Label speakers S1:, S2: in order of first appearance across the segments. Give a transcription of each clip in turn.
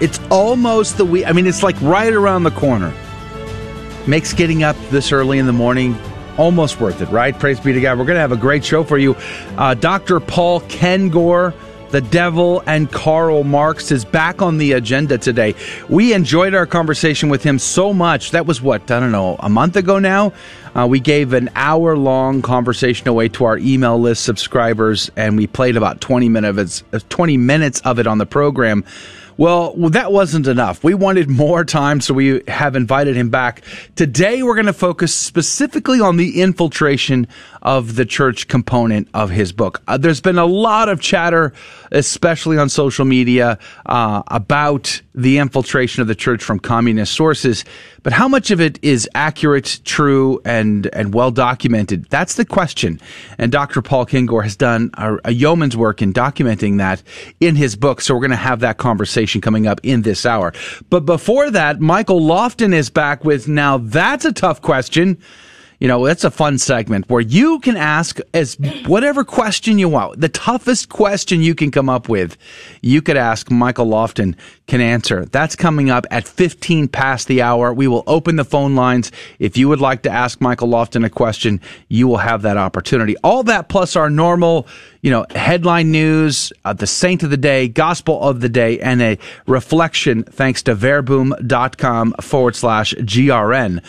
S1: It's almost the week. I mean, it's like right around the corner. Makes getting up this early in the morning almost worth it, right? Praise be to God. We're going to have a great show for you. Uh, Dr. Paul Kengor the Devil and Karl Marx is back on the agenda today. We enjoyed our conversation with him so much. That was what, I don't know, a month ago now? Uh, we gave an hour long conversation away to our email list subscribers, and we played about 20 minutes, 20 minutes of it on the program. Well, that wasn't enough. We wanted more time, so we have invited him back. Today, we're going to focus specifically on the infiltration of the church component of his book. Uh, there's been a lot of chatter, especially on social media, uh, about the infiltration of the church from communist sources. But how much of it is accurate, true, and, and well documented? That's the question. And Dr. Paul Kengor has done a, a yeoman's work in documenting that in his book. So we're going to have that conversation coming up in this hour. But before that, Michael Lofton is back with now that's a tough question you know, it's a fun segment where you can ask as whatever question you want. The toughest question you can come up with, you could ask Michael Lofton can answer. That's coming up at 15 past the hour. We will open the phone lines. If you would like to ask Michael Lofton a question, you will have that opportunity. All that plus our normal, you know, headline news, uh, the saint of the day, gospel of the day, and a reflection thanks to verbum.com forward slash GRN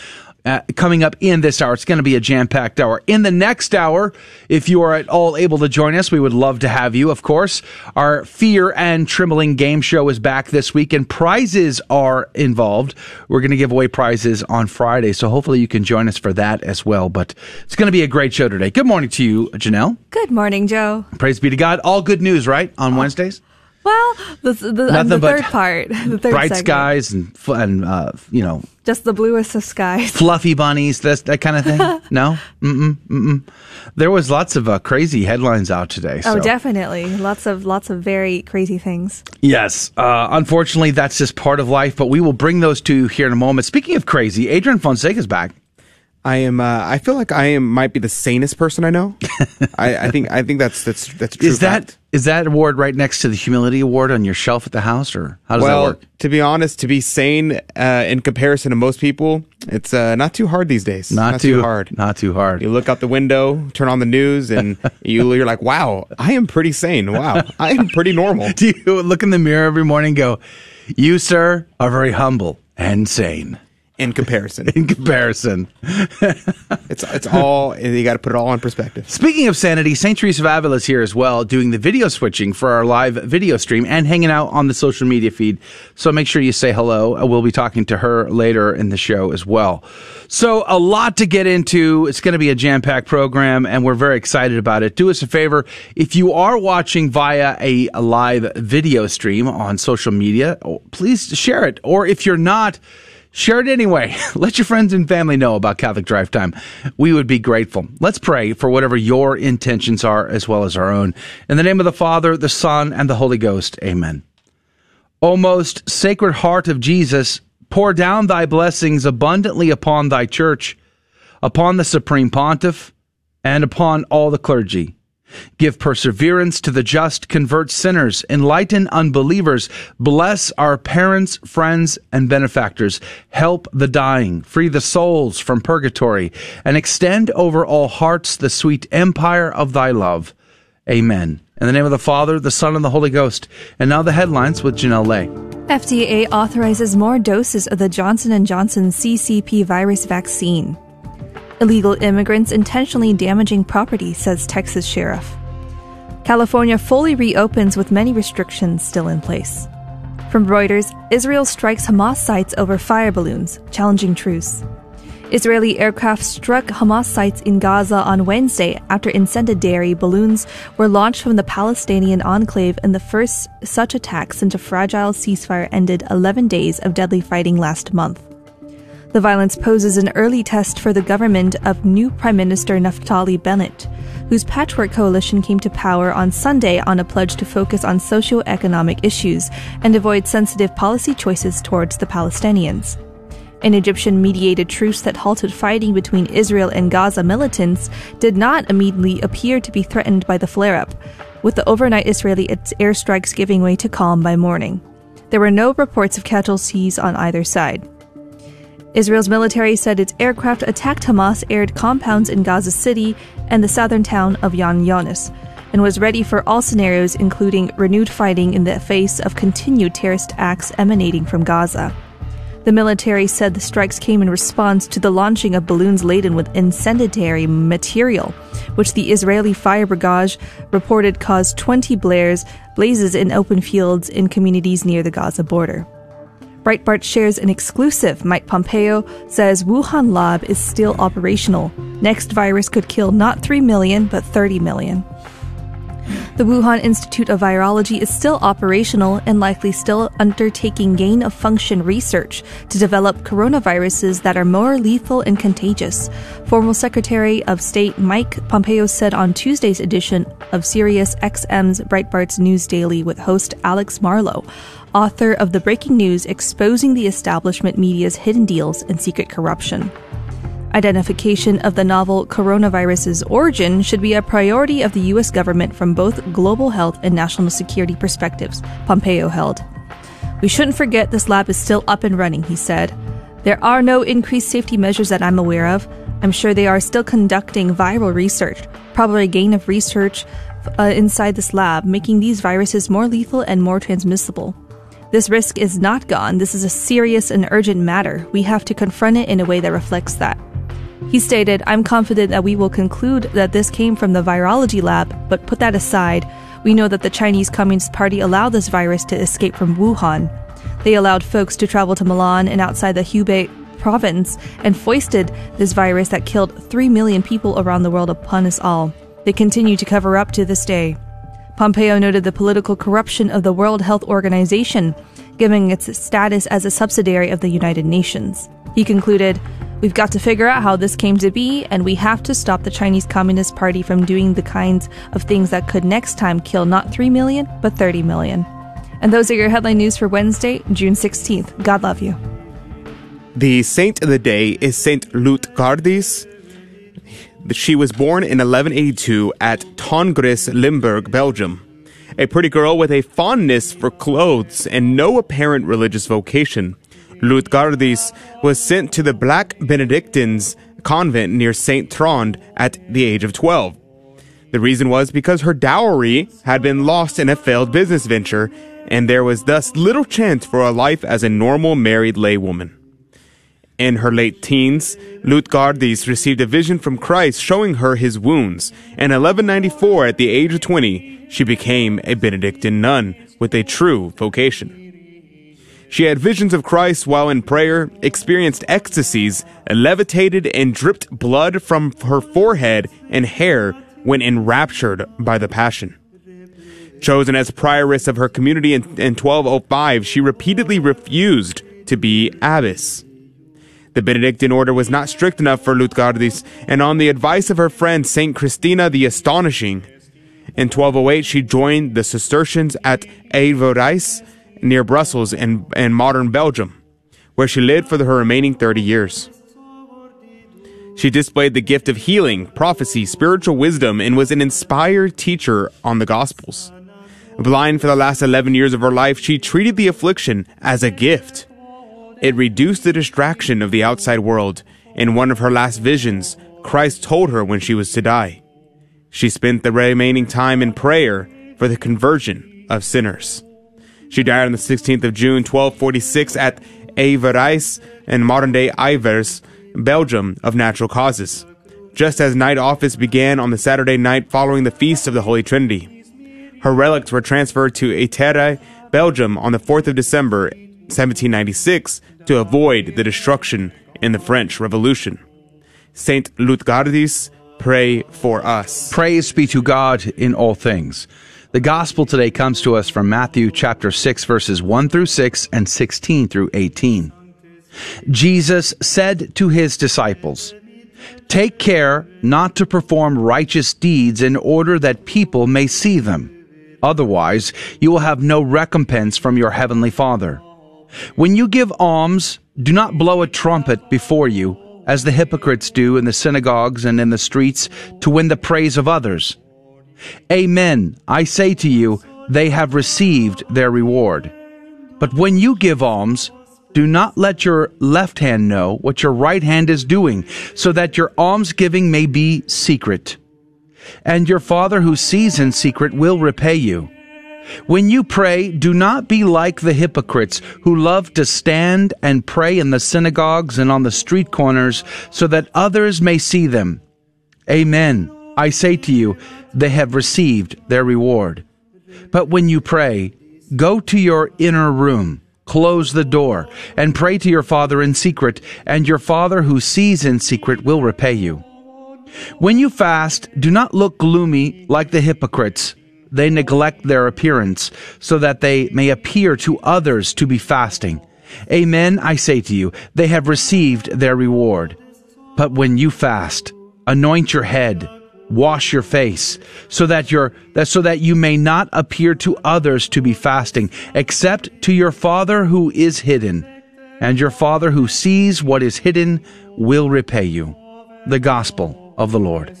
S1: uh, coming up in this hour. It's going to be a jam packed hour. In the next hour, if you are at all able to join us, we would love to have you, of course. Our Fear and Trembling game show is back this week, and prizes are involved. We're going to give away prizes on Friday, so hopefully you can join us for that as well. But it's going to be a great show today. Good morning to you, Janelle.
S2: Good morning, Joe.
S1: Praise be to God. All good news, right? On Wednesdays?
S2: Well, the, the, the third part, the third
S1: bright
S2: segment.
S1: skies and and uh, you know,
S2: just the bluest of skies,
S1: fluffy bunnies, that that kind of thing. no, mm-mm, mm-mm. There was lots of uh, crazy headlines out today.
S2: Oh, so. Oh, definitely, lots of lots of very crazy things.
S1: Yes, uh, unfortunately, that's just part of life. But we will bring those to you here in a moment. Speaking of crazy, Adrian Fonseca is back.
S3: I am. Uh, I feel like I am might be the sanest person I know. I, I, think. I think that's that's that's true.
S1: Is that
S3: fact.
S1: is that award right next to the humility award on your shelf at the house, or how does
S3: well,
S1: that work?
S3: To be honest, to be sane uh, in comparison to most people, it's uh, not too hard these days.
S1: Not,
S3: not
S1: too,
S3: too, hard.
S1: Not too hard.
S3: You look out the window, turn on the news, and you you're like, "Wow, I am pretty sane. Wow, I am pretty normal."
S1: Do you look in the mirror every morning and go, "You, sir, are very humble and sane."
S3: In comparison.
S1: in comparison.
S3: it's it's all you got to put it all in perspective.
S1: Speaking of sanity, Saint Teresa of Avila is here as well, doing the video switching for our live video stream and hanging out on the social media feed. So make sure you say hello. Uh, we'll be talking to her later in the show as well. So a lot to get into. It's going to be a jam packed program, and we're very excited about it. Do us a favor if you are watching via a, a live video stream on social media, oh, please share it. Or if you're not Share it anyway. Let your friends and family know about Catholic Drive Time. We would be grateful. Let's pray for whatever your intentions are as well as our own. In the name of the Father, the Son, and the Holy Ghost. Amen. O most sacred heart of Jesus, pour down thy blessings abundantly upon thy church, upon the supreme pontiff, and upon all the clergy Give perseverance to the just, convert sinners, enlighten unbelievers, bless our parents, friends, and benefactors, help the dying, free the souls from purgatory, and extend over all hearts the sweet empire of thy love. Amen. In the name of the Father, the Son, and the Holy Ghost. And now the headlines with Janelle Lay.
S2: FDA authorizes more doses of the Johnson & Johnson CCP virus vaccine. Illegal immigrants intentionally damaging property, says Texas sheriff. California fully reopens with many restrictions still in place. From Reuters, Israel strikes Hamas sites over fire balloons, challenging truce. Israeli aircraft struck Hamas sites in Gaza on Wednesday after incendiary balloons were launched from the Palestinian enclave in the first such attack since a fragile ceasefire ended 11 days of deadly fighting last month. The violence poses an early test for the government of new Prime Minister Naftali Bennett, whose patchwork coalition came to power on Sunday on a pledge to focus on socio-economic issues and avoid sensitive policy choices towards the Palestinians. An Egyptian mediated truce that halted fighting between Israel and Gaza militants did not immediately appear to be threatened by the flare up, with the overnight Israeli airstrikes giving way to calm by morning. There were no reports of casualties on either side. Israel's military said its aircraft attacked Hamas aired compounds in Gaza City and the southern town of Yan Yonis, and was ready for all scenarios, including renewed fighting in the face of continued terrorist acts emanating from Gaza. The military said the strikes came in response to the launching of balloons laden with incendiary material, which the Israeli fire brigade reported caused 20 blares, blazes in open fields in communities near the Gaza border. Breitbart shares an exclusive. Mike Pompeo says Wuhan lab is still operational. Next virus could kill not 3 million, but 30 million. The Wuhan Institute of Virology is still operational and likely still undertaking gain of function research to develop coronaviruses that are more lethal and contagious. Former Secretary of State Mike Pompeo said on Tuesday's edition of Sirius XM's Breitbart's News Daily with host Alex Marlow, author of the breaking news exposing the establishment media's hidden deals and secret corruption. Identification of the novel coronavirus's origin should be a priority of the U.S. government from both global health and national security perspectives, Pompeo held. We shouldn't forget this lab is still up and running, he said. There are no increased safety measures that I'm aware of. I'm sure they are still conducting viral research, probably a gain of research uh, inside this lab, making these viruses more lethal and more transmissible. This risk is not gone. This is a serious and urgent matter. We have to confront it in a way that reflects that. He stated, I'm confident that we will conclude that this came from the virology lab, but put that aside, we know that the Chinese Communist Party allowed this virus to escape from Wuhan. They allowed folks to travel to Milan and outside the Hubei province and foisted this virus that killed 3 million people around the world upon us all. They continue to cover up to this day. Pompeo noted the political corruption of the World Health Organization, giving its status as a subsidiary of the United Nations. He concluded, We've got to figure out how this came to be, and we have to stop the Chinese Communist Party from doing the kinds of things that could next time kill not 3 million, but 30 million. And those are your headline news for Wednesday, June 16th. God love you.
S3: The saint of the day is Saint Lutgardis. She was born in 1182 at Tongres, Limburg, Belgium. A pretty girl with a fondness for clothes and no apparent religious vocation. Lutgardis was sent to the Black Benedictines convent near St. Trond at the age of 12. The reason was because her dowry had been lost in a failed business venture, and there was thus little chance for a life as a normal married laywoman. In her late teens, Lutgardis received a vision from Christ showing her his wounds, and in 1194, at the age of 20, she became a Benedictine nun with a true vocation. She had visions of Christ while in prayer, experienced ecstasies, levitated, and dripped blood from her forehead and hair when enraptured by the Passion. Chosen as prioress of her community in, in 1205, she repeatedly refused to be abbess. The Benedictine order was not strict enough for Lutgardis, and on the advice of her friend Saint Christina the Astonishing, in 1208 she joined the Cistercians at Evreux near Brussels in modern Belgium, where she lived for her remaining 30 years. She displayed the gift of healing, prophecy, spiritual wisdom, and was an inspired teacher on the Gospels. Blind for the last 11 years of her life, she treated the affliction as a gift. It reduced the distraction of the outside world. In one of her last visions, Christ told her when she was to die. She spent the remaining time in prayer for the conversion of sinners. She died on the 16th of June, 1246, at Evreux in modern day Ivers, Belgium, of natural causes, just as night office began on the Saturday night following the Feast of the Holy Trinity. Her relics were transferred to Ittre, Belgium, on the 4th of December, 1796, to avoid the destruction in the French Revolution. Saint Lutgardis, pray for us.
S1: Praise be to God in all things. The gospel today comes to us from Matthew chapter 6 verses 1 through 6 and 16 through 18. Jesus said to his disciples, Take care not to perform righteous deeds in order that people may see them. Otherwise, you will have no recompense from your heavenly Father. When you give alms, do not blow a trumpet before you, as the hypocrites do in the synagogues and in the streets, to win the praise of others. Amen, I say to you, they have received their reward. But when you give alms, do not let your left hand know what your right hand is doing, so that your almsgiving may be secret. And your Father who sees in secret will repay you. When you pray, do not be like the hypocrites who love to stand and pray in the synagogues and on the street corners, so that others may see them. Amen. I say to you, they have received their reward. But when you pray, go to your inner room Close the door and pray to your Father in secret, and your Father who sees in secret will repay you. When you fast, do not look gloomy like the hypocrites. They neglect their appearance, so that they may appear to others to be fasting. Amen, I say to you, they have received their reward. But when you fast, anoint your head wash your face so that that so that you may not appear to others to be fasting except to your father who is hidden and your father who sees what is hidden will repay you the gospel of the lord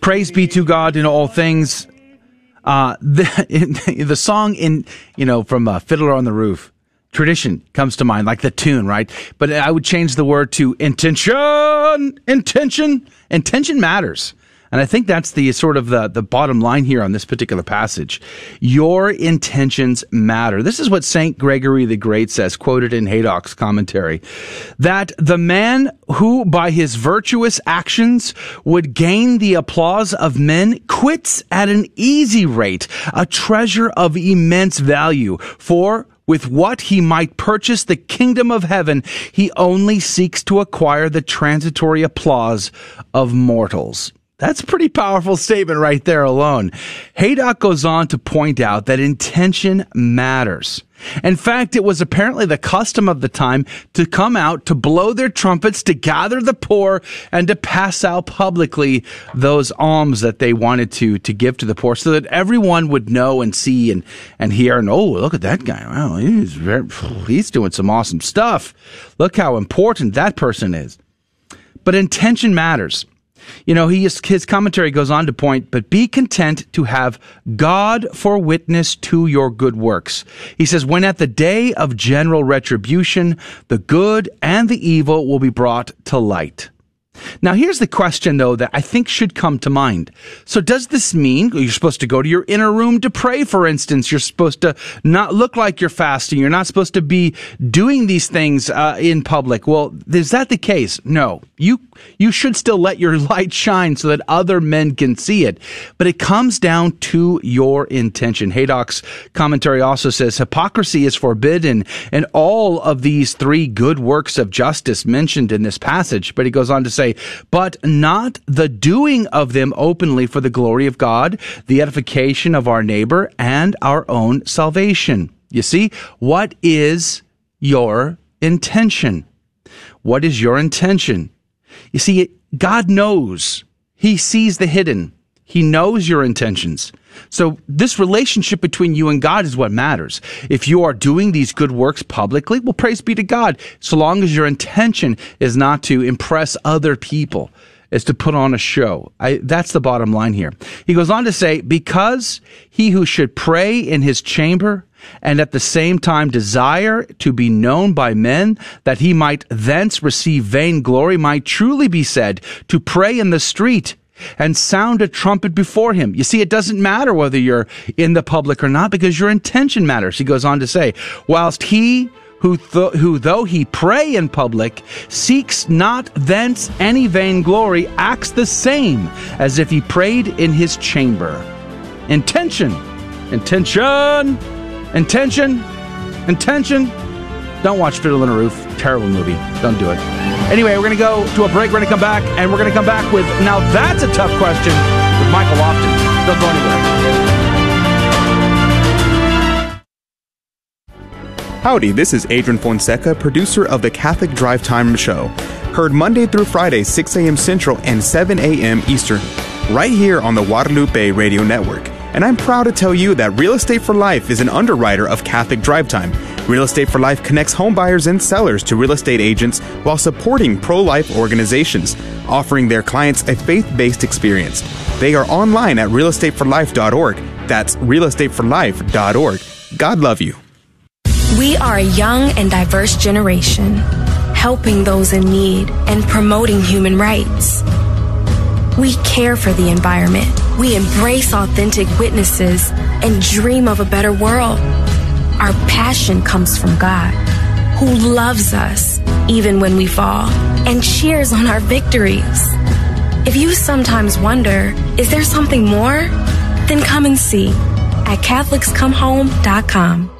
S1: praise be to god in all things uh the, the song in you know from uh, fiddler on the roof tradition comes to mind, like the tune, right? But I would change the word to intention, intention, intention matters. And I think that's the sort of the, the bottom line here on this particular passage. Your intentions matter. This is what St. Gregory the Great says, quoted in Haydock's commentary, that the man who by his virtuous actions would gain the applause of men quits at an easy rate a treasure of immense value. For with what he might purchase the kingdom of heaven, he only seeks to acquire the transitory applause of mortals. That's a pretty powerful statement right there alone. Haydock goes on to point out that intention matters. In fact, it was apparently the custom of the time to come out, to blow their trumpets, to gather the poor, and to pass out publicly those alms that they wanted to, to give to the poor so that everyone would know and see and, and hear and, oh, look at that guy. Wow, he's very, he's doing some awesome stuff. Look how important that person is. But intention matters. You know, he is, his commentary goes on to point, but be content to have God for witness to your good works. He says, when at the day of general retribution, the good and the evil will be brought to light. Now, here's the question, though, that I think should come to mind. So, does this mean you're supposed to go to your inner room to pray, for instance? You're supposed to not look like you're fasting. You're not supposed to be doing these things uh, in public. Well, is that the case? No. You, you should still let your light shine so that other men can see it. But it comes down to your intention. Haydock's commentary also says hypocrisy is forbidden in all of these three good works of justice mentioned in this passage. But he goes on to say, but not the doing of them openly for the glory of God, the edification of our neighbor, and our own salvation. You see, what is your intention? What is your intention? You see, God knows. He sees the hidden. He knows your intentions. So this relationship between you and God is what matters. If you are doing these good works publicly, well, praise be to God. So long as your intention is not to impress other people, is to put on a show. I, that's the bottom line here. He goes on to say, because he who should pray in his chamber and at the same time desire to be known by men that he might thence receive vain glory might truly be said to pray in the street and sound a trumpet before him. You see, it doesn't matter whether you're in the public or not because your intention matters. He goes on to say, whilst he who, th- who though he pray in public, seeks not thence any vainglory, acts the same as if he prayed in his chamber. Intention, intention, intention, intention. Don't watch Fiddler on the Roof. Terrible movie. Don't do it. Anyway, we're going to go to a break. We're going to come back, and we're going to come back with Now That's a Tough Question with Michael Lofton. Don't go anywhere.
S3: Howdy, this is Adrian Fonseca, producer of the Catholic Drive Time Show. Heard Monday through Friday, 6 a.m. Central and 7 a.m. Eastern, right here on the Guadalupe Radio Network. And I'm proud to tell you that Real Estate for Life is an underwriter of Catholic Drive Time. Real Estate for Life connects home buyers and sellers to real estate agents while supporting pro life organizations, offering their clients a faith based experience. They are online at realestateforlife.org. That's realestateforlife.org. God love you.
S4: We are a young and diverse generation, helping those in need and promoting human rights. We care for the environment. We embrace authentic witnesses and dream of a better world. Our passion comes from God, who loves us even when we fall and cheers on our victories. If you sometimes wonder, is there something more? Then come and see at CatholicsComeHome.com.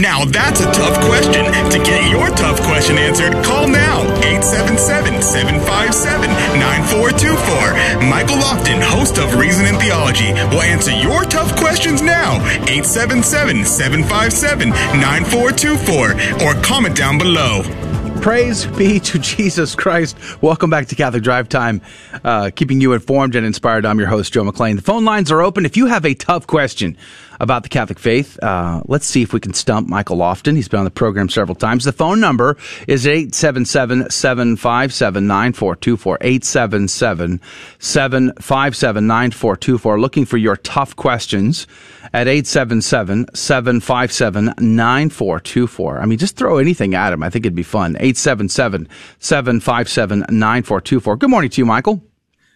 S5: Now that's a tough question. To get your tough question answered, call now 877 757 9424. Michael Lofton, host of Reason and Theology, will answer your tough questions now 877 757 9424 or comment down below.
S1: Praise be to Jesus Christ. Welcome back to Catholic Drive Time, uh, keeping you informed and inspired. I'm your host, Joe McClane. The phone lines are open. If you have a tough question about the Catholic faith, uh, let's see if we can stump Michael Lofton. He's been on the program several times. The phone number is 877 757 9424. 877 757 9424. Looking for your tough questions at 877 757 9424. I mean, just throw anything at him. I think it'd be fun. 877 757 9424. Good morning to you, Michael.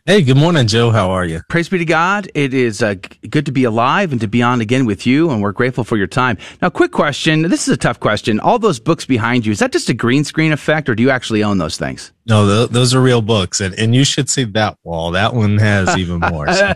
S6: Hey, good morning, Joe. How are you?
S1: Praise be to God. It is uh, good to be alive and to be on again with you, and we're grateful for your time. Now, quick question. This is a tough question. All those books behind you, is that just a green screen effect, or do you actually own those things?
S6: No, th- those are real books, and, and you should see that wall. That one has even more. So.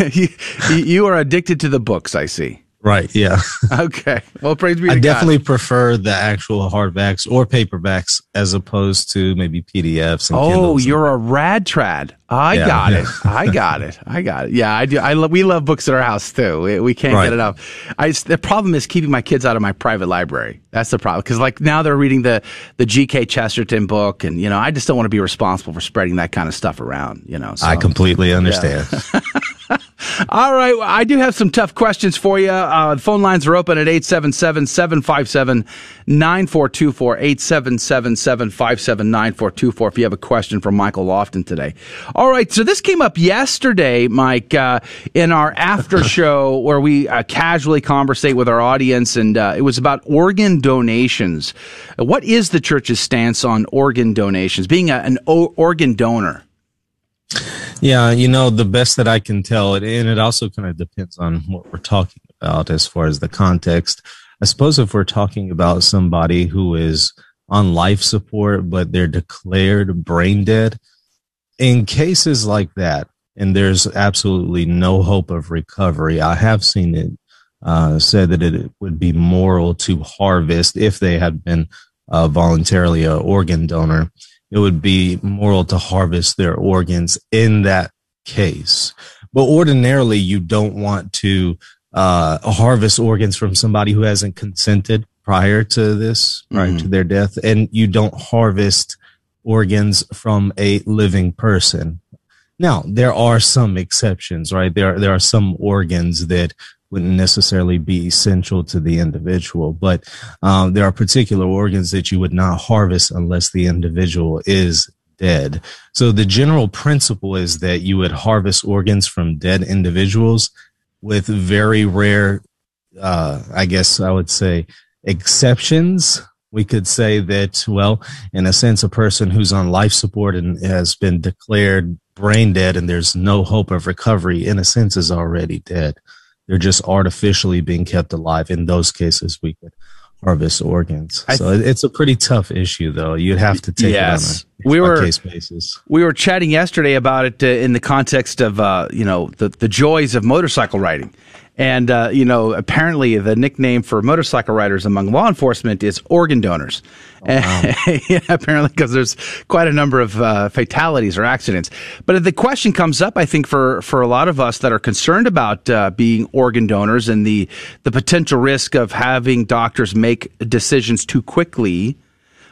S1: you, you are addicted to the books, I see.
S6: Right. Yeah.
S1: okay. Well, praise be to
S6: I
S1: God.
S6: definitely prefer the actual hardbacks or paperbacks as opposed to maybe PDFs. And
S1: Oh,
S6: Kindles.
S1: you're a rad trad. I
S6: Yeah,
S1: got
S6: yeah.
S1: it. I got it. I got it. Yeah, I do. I love, we love books at our house too. We, we can't
S6: Right.
S1: get enough. I the problem is keeping my kids out of my private library. That's the problem because like now they're reading the the G.K. Chesterton book, and you know I just don't want to be responsible for spreading that kind of stuff around. You know, so.
S6: I completely understand.
S1: All right. Well, I do have some tough questions for you. Uh, the phone lines are open at 877 757 9424. 877 757 9424 if you have a question for Michael Lofton today. All right. So this came up yesterday, Mike, uh, in our after show where we uh, casually conversate with our audience, and uh, it was about organ donations. What is the church's stance on organ donations, being a, an o- organ donor?
S6: Yeah, you know, the best that I can tell it, and it also kind of depends on what we're talking about as far as the context. I suppose if we're talking about somebody who is on life support, but they're declared brain dead, in cases like that, and there's absolutely no hope of recovery, I have seen it uh, said that it would be moral to harvest if they had been uh, voluntarily an organ donor it would be moral to harvest their organs in that case. But ordinarily, you don't want to uh, harvest organs from somebody who hasn't consented prior to this, prior to their death, and you don't harvest organs from a living person. Now, there are some exceptions, right? There are, there are some organs that wouldn't necessarily be essential to the individual, but um, there are particular organs that you would not harvest unless the individual is dead. So the general principle is that you would harvest organs from dead individuals with very rare, uh, I guess I would say exceptions we could say that, well, in a sense, a person who's on life support and has been declared brain dead and there's no hope of recovery, in a sense, is already dead. They're just artificially being kept alive. In those cases, we could harvest organs. Th- so it's a pretty tough issue, though. You'd have to take yes. it on a we were, case basis.
S1: We were chatting yesterday about it uh, in the context of, uh, you know, the, the joys of motorcycle riding. And, uh, you know, apparently the nickname for motorcycle riders among law enforcement is organ donors. Oh, wow. yeah, apparently, because there's quite a number of uh, fatalities or accidents. But the question comes up, I think, for, for a lot of us that are concerned about uh, being organ donors and the, the potential risk of having doctors make decisions too quickly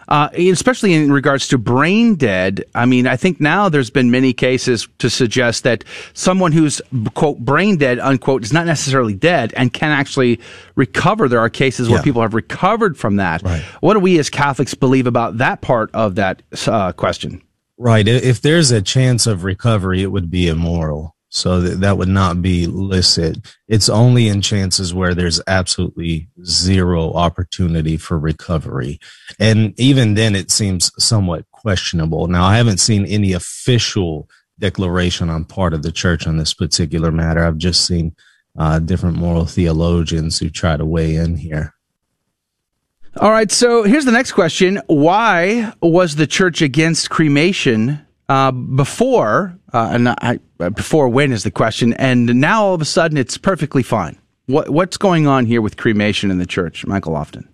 S1: uh, especially in regards to brain dead. I mean, I think now there's been many cases to suggest that someone who's quote brain dead unquote is not necessarily dead and can actually recover. There are cases where yeah. people have recovered from that. Right. What do we as Catholics believe about that part of that uh, question?
S6: Right. If there's a chance of recovery, it would be immoral. So that, that would not be licit. It's only in chances where there's absolutely zero opportunity for recovery. And even then, it seems somewhat questionable. Now, I haven't seen any official declaration on part of the church on this particular matter. I've just seen uh, different moral theologians who try to weigh in here.
S1: All right, so here's the next question. Why was the church against cremation uh, before, uh, and I, uh, before when is the question, and now all of a sudden it's perfectly fine. What what's going on here with cremation in the church, Michael Lofton?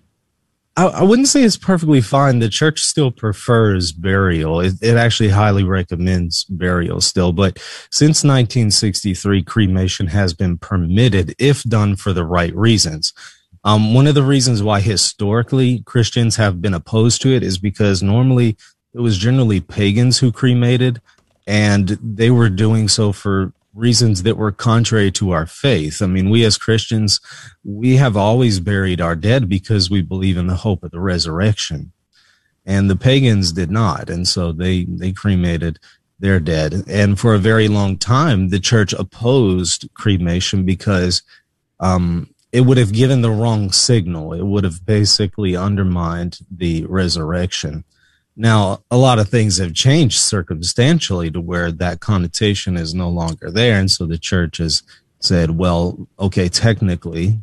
S6: I, I wouldn't say it's perfectly fine. The church still prefers burial. It, it actually highly recommends burial still. But since 1963, cremation has been permitted if done for the right reasons. Um, one of the reasons why historically Christians have been opposed to it is because normally it was generally pagans who cremated, and they were doing so for reasons that were contrary to our faith. I mean, we as Christians, we have always buried our dead because we believe in the hope of the resurrection. And the pagans did not. And so they, they cremated their dead. And for a very long time, the church opposed cremation because, um, it would have given the wrong signal. It would have basically undermined the resurrection. Now, a lot of things have changed circumstantially to where that connotation is no longer there. And so the church has said, well, okay, technically,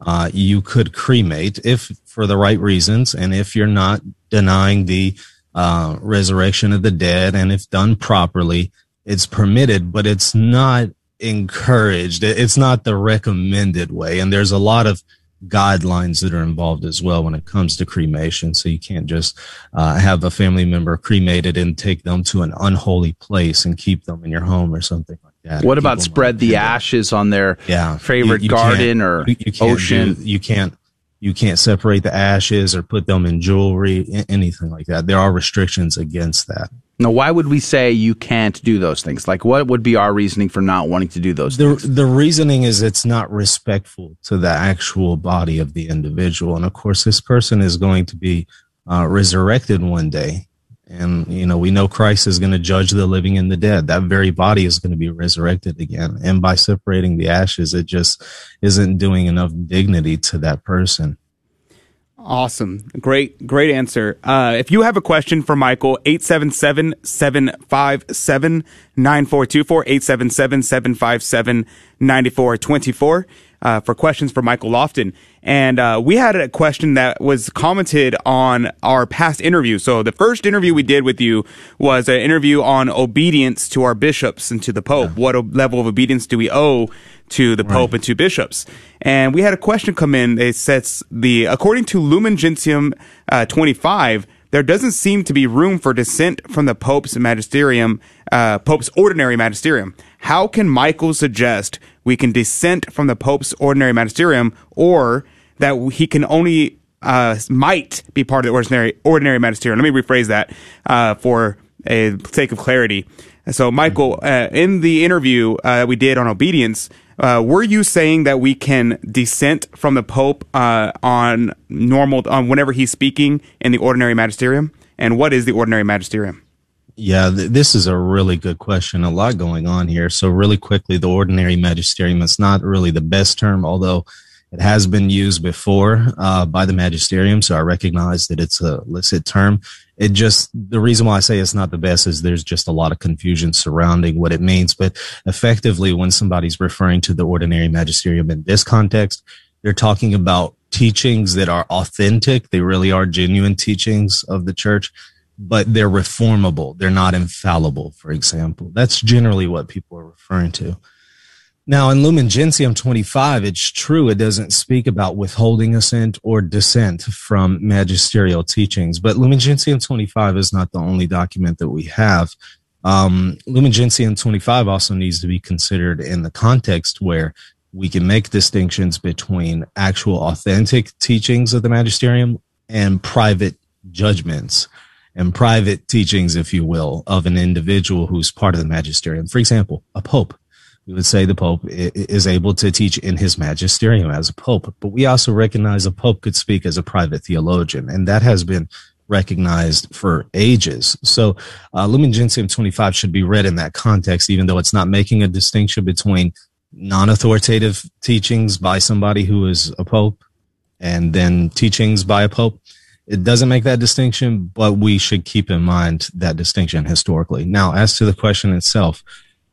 S6: uh, you could cremate if for the right reasons and if you're not denying the uh, resurrection of the dead and if done properly, it's permitted, but it's not encouraged. It's not the recommended way. And there's a lot of guidelines that are involved as well when it comes to cremation. So you can't just uh, have a family member cremated and take them to an unholy place and keep them in your home or something like that.
S1: What about spread the ashes on their
S6: yeah,
S1: favorite you, you garden or you, ocean?
S6: Do, you can't. You can't separate the ashes or put them in jewelry, anything like that. There are restrictions against that.
S1: Now, why would we say you can't do those things? Like, what would be our reasoning for not wanting to do those
S6: the,
S1: things?
S6: The reasoning is it's not respectful to the actual body of the individual. And of course, this person is going to be uh, resurrected one day. And, you know, we know Christ is going to judge the living and the dead. That very body is going to be resurrected again. And by separating the ashes, it just isn't doing enough dignity to that person.
S3: Awesome. Great, great answer. Uh, if you have a question for Michael, 877 757 9424, 877 757 9424 uh, for questions for Michael Lofton. And uh, we had a question that was commented on our past interview. So the first interview we did with you was an interview on obedience to our bishops and to the Pope. What level of obedience do we owe to the Pope right. and to bishops? And we had a question come in. It says the according to Lumen Gentium uh, 25 there doesn't seem to be room for dissent from the Pope's magisterium, uh, Pope's ordinary magisterium. How can Michael suggest we can dissent from the Pope's ordinary magisterium, or that he can only uh, might be part of the ordinary ordinary magisterium? Let me rephrase that uh, for a sake of clarity. So, Michael, uh, in the interview uh, we did on obedience, uh, were you saying that we can dissent from the Pope uh, on normal on whenever he's speaking in the ordinary magisterium? And what is the ordinary magisterium?
S6: Yeah, th- this is a really good question. A lot going on here. So, really quickly, the ordinary magisterium is not really the best term, although It has been used before uh, by the magisterium, so I recognize that it's a licit term. It just the reason why I say it's not the best is there's just a lot of confusion surrounding what it means. But effectively, when somebody's referring to the ordinary magisterium in this context, they're talking about teachings that are authentic. They really are genuine teachings of the church, but they're reformable. They're not infallible, for example. That's generally what people are referring to. Now, in Lumen Gentium 25, it's true it doesn't speak about withholding assent or dissent from magisterial teachings, but Lumen Gentium 25 is not the only document that we have. Um, Lumen Gentium 25 also needs to be considered in the context where we can make distinctions between actual authentic teachings of the magisterium and private judgments and private teachings, if you will, of an individual who's part of the magisterium. For example, a pope we would say the Pope is able to teach in his magisterium as a Pope, but we also recognize a Pope could speak as a private theologian, and that has been recognized for ages. So, uh, Lumen Gentium 25 should be read in that context, even though it's not making a distinction between non-authoritative teachings by somebody who is a Pope and then teachings by a Pope. It doesn't make that distinction, but we should keep in mind that distinction historically. Now, as to the question itself,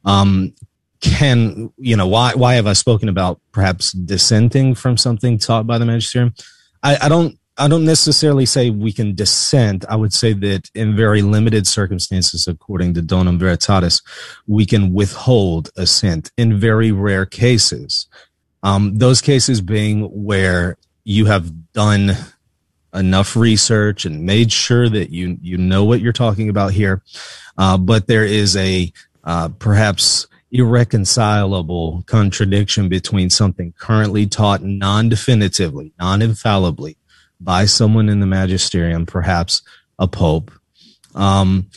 S6: um, can you know why why have I spoken about perhaps dissenting from something taught by the magisterium? I, I don't I don't necessarily say we can dissent. I would say that in very limited circumstances, according to Donum Veritatis, we can withhold assent in very rare cases. Um, those cases being where you have done enough research and made sure that you you know what you're talking about here, uh, but there is a uh, perhaps irreconcilable contradiction between something currently taught non-definitively, non-infallibly by someone in the magisterium, perhaps a pope. Um,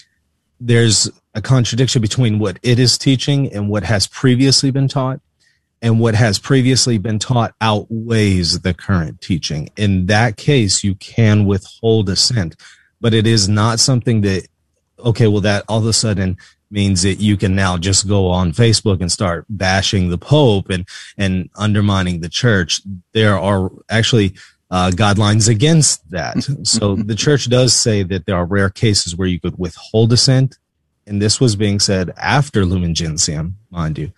S6: there's a contradiction between what it is teaching and what has previously been taught and what has previously been taught outweighs the current teaching. In that case, you can withhold assent, but it is not something that, okay, well, that all of a sudden means that you can now just go on Facebook and start bashing the Pope and, and undermining the church. There are actually uh, guidelines against that. so the church does say that there are rare cases where you could withhold assent. And this was being said after Lumen Gentium, mind you.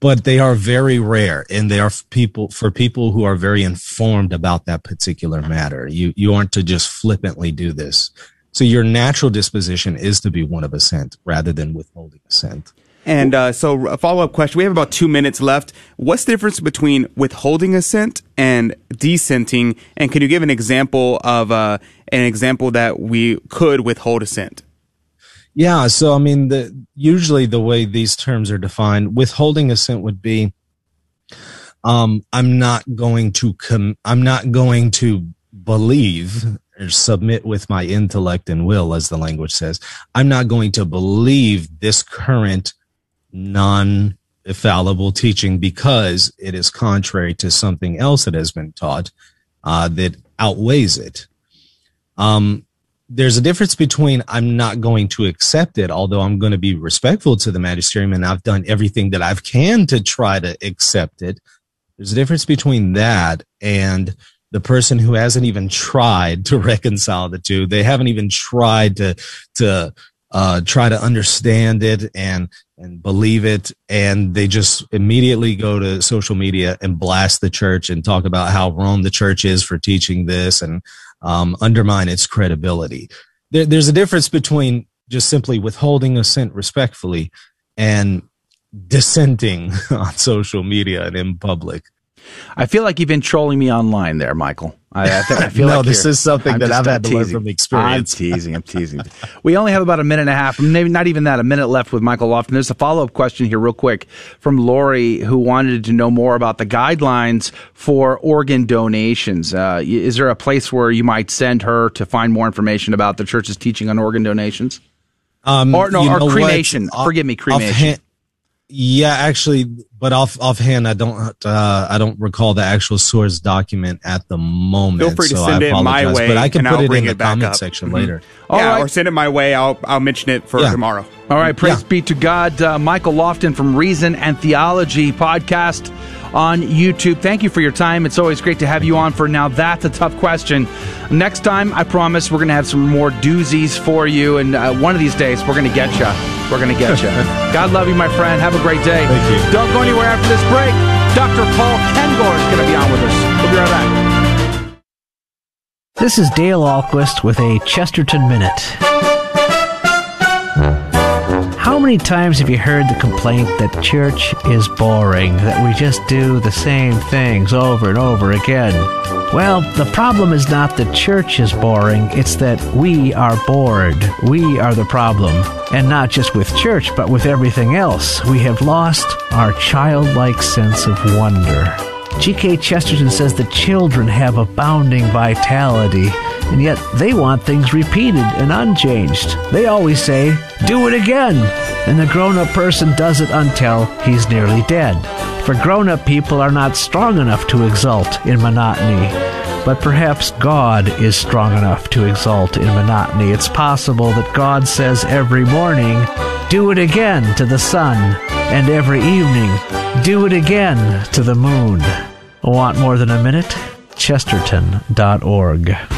S6: But they are very rare and they are people for people who are very informed about that particular matter. You, you aren't to just flippantly do this. So your natural disposition is to be one of assent rather than withholding assent.
S3: And uh, so, a follow up question. We have about two minutes left. What's the difference between withholding assent and dissenting? And can you give an example of uh, an example that we could withhold assent?
S6: Yeah. So, I mean, the, usually the way these terms are defined, withholding assent would be, um, I'm not going to com- I'm not going to believe submit with my intellect and will, as the language says. I'm not going to believe this current non infallible teaching because it is contrary to something else that has been taught uh, that outweighs it. Um, there's a difference between I'm not going to accept it, although I'm going to be respectful to the magisterium and I've done everything that I've can to try to accept it. There's a difference between that and the person who hasn't even tried to reconcile the two. They haven't even tried to to uh, try to understand it and and believe it, and they just immediately go to social media and blast the church and talk about how wrong the church is for teaching this and um, undermine its credibility. There, there's a difference between just simply withholding assent respectfully and dissenting on social media and in public.
S1: I feel like you've been trolling me online there, Michael. I, I, th- I feel
S6: no,
S1: like
S6: this is something I'm that I've had to learn from experience.
S1: I'm teasing. I'm teasing. we only have about a minute and a half, maybe not even that, a minute left with Michael Lofton. There's a follow up question here, real quick, from Lori, who wanted to know more about the guidelines for organ donations. Uh, is there a place where you might send her to find more information about the church's teaching on organ donations?
S6: Um,
S1: or no, or cremation. Forgive me, cremation. Offhand,
S6: yeah, actually, but off offhand, I don't uh, I don't recall the actual source document at the moment.
S3: Feel free to
S6: so
S3: send
S6: it
S3: my way,
S6: but I can put
S3: I'll
S6: it in the comment
S3: up.
S6: section
S3: Mhm.
S6: later.
S3: yeah,
S1: right.
S3: or send it my way. I'll I'll mention it for
S6: Yeah.
S3: tomorrow.
S1: All right, praise
S6: Yeah.
S1: be to God. Uh, Michael Lofton from Reason and Theology podcast on YouTube. Thank you for your time. It's always great to have you on for Now That's a Tough Question. Next time, I promise we're going to have some more doozies for you, and uh, one of these days, we're going to get you. We're going to get you. God love you, my friend. Have a great day.
S6: Thank you.
S1: Don't go anywhere after this break. Dr. Paul Kengor is going to be on with us. We'll be right back.
S7: This is Dale Ahlquist with a Chesterton Minute. How many times have you heard the complaint that church is boring, that we just do the same things over and over again? Well, the problem is not that church is boring, it's that we are bored. We are the problem. And not just with church, but with everything else. We have lost our childlike sense of wonder. G.K. Chesterton says that children have abounding vitality, and yet they want things repeated and unchanged. They always say, Do it again! And the grown up person does it until he's nearly dead. For grown up people are not strong enough to exult in monotony. But perhaps God is strong enough to exult in monotony. It's possible that God says every morning, Do it again to the sun, and every evening, Do it again to the moon. Want more than a minute? Chesterton.org.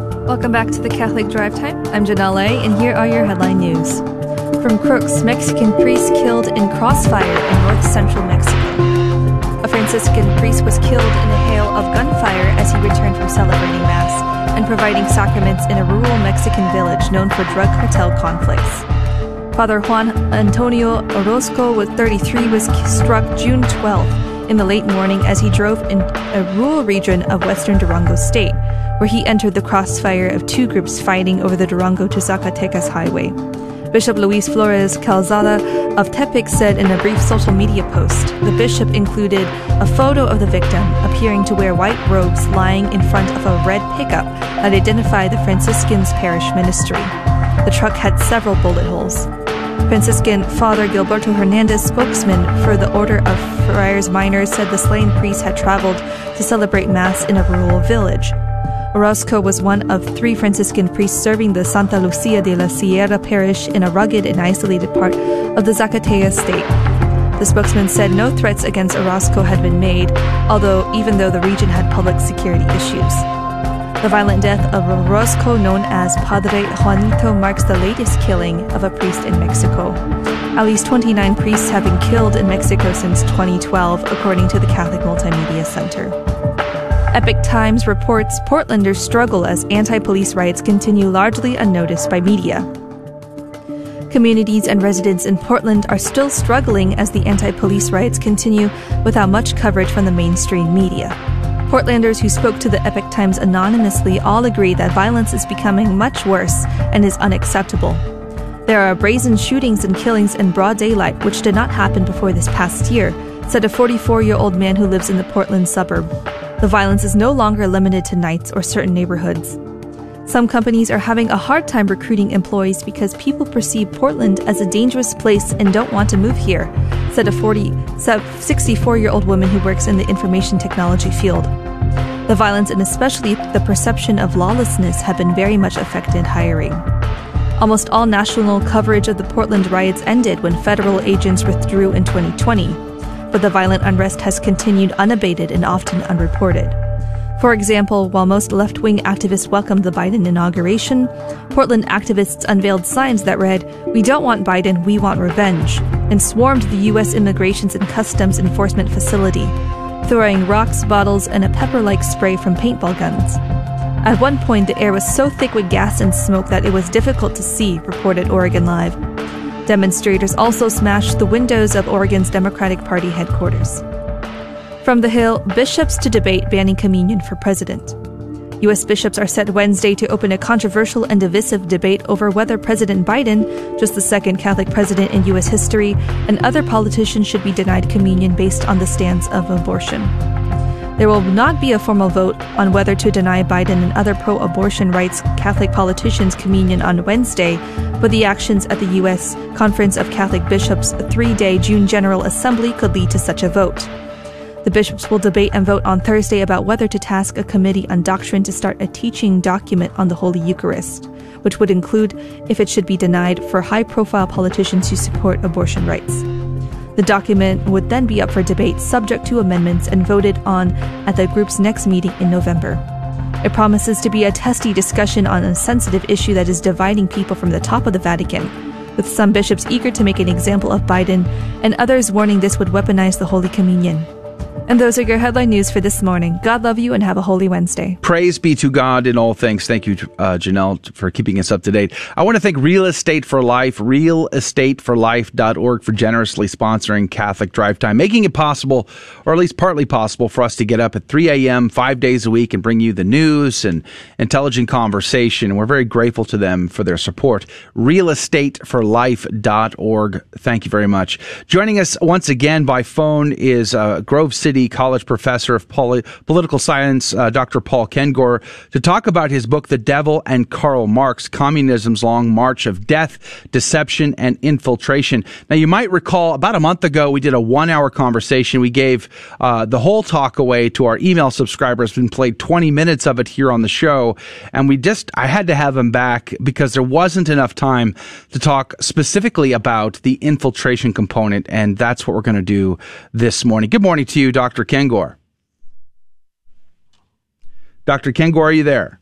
S2: Welcome back to the Catholic Drive Time. I'm Janelle A, and here are your headline news. From Crux, Mexican priest killed in crossfire in north central Mexico. A Franciscan priest was killed in a hail of gunfire as he returned from celebrating Mass and providing sacraments in a rural Mexican village known for drug cartel conflicts. Father Juan Antonio Orozco, with 33, was struck June 12 in the late morning as he drove in a rural region of western Durango state, where he entered the crossfire of two groups fighting over the Durango to Zacatecas highway. Bishop Luis Flores Calzada of Tepic said in a brief social media post the bishop included a photo of the victim appearing to wear white robes lying in front of a red pickup that identified the Franciscans Parish Ministry. The truck had several bullet holes. Franciscan Father Gilberto Hernandez, spokesman for the Order of Friars Minors, said the slain priest had traveled to celebrate Mass in a rural village. Orozco was one of three Franciscan priests serving the Santa Lucia de la Sierra parish in a rugged and isolated part of the Zacatecas state. The spokesman said no threats against Orozco had been made, although even though the region had public security issues. The violent death of Orozco, known as Padre Juanito, marks the latest killing of a priest in Mexico. At least 29 priests have been killed in Mexico since 2012, according to the Catholic Multimedia Center. Epoch Times reports Portlanders struggle as anti police riots continue largely unnoticed by media. Communities and residents in Portland are still struggling as the anti police riots continue without much coverage from the mainstream media. Portlanders who spoke to the Epoch Times anonymously all agree that violence is becoming much worse and is unacceptable. There are brazen shootings and killings in broad daylight, which did not happen before this past year, said a 44 year old man who lives in the Portland suburb. The violence is no longer limited to nights or certain neighborhoods. Some companies are having a hard time recruiting employees because people perceive Portland as a dangerous place and don't want to move here, said a 40, 64 year old woman who works in the information technology field. The violence and especially the perception of lawlessness have been very much affected hiring. Almost all national coverage of the Portland riots ended when federal agents withdrew in 2020, but the violent unrest has continued unabated and often unreported. For example, while most left wing activists welcomed the Biden inauguration, Portland activists unveiled signs that read, We don't want Biden, we want revenge, and swarmed the U.S. Immigrations and Customs Enforcement facility, throwing rocks, bottles, and a pepper like spray from paintball guns. At one point, the air was so thick with gas and smoke that it was difficult to see, reported Oregon Live. Demonstrators also smashed the windows of Oregon's Democratic Party headquarters. From the Hill, bishops to debate banning communion for president. U.S. bishops are set Wednesday to open a controversial and divisive debate over whether President Biden, just the second Catholic president in U.S. history, and other politicians should be denied communion based on the stance of abortion. There will not be a formal vote on whether to deny Biden and other pro abortion rights Catholic politicians communion on Wednesday, but the actions at the U.S. Conference of Catholic Bishops' three day June General Assembly could lead to such a vote. The bishops will debate and vote on Thursday about whether to task a committee on doctrine to start a teaching document on the Holy Eucharist, which would include if it should be denied for high profile politicians who support abortion rights. The document would then be up for debate subject to amendments and voted on at the group's next meeting in November. It promises to be a testy discussion on a sensitive issue that is dividing people from the top of the Vatican, with some bishops eager to make an example of Biden and others warning this would weaponize the Holy Communion. And those are your headline news for this morning. God love you and have a holy Wednesday.
S1: Praise be to God in all things. Thank you, uh, Janelle, for keeping us up to date. I want to thank Real Estate for Life, realestateforlife.org for generously sponsoring Catholic Drive Time, making it possible, or at least partly possible, for us to get up at 3 a.m. five days a week and bring you the news and intelligent conversation. We're very grateful to them for their support. Realestateforlife.org. Thank you very much. Joining us once again by phone is uh, Grove City College professor of Poli- political science, uh, Dr. Paul Kengor, to talk about his book, The Devil and Karl Marx Communism's Long March of Death, Deception, and Infiltration. Now, you might recall about a month ago, we did a one hour conversation. We gave uh, the whole talk away to our email subscribers and played 20 minutes of it here on the show. And we just, I had to have him back because there wasn't enough time to talk specifically about the infiltration component. And that's what we're going to do this morning. Good morning to you, Dr. Kengor. Dr. Kengor, are you there?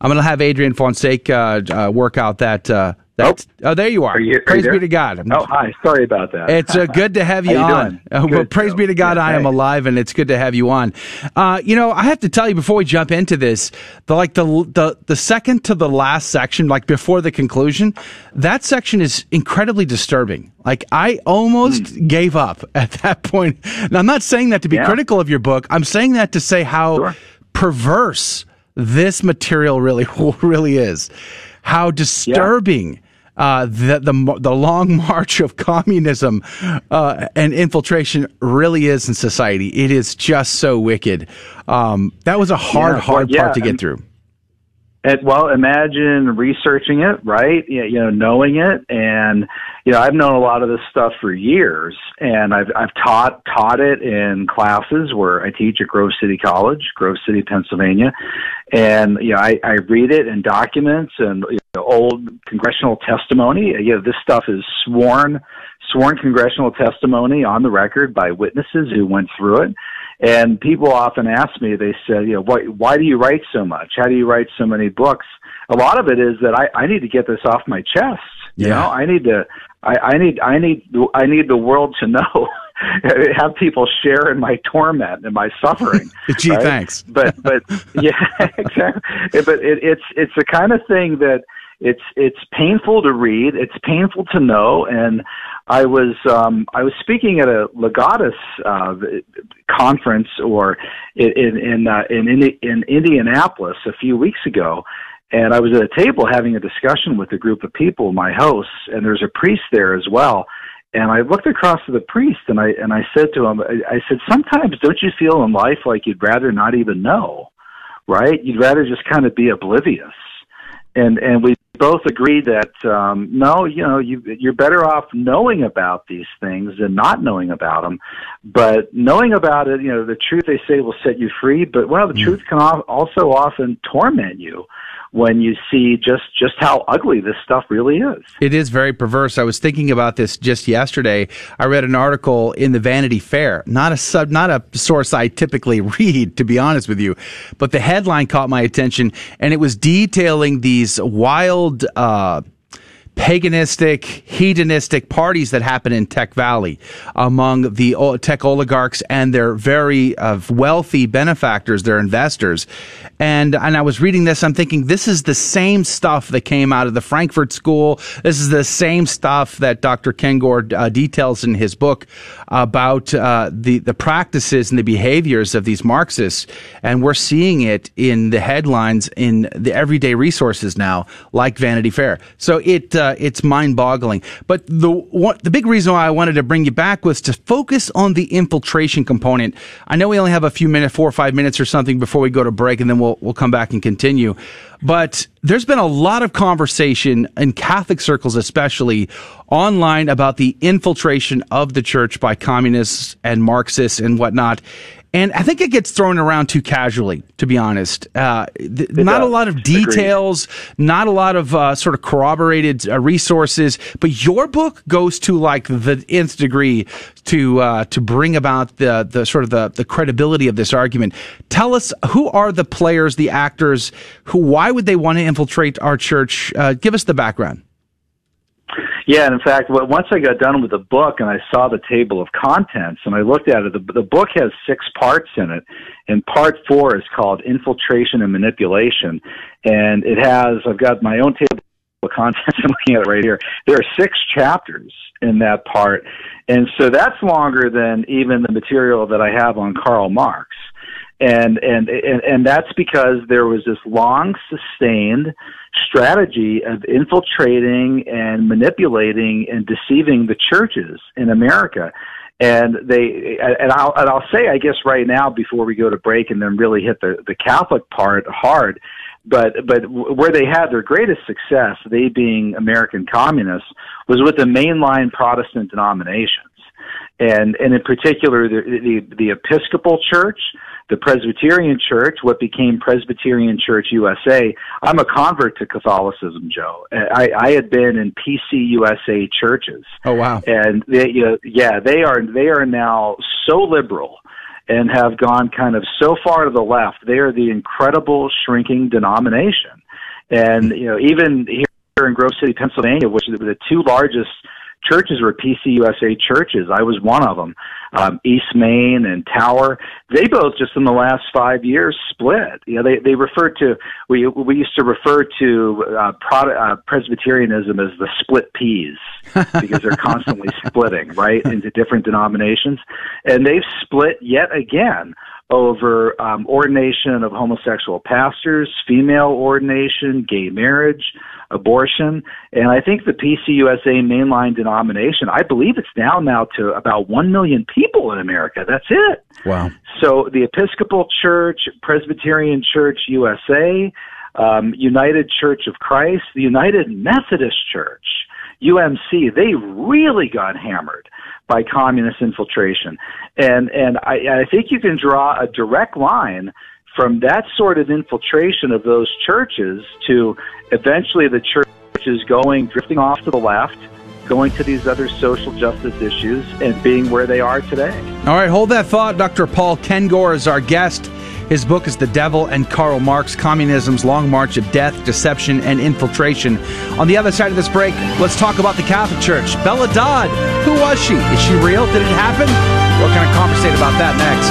S1: I'm going to have Adrian Fonseca uh, work out that. Uh, that oh. there you are.
S8: are you,
S1: praise
S8: are
S1: be to God.
S8: Oh, hi. Sorry about that.
S1: It's uh, good to have you,
S8: you
S1: on. Uh, well, praise be to God, I am alive, and it's good to have you on. Uh, you know, I have to tell you before we jump into this, the like the the the second to the last section, like before the conclusion, that section is incredibly disturbing. Like I almost mm. gave up at that point. Now I'm not saying that to be
S8: yeah.
S1: critical of your book. I'm saying that to say how
S8: sure.
S1: perverse this material really really is. How disturbing. Yeah uh, the, the the long march of communism uh, and infiltration really is in society. It is just so wicked. Um, that was a hard,
S8: yeah,
S1: hard
S8: yeah,
S1: part to get through.
S8: It, well, imagine researching it, right? You know, knowing it, and you know, I've known a lot of this stuff for years, and I've I've taught taught it in classes where I teach at Grove City College, Grove City, Pennsylvania, and you know, I, I read it in documents and you know, old congressional testimony. Uh, you know, this stuff is sworn sworn congressional testimony on the record by witnesses who went through it. And people often ask me, they said, you know, why, why do you write so much? How do you write so many books? A lot of it is that I, I need to get this off my chest. You
S1: Yeah.
S8: know, I need to, I, I need, I need, I need the world to know. have people share in my torment and my suffering.
S1: Gee,
S8: right?
S1: thanks.
S8: But, but yeah, exactly. But it, it's, it's the kind of thing that it's, it's painful to read. It's painful to know. And I was um, I was speaking at a Legatus uh, conference or in in uh, in, in Indianapolis a few weeks ago, and I was at a table having a discussion with a group of people, my hosts, and there's a priest there as well. And I looked across to the priest and I and I said to him, I, I said, sometimes don't you feel in life like you'd rather not even know, right? You'd rather just kind of be oblivious. And and we both agree that um, no, you know, you you're better off knowing about these things than not knowing about them. But knowing about it, you know, the truth they say will set you free. But well, the
S1: Mm.
S8: truth can al- also often torment you when you see just just how ugly this stuff really is.
S1: It is very perverse. I was thinking about this just yesterday. I read an article in the Vanity Fair, not a sub, not a source I typically read, to be honest with you, but the headline caught my attention, and it was detailing these wild. Uh, paganistic, hedonistic parties that happen in Tech Valley among the tech oligarchs and their very uh, wealthy benefactors, their investors. And and I was reading this, I'm thinking this is the same stuff that came out of the Frankfurt School. This is the same stuff that Dr. Kengor uh, details in his book about uh, the the practices and the behaviors of these Marxists, and we're seeing it in the headlines in the everyday resources now, like Vanity Fair. So it uh, Uh, it's mind boggling. But the the big reason why I wanted to bring you back was to focus on the infiltration component. I know we only have a few minutes, four or five minutes or something before we go to break, and then we'll we'll come back and continue. But there's been a lot of conversation in Catholic circles, especially online, about the infiltration of the church by communists and Marxists and whatnot. And I think it gets thrown around too casually, to be honest. Uh, th- not does. a lot of details, Agreed. not a lot of uh, sort of corroborated uh, resources. But your book goes to like the nth degree to uh, to bring about the the sort of the, the credibility of this argument. Tell us who are the players, the actors, who why would they want to infiltrate our church? Uh, give us the background.
S8: Yeah, and in fact, once I got done with the book and I saw the table of contents and I looked at it, the, the book has six parts in it, and part four is called Infiltration and Manipulation, and it has I've got my own table of contents. I'm looking at it right here. There are six chapters in that part, and so that's longer than even the material that I have on Karl Marx and and and, and that's because there was this long sustained strategy of infiltrating and manipulating and deceiving the churches in America. And they and I'll and I'll say I guess right now before we go to break and then really hit the the Catholic part hard but but where they had their greatest success they being American communists was with the mainline Protestant denominations. And and in particular the the, the Episcopal Church the Presbyterian Church, what became Presbyterian Church USA. I'm a convert to Catholicism, Joe. I, I had been in PCUSA churches.
S1: Oh wow!
S8: And they, you know, yeah, they are they are now so liberal and have gone kind of so far to the left. They are the incredible shrinking denomination. And you know, even here in Grove City, Pennsylvania, which is the two largest churches were PCUSA churches. I was one of them. Um, East Main and Tower. They both just in the last five years split. You know, they they refer to we we used to refer to uh, Pro, uh, Presbyterianism as the split peas because they're constantly splitting right into different denominations, and they've split yet again over um, ordination of homosexual pastors, female ordination, gay marriage, abortion. And I think the PCUSA mainline denomination, I believe it's down now to about 1 million people in America. That's it.
S1: Wow.
S8: So the Episcopal Church, Presbyterian Church USA, um, United Church of Christ, the United Methodist Church, UMC, they really got hammered by communist infiltration. And and I, I think you can draw a direct line from that sort of infiltration of those churches to eventually the churches going drifting off to the left going to these other social justice issues and being where they are today.
S1: All right, hold that thought. Dr. Paul Kengor is our guest. His book is The Devil and Karl Marx Communism's Long March of Death, Deception, and Infiltration. On the other side of this break, let's talk about the Catholic Church. Bella Dodd, who was she? Is she real? Did it happen? We're going to conversate about that next.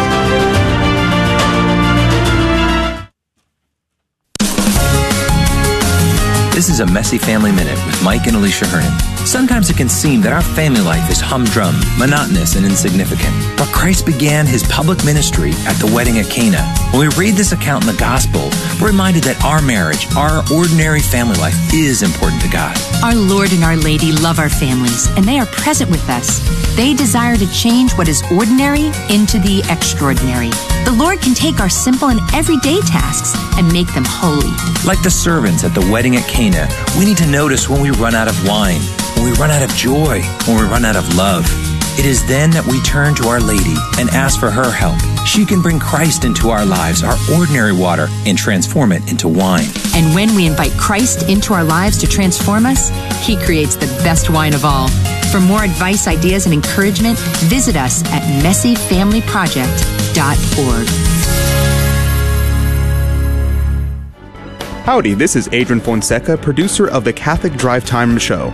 S9: This is a Messy Family Minute with Mike and Alicia Hernon. Sometimes it can seem that our family life is humdrum, monotonous, and insignificant. But Christ began his public ministry at the wedding at Cana. When we read this account in the gospel, we're reminded that our marriage, our ordinary family life, is important to God.
S10: Our Lord and Our Lady love our families, and they are present with us. They desire to change what is ordinary into the extraordinary. The Lord can take our simple and everyday tasks and make them holy.
S9: Like the servants at the wedding at Cana, we need to notice when we run out of wine, when we run out of joy, when we run out of love. It is then that we turn to Our Lady and ask for her help. She can bring Christ into our lives, our ordinary water, and transform it into wine.
S10: And when we invite Christ into our lives to transform us, He creates the best wine of all. For more advice, ideas, and encouragement, visit us at messyfamilyproject.org.
S3: Howdy, this is Adrian Fonseca, producer of the Catholic Drive Time Show.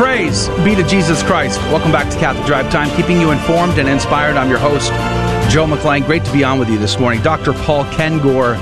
S1: Praise be to Jesus Christ. Welcome back to Catholic Drive Time, keeping you informed and inspired. I'm your host, Joe McClane. Great to be on with you this morning. Dr. Paul Kengor,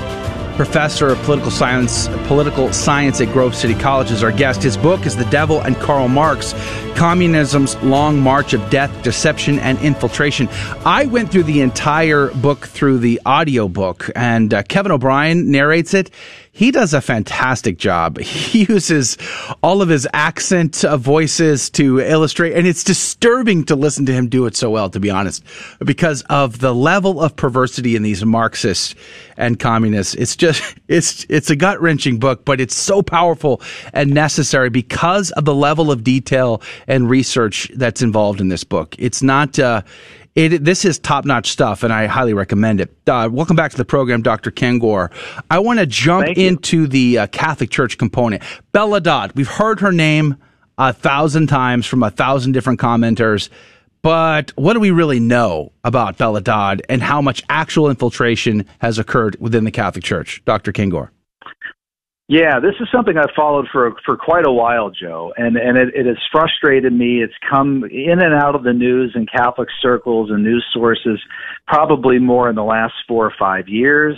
S1: professor of political science, political science at Grove City College, is our guest. His book is The Devil and Karl Marx Communism's Long March of Death, Deception, and Infiltration. I went through the entire book through the audio book, and uh, Kevin O'Brien narrates it he does a fantastic job. He uses all of his accent uh, voices to illustrate, and it's disturbing to listen to him do it so well, to be honest, because of the level of perversity in these Marxists and communists. It's just, it's, it's a gut wrenching book, but it's so powerful and necessary because of the level of detail and research that's involved in this book. It's not, uh, it, this is top notch stuff, and I highly recommend it. Uh, welcome back to the program, Dr. Kengor. I want to jump into the uh, Catholic Church component. Bella Dodd, we've heard her name a thousand times from a thousand different commenters, but what do we really know about Bella Dodd and how much actual infiltration has occurred within the Catholic Church? Dr. Kengor.
S8: Yeah, this is something I've followed for for quite a while, Joe, and and it, it has frustrated me. It's come in and out of the news in Catholic circles and news sources, probably more in the last four or five years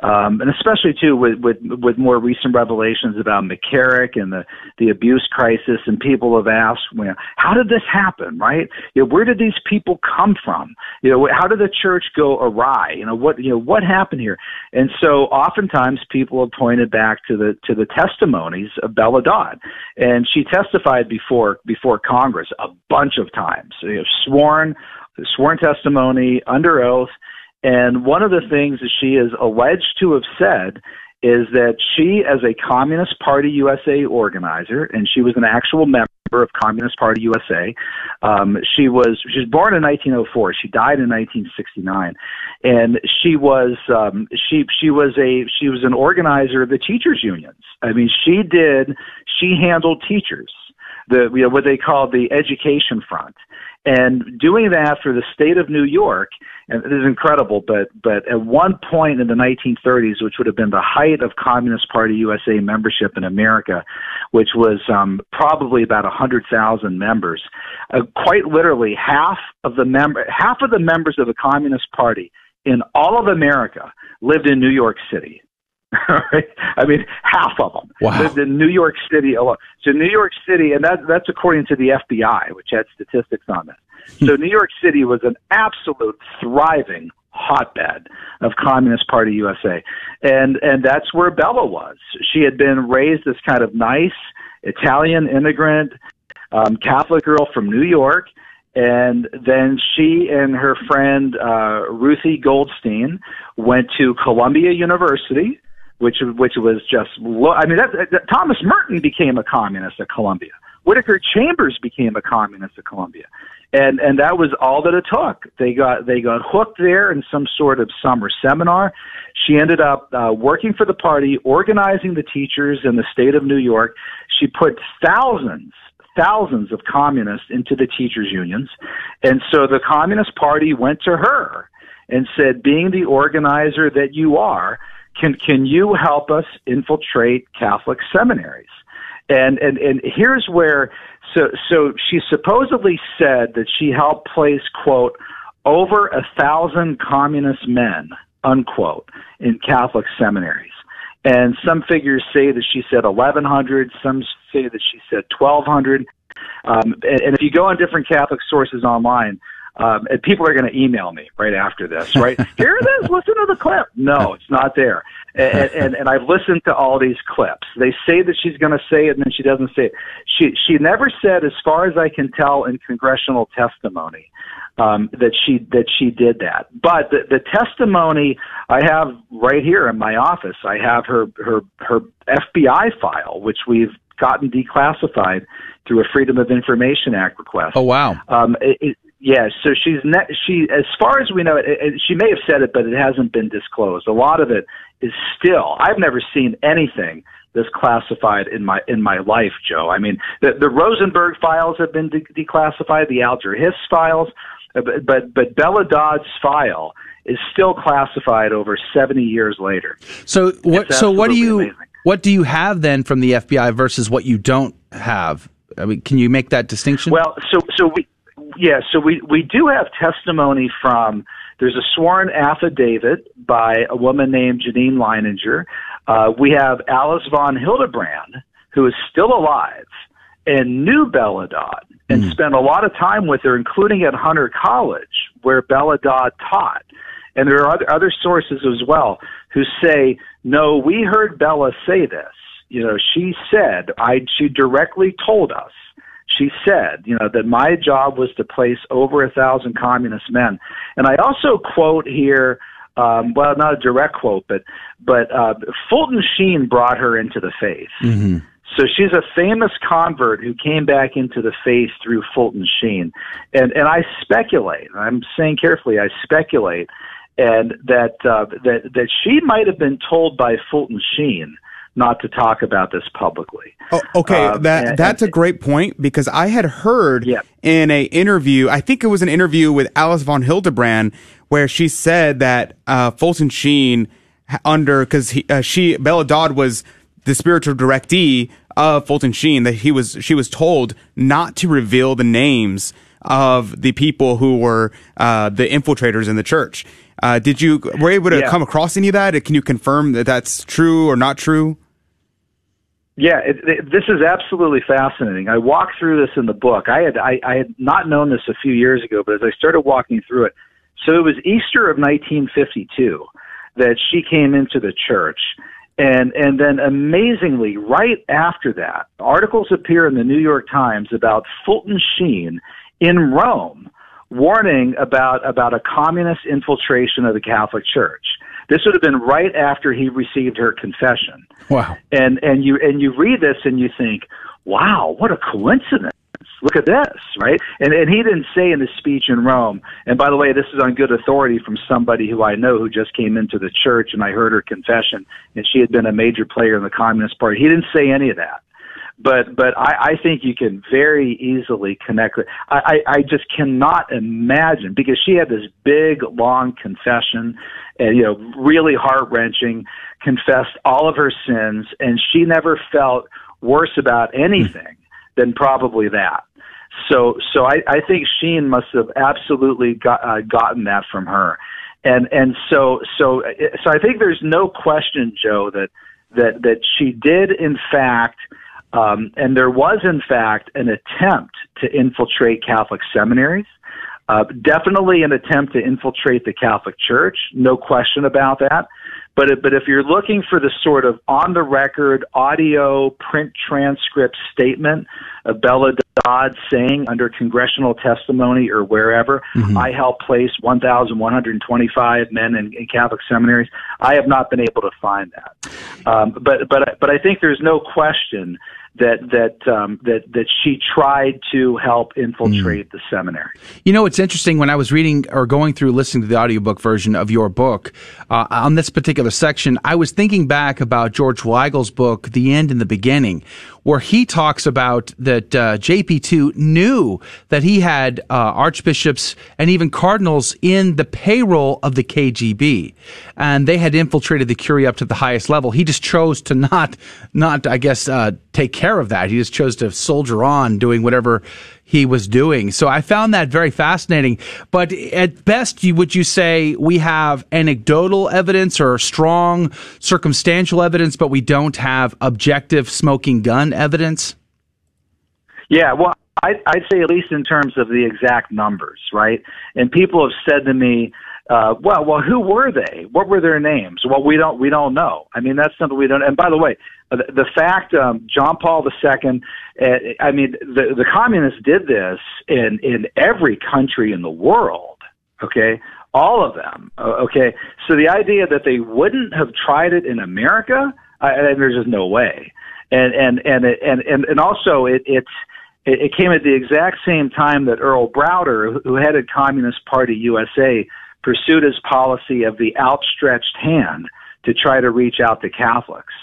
S8: um, and especially too with, with with more recent revelations about McCarrick and the the abuse crisis, and people have asked, well, how did this happen? Right? You know, where did these people come from? You know, how did the church go awry? You know, what you know what happened here? And so, oftentimes, people have pointed back to the to the testimonies of Bella Dodd, and she testified before before Congress a bunch of times, you know, sworn sworn testimony under oath and one of the things that she is alleged to have said is that she, as a Communist Party USA organizer, and she was an actual member of Communist Party USA. Um, she was she was born in 1904. She died in 1969, and she was um, she she was a she was an organizer of the teachers unions. I mean, she did she handled teachers the you know, what they call the education front and doing that for the state of New York, and it is incredible, but but at one point in the 1930s, which would have been the height of Communist Party USA membership in America, which was um, probably about 100,000 members, uh, quite literally half of the member half of the members of the Communist Party in all of America lived in New York City. I mean, half of them
S1: wow.
S8: lived in New York City alone. So New York City, and that, that's according to the FBI, which had statistics on that. Hmm. so New York City was an absolute thriving hotbed of Communist Party USA, and and that's where Bella was. She had been raised as kind of nice Italian immigrant um, Catholic girl from New York. And then she and her friend uh, Ruthie Goldstein went to Columbia University, which which was just lo- I mean that, that, Thomas Merton became a communist at Columbia. Whittaker Chambers became a communist at Columbia, and and that was all that it took. They got they got hooked there in some sort of summer seminar. She ended up uh, working for the party, organizing the teachers in the state of New York. She put thousands thousands of communists into the teachers unions, and so the Communist Party went to her and said, being the organizer that you are can can you help us infiltrate Catholic seminaries? And and and here's where so so she supposedly said that she helped place quote over a thousand communist men unquote in Catholic seminaries. And some figures say that she said 1,100. Some say that she said 1,200. Um, and, and if you go on different Catholic sources online, Um, and people are going to email me right after this, right? Here it is. Listen to the clip. No, it's not there. And, and, and I've listened to all these clips. They say that she's going to say it, and then she doesn't say it. She she never said, as far as I can tell, in congressional testimony, um, that she that she did that. But the, the testimony I have right here in my office, I have her her her FBI file, which we've gotten declassified through a Freedom of Information Act request.
S1: Oh wow!
S8: Um, it, it, yeah, so she's ne- she as far as we know, it, it, she may have said it, but it hasn't been disclosed. A lot of it is still. I've never seen anything this classified in my in my life, Joe. I mean, the the Rosenberg files have been de- declassified, the Alger Hiss files, uh, but but, but Bella Dodd's file is still classified over 70 years later.
S1: So what so what do you
S8: amazing.
S1: what do you have then from the FBI versus what you don't have? I mean, can you make that distinction?
S8: Well, so so we yeah, so we we do have testimony from there's a sworn affidavit by a woman named Janine Leininger. Uh, we have Alice von Hildebrand, who is still alive and knew Bella Dodd and spent a lot of time with her, including at Hunter College, where Bella Dodd taught. And there are other, other sources as well who say, no, we heard Bella say this. You know, she said, I, she directly told us she said, you know, that my job was to place over a thousand communist men. And I also quote here, um, well, not a direct quote, but but uh, Fulton Sheen brought her into the faith.
S1: Mm-hmm.
S8: So she's a famous convert who came back into the faith through Fulton Sheen. And and I speculate, I'm saying carefully, I speculate, and that uh, that that she might have been told by Fulton Sheen not to talk about this publicly.
S3: Oh, okay,
S8: Um,
S3: that
S8: and-
S3: that's a great point because I had heard in a interview, I think it was an interview with Alice von Hildebrand, where she said that uh, Fulton Sheen under because uh, she Bella Dodd was the spiritual directee of Fulton Sheen that he was she was told not to reveal the names of the people who were uh, the infiltrators in the church. Uh, did you were able to
S8: Yeah.
S3: come across any of that? Can you confirm that that's true or not true?
S8: Yeah, it, it, this is absolutely fascinating. I walk through this in the book. I had I, I had not known this a few years ago, but as I started walking through it, so it was Easter of 1952 that she came into the church, and and then amazingly, right after that, articles appear in the New York Times about Fulton Sheen in Rome warning about about a communist infiltration of the Catholic Church. This would have been right after he received her confession
S1: Wow.
S8: and and you and you read this and you think, wow, what a coincidence. Look at this, right? And and he didn't say in his speech in Rome. And by the way, this is on good authority from somebody who I know who just came into the church, and I heard her confession, and she had been a major player in the Communist Party. He didn't say any of that. But but I, I think you can very easily connect. It. I, I I just cannot imagine because she had this big long confession, and you know really heart wrenching, confessed all of her sins, and she never felt worse about anything than probably that. So so I, I think Sheen must have absolutely got, uh, gotten that from her, and and so so so I think there's no question, Joe, that that that she did in fact. Um, and there was, in fact, an attempt to infiltrate Catholic seminaries. Uh, definitely an attempt to infiltrate the Catholic Church, no question about that. But but if you're looking for the sort of on the record audio print transcript statement of Bella Dodd saying under congressional testimony or wherever, I helped place 1,125 men in, in Catholic seminaries, I have not been able to find that. Um, but but but I think there's no question that that um, that that she tried to help infiltrate the seminary.
S1: You know, it's interesting when I was reading or going through listening to the audiobook version of your book uh, on this particular section, I was thinking back about George Weigel's book, The End and the Beginning, where he talks about that uh, JP2 knew that he had uh, archbishops and even cardinals in the payroll of the KGB, and they had infiltrated the curia up to the highest level. He just chose to not, not I guess, uh, take care of that. He just chose to soldier on, doing whatever he was doing. So I found that very fascinating. But at best, would you say we have anecdotal evidence or strong circumstantial evidence, but we don't have objective smoking gun evidence?
S8: Yeah, well, I'd say at least in terms of the exact numbers, right? And people have said to me, uh, well, well, who were they? What were their names? Well, we don't, we don't know. I mean, that's something we don't. And by the way, the, the fact, um, John Paul II, uh, I mean, the the communists did this in in every country in the world. Okay, all of them. Uh, okay, so the idea that they wouldn't have tried it in America, I, I, there's just no way. And and and and and and also it it's it came at the exact same time that Earl Browder, who headed Communist Party USA, pursued his policy of the outstretched hand to try to reach out to Catholics.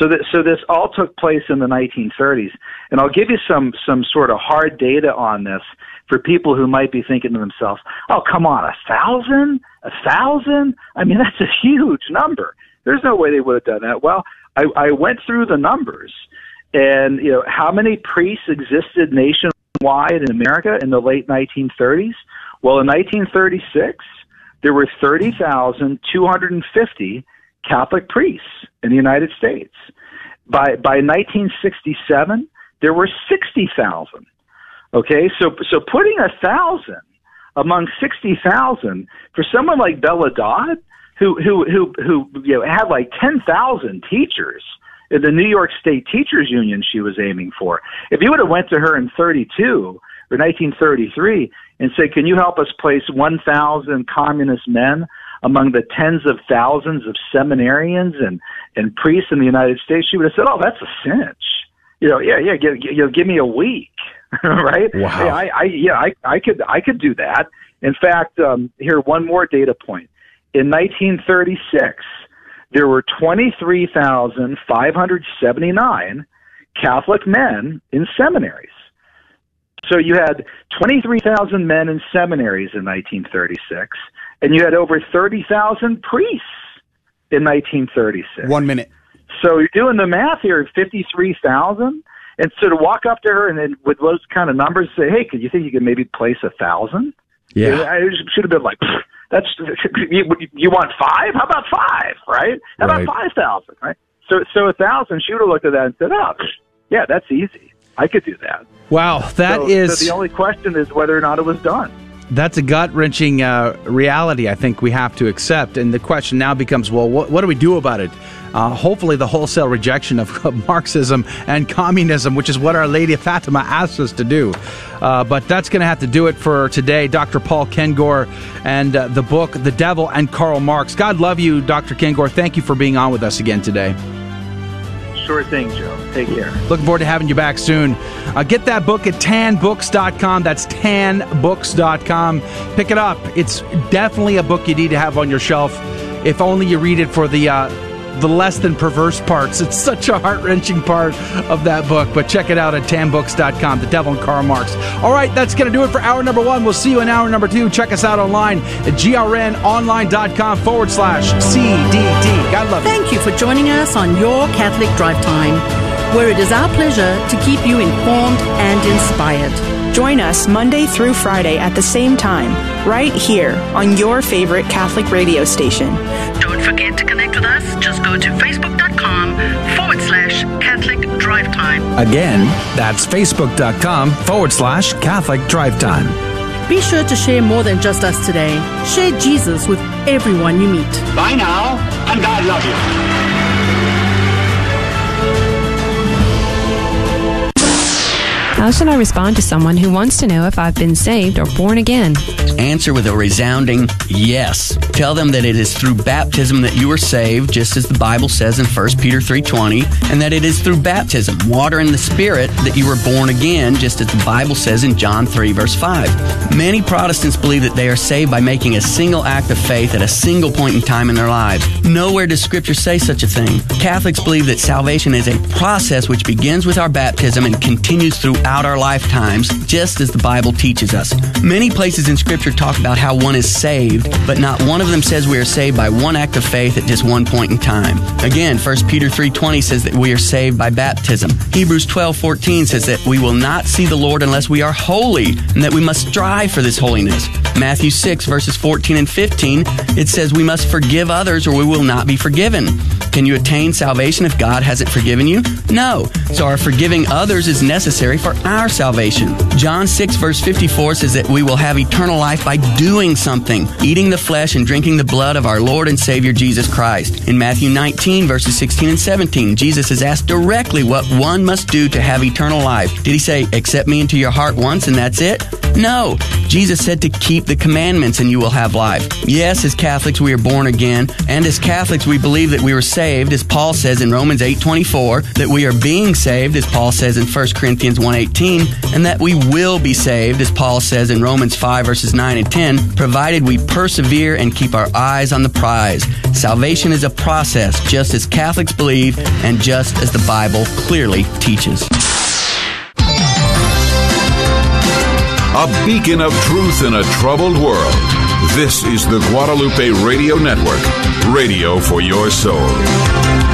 S8: So that so this all took place in the 1930s, and I'll give you some some sort of hard data on this for people who might be thinking to themselves, "Oh, come on, a thousand, a thousand? I mean, that's a huge number. There's no way they would have done that." Well, I, I went through the numbers, and you know how many priests existed nationwide in America in the late 1930s. Well, in 1936, there were 30,250 Catholic priests in the United States. By by 1967, there were 60,000. Okay, so so putting a thousand among 60,000 for someone like Bella Dodd, who who who who you know had like 10,000 teachers in the New York State Teachers Union she was aiming for. If you would have went to her in 32 or 1933 and say, "Can you help us place 1,000 communist men among the tens of thousands of seminarians and and priests in the United States?" She would have said, "Oh, that's a cinch." You know, yeah, yeah, give, you know, give me a week, right?
S1: Wow.
S8: Hey, I, I, yeah, I, I could, I could do that. In fact, um, here one more data point. In 1936, there were 23,579 Catholic men in seminaries. So you had 23,000 men in seminaries in 1936, and you had over 30,000 priests in 1936.
S3: One minute.
S8: So you're doing the math here, 53,000. And so to walk up to her and then with those kind of numbers say, hey, could you think you could maybe place a thousand?
S1: Yeah.
S8: I should have been like, that's, you, you want five? How about five, right? How
S1: Right.
S8: about 5,000, right? So, so a thousand, she would have looked at that and said, oh, yeah, that's easy. I could do that.
S1: Wow, that
S8: so,
S1: is
S8: So the only question is whether or not it was done.
S1: that's a gut wrenching uh, reality. I think we have to accept, and the question now becomes, well, what, what do we do about it? Uh, hopefully, the wholesale rejection of Marxism and communism, which is what Our Lady of Fatima asked us to do. Uh, but that's going to have to do it for today. Dr. Paul Kengor and uh, the book "The Devil and Karl Marx." God love you, Dr. Kengor. Thank you for being on with us again today.
S8: Sure thing, Joe. Take care.
S1: Looking forward to having you back soon. Uh, get that book at tanbooks.com. That's tanbooks.com. Pick it up. It's definitely a book you need to have on your shelf. If only you read it for the uh, the less than perverse parts. It's such a heart wrenching part of that book. But check it out at tanbooks.com. The Devil and Karl Marx. All right, that's going to do it for hour number one. We'll see you in hour number two. Check us out online at grnonline.com forward slash CDD. God love you.
S11: Thank you for joining us on Your Catholic Drive Time, where it is our pleasure to keep you informed and inspired.
S12: Join us Monday through Friday at the same time, right here on your favorite Catholic radio station.
S13: Don't forget to connect with us. Just go to facebook.com forward slash Catholic Drive Time.
S14: Again, that's facebook.com forward slash Catholic Drive Time.
S11: Be sure to share more than just us today. Share Jesus with everyone you meet.
S15: Bye now, and God love you.
S16: How should I respond to someone who wants to know if I've been saved or born again?
S17: Answer with a resounding yes. Tell them that it is through baptism that you are saved, just as the Bible says in 1 Peter 3:20, and that it is through baptism, water and the Spirit, that you were born again, just as the Bible says in John 3 verse 5. Many Protestants believe that they are saved by making a single act of faith at a single point in time in their lives. Nowhere does Scripture say such a thing. Catholics believe that salvation is a process which begins with our baptism and continues throughout our lifetimes, just as the Bible teaches us. Many places in Scripture talk about how one is saved, but not one of them says we are saved by one act of faith at just one point in time. Again, 1 Peter 3:20 says that we are saved by baptism. Hebrews 12:14 says that we will not see the Lord unless we are holy, and that we must strive for this holiness. Matthew 6 verses 14 and 15, it says we must forgive others or we will not be forgiven. Can you attain salvation if God hasn't forgiven you? No. So our forgiving others is necessary for our salvation. John 6 verse 54 says that we will have eternal life by doing something, eating the flesh and drinking the blood of our Lord and Savior Jesus Christ. In Matthew 19 verses 16 and 17, Jesus is asked directly what one must do to have eternal life. Did he say, accept me into your heart once and that's it? No. Jesus said to keep the commandments and you will have life. Yes, as Catholics we are born again, and as Catholics we believe that we were saved, as Paul says in Romans 8:24, that we are being saved, as Paul says in 1 Corinthians 1:18, and that we will be saved, as Paul says in Romans 5 verses 9 and 10, provided we persevere and keep our eyes on the prize. Salvation is a process, just as Catholics believe and just as the Bible clearly teaches.
S18: A beacon of truth in a troubled world. This is the Guadalupe Radio Network, radio for your soul.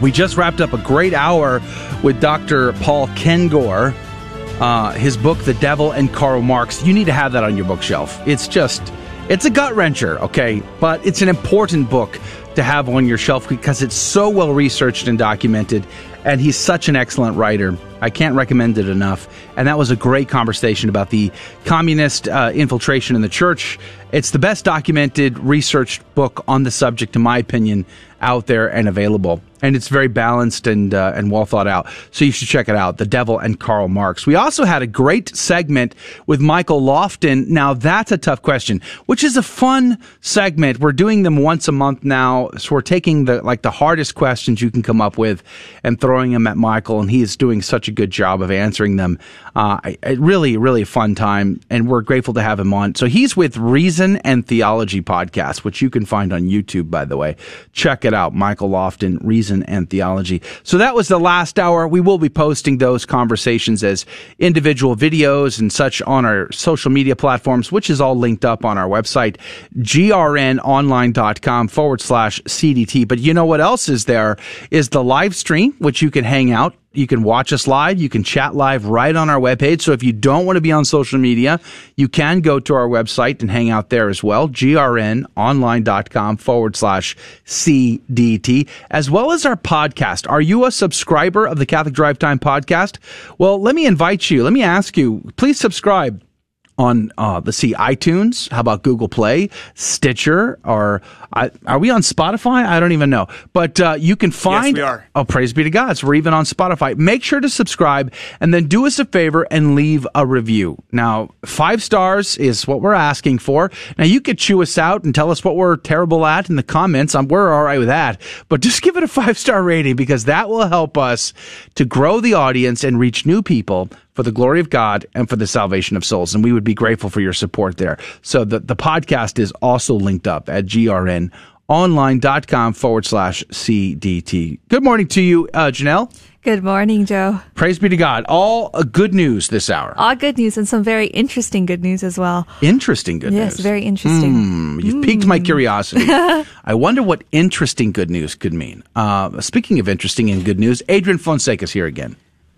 S1: We just wrapped up a great hour with Dr. Paul Kengor. Uh, his book, The Devil and Karl Marx. You need to have that on your bookshelf. It's just, it's a gut wrencher, okay? But it's an important book to have on your shelf because it's so well researched and documented. And he's such an excellent writer. I can't recommend it enough. And that was a great conversation about the communist uh, infiltration in the church. It's the best documented, researched book on the subject, in my opinion, out there and available. And it's very balanced and uh, and well thought out. So you should check it out. The Devil and Karl Marx. We also had a great segment with Michael Lofton. Now that's a tough question, which is a fun segment. We're doing them once a month now. So we're taking the like the hardest questions you can come up with and throwing them at Michael, and he is doing such a good job of answering them. Uh, a really, really fun time, and we're grateful to have him on. So he's with Reason and Theology podcast, which you can find on YouTube, by the way. Check it out, Michael Lofton, Reason and Theology. So that was the last hour. We will be posting those conversations as individual videos and such on our social media platforms, which is all linked up on our website, grnonline.com forward slash CDT. But you know what else is there is the live stream, which you can hang out you can watch us live. You can chat live right on our webpage. So if you don't want to be on social media, you can go to our website and hang out there as well. grnonline.com forward slash CDT, as well as our podcast. Are you a subscriber of the Catholic Drive Time podcast? Well, let me invite you. Let me ask you, please subscribe on uh, let's see iTunes. How about Google Play, Stitcher, or uh, are we on Spotify? I don't even know. But uh, you can find.
S3: Yes, we are.
S1: Oh, praise be to God! So we're even on Spotify. Make sure to subscribe and then do us a favor and leave a review. Now, five stars is what we're asking for. Now you could chew us out and tell us what we're terrible at in the comments. Um, we're all right with that. But just give it a five star rating because that will help us to grow the audience and reach new people for the glory of God and for the salvation of souls. And we would be grateful for your support there. So the, the podcast is also linked up at grnonline.com forward slash CDT. Good morning to you, uh, Janelle.
S2: Good morning, Joe.
S1: Praise be to God. All uh, good news this hour.
S2: All good news and some very interesting good news as well.
S1: Interesting good
S2: yes,
S1: news.
S2: Yes, very interesting.
S1: Hmm, you've piqued my curiosity. I wonder what interesting good news could mean. Uh, speaking of interesting and good news, Adrian Fonseca's here again.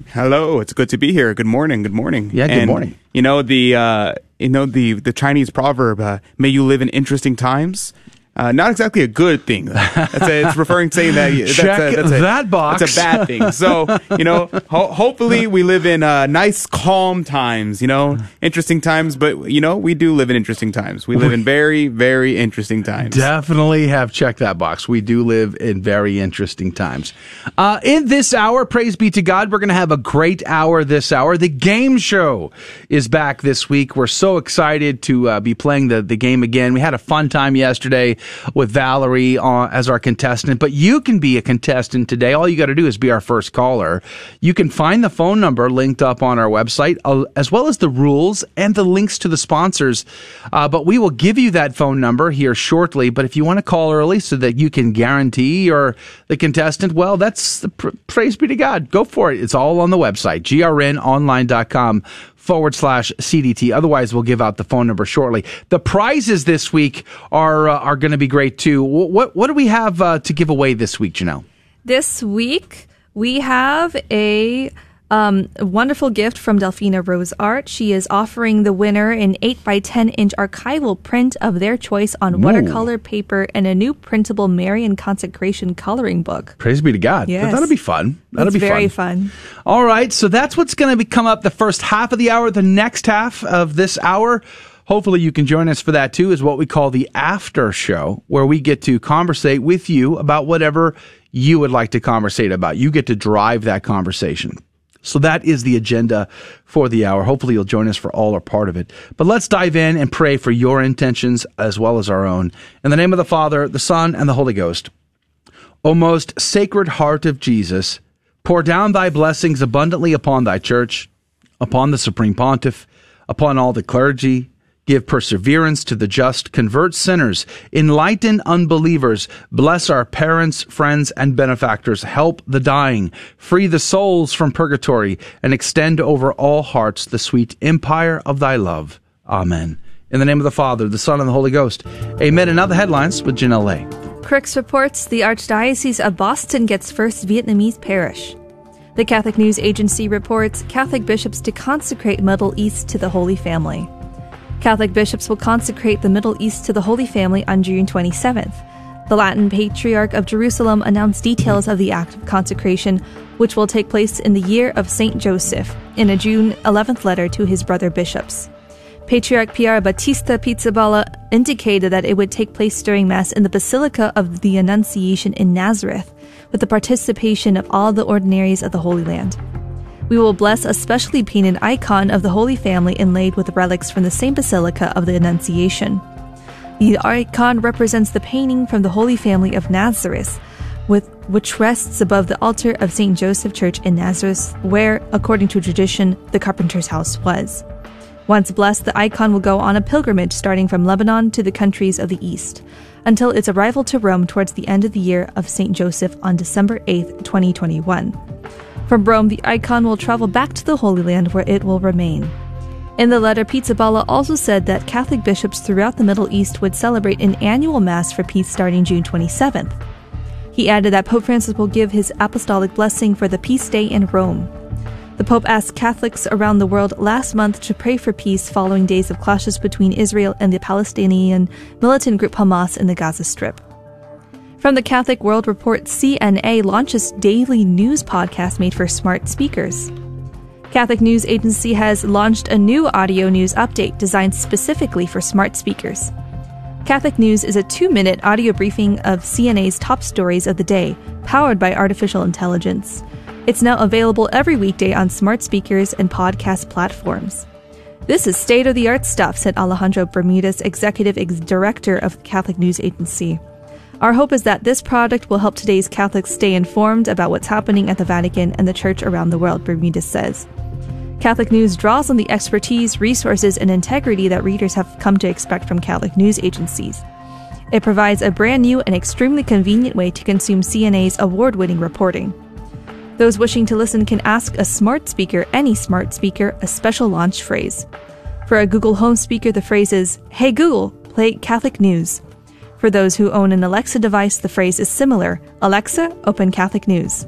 S3: Hello, it's good to be here. Good morning. Good morning.
S1: Yeah, good
S3: And,
S1: morning.
S3: You know the uh, you know the the Chinese proverb, uh, "May you live in interesting times." Uh, not exactly a good thing. That's a, it's referring to saying that that's a, that's a,
S1: that box.
S3: That's a bad thing. So you know, ho- hopefully we live in uh, nice, calm times. You know, interesting times. But you know, we do live in interesting times. We live in very, very interesting times.
S1: Definitely have checked that box. We do live in very interesting times. Uh, in this hour, praise be to God, we're going to have a great hour this hour. The game show is back this week. We're so excited to uh, be playing the, the game again. We had a fun time yesterday with Valerie uh, as our contestant, but you can be a contestant today. All you got to do is be our first caller. You can find the phone number linked up on our website, uh, as well as the rules and the links to the sponsors. Uh, but we will give you that phone number here shortly. But if you want to call early so that you can guarantee you're the contestant, well, that's the pr- praise be to God. Go for it. It's all on the website, grnonline.com forward slash CDT. Otherwise, we'll give out the phone number shortly. The prizes this week are uh, are going to be great too. What, what do we have uh, to give away this week, Janelle?
S2: This week, we have a um, wonderful gift from Delphina Rose Art. She is offering the winner an 8 by 10 inch archival print of their choice on
S1: Ooh.
S2: watercolor paper and a new printable Marian consecration coloring book.
S1: Praise be to God.
S2: Yes.
S1: That'll be fun. That'll
S2: It's
S1: be
S2: very
S1: fun.
S2: fun.
S1: All right, so that's what's going to be come up the first half of the hour. The next half of this hour, hopefully you can join us for that too, is what we call the after show, where we get to conversate with you about whatever you would like to conversate about. You get to drive that conversation. So that is the agenda for the hour. Hopefully you'll join us for all or part of it. But let's dive in and pray for your intentions as well as our own. In the name of the Father, the Son, and the Holy Ghost. O most sacred heart of Jesus, pour down thy blessings abundantly upon thy church, upon the supreme pontiff, upon all the clergy. Give perseverance to the just, convert sinners, enlighten unbelievers, bless our parents, friends, and benefactors, help the dying, free the souls from purgatory, and extend over all hearts the sweet empire of thy love. Amen. In the name of the Father, the Son, and the Holy Ghost. Amen. And now the headlines with Janelle Lay.
S2: Crux reports the Archdiocese of Boston gets first Vietnamese parish. The Catholic News Agency reports Catholic bishops to consecrate Middle East to the Holy Family. Catholic bishops will consecrate the Middle East to the Holy Family on June 27th. The Latin Patriarch of Jerusalem announced details of the act of consecration, which will take place in the year of St. Joseph, in a June 11th letter to his brother bishops. Patriarch Pier Battista Pizzaballa indicated that it would take place during Mass in the Basilica of the Annunciation in Nazareth, with the participation of all the ordinaries of the Holy Land. We will bless a specially painted icon of the Holy Family inlaid with relics from the same Basilica of the Annunciation. The icon represents the painting from the Holy Family of Nazareth, with which rests above the altar of St. Joseph Church in Nazareth, where, according to tradition, the carpenter's house was. Once blessed, the icon will go on a pilgrimage starting from Lebanon to the countries of the East, until its arrival to Rome towards the end of the year of St. Joseph on December 8, 2021. From Rome, the icon will travel back to the Holy Land where it will remain. In the letter, Pizzaballa also said that Catholic bishops throughout the Middle East would celebrate an annual Mass for peace starting June 27th. He added that Pope Francis will give his apostolic blessing for the peace day in Rome. The Pope asked Catholics around the world last month to pray for peace following days of clashes between Israel and the Palestinian militant group Hamas in the Gaza Strip. From the Catholic World Report, CNA launches daily news podcast made for smart speakers. Catholic News Agency has launched a new audio news update designed specifically for smart speakers. Catholic News is a two minute audio briefing of CNA's top stories of the day, powered by artificial intelligence. It's now available every weekday on smart speakers and podcast platforms. This is state of the art stuff, said Alejandro Bermudez, Executive ex- Director of Catholic News Agency. Our hope is that this product will help today's Catholics stay informed about what's happening at the Vatican and the Church around the world, Bermudez says. Catholic News draws on the expertise, resources, and integrity that readers have come to expect from Catholic news agencies. It provides a brand new and extremely convenient way to consume CNA's award winning reporting. Those wishing to listen can ask a smart speaker, any smart speaker, a special launch phrase. For a Google Home speaker, the phrase is, Hey Google, play Catholic News. For those who own an Alexa device, the phrase is similar Alexa, open Catholic News.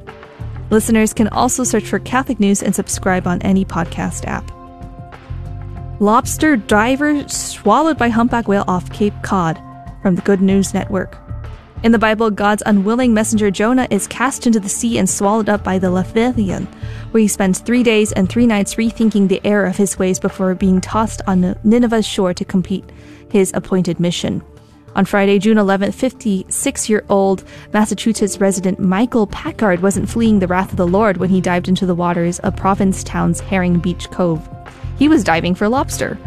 S2: Listeners can also search for Catholic News and subscribe on any podcast app. Lobster diver swallowed by humpback whale off Cape Cod. from the Good News Network. In the Bible, God's unwilling messenger Jonah is cast into the sea and swallowed up by the Leviathan, where he spends three days and three nights rethinking the error of his ways before being tossed on Nineveh's shore to complete his appointed mission. On Friday, June 11th, 56 year old Massachusetts resident Michael Packard wasn't fleeing the wrath of the Lord when he dived into the waters of Provincetown's Herring Beach Cove. He was diving for lobster.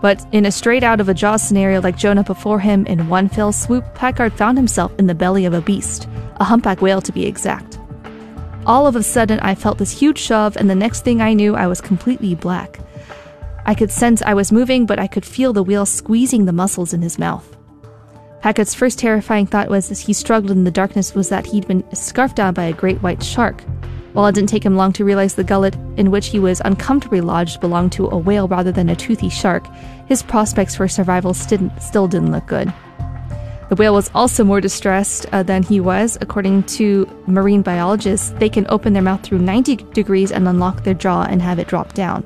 S2: But in a straight out of a Jaws scenario like Jonah before him, in one fell swoop, Packard found himself in the belly of a beast, a humpback whale to be exact. All of a sudden, I felt this huge shove, and the next thing I knew, I was completely black. I could sense I was moving, but I could feel the whale squeezing the muscles in his mouth. Packard's first terrifying thought was as he struggled in the darkness was that he'd been scarfed down by a great white shark. While it didn't take him long to realize the gullet in which he was uncomfortably lodged belonged to a whale rather than a toothy shark, his prospects for survival still didn't look good. The whale was also more distressed uh, than he was. According to marine biologists, they can open their mouth through 90 degrees and unlock their jaw and have it drop down.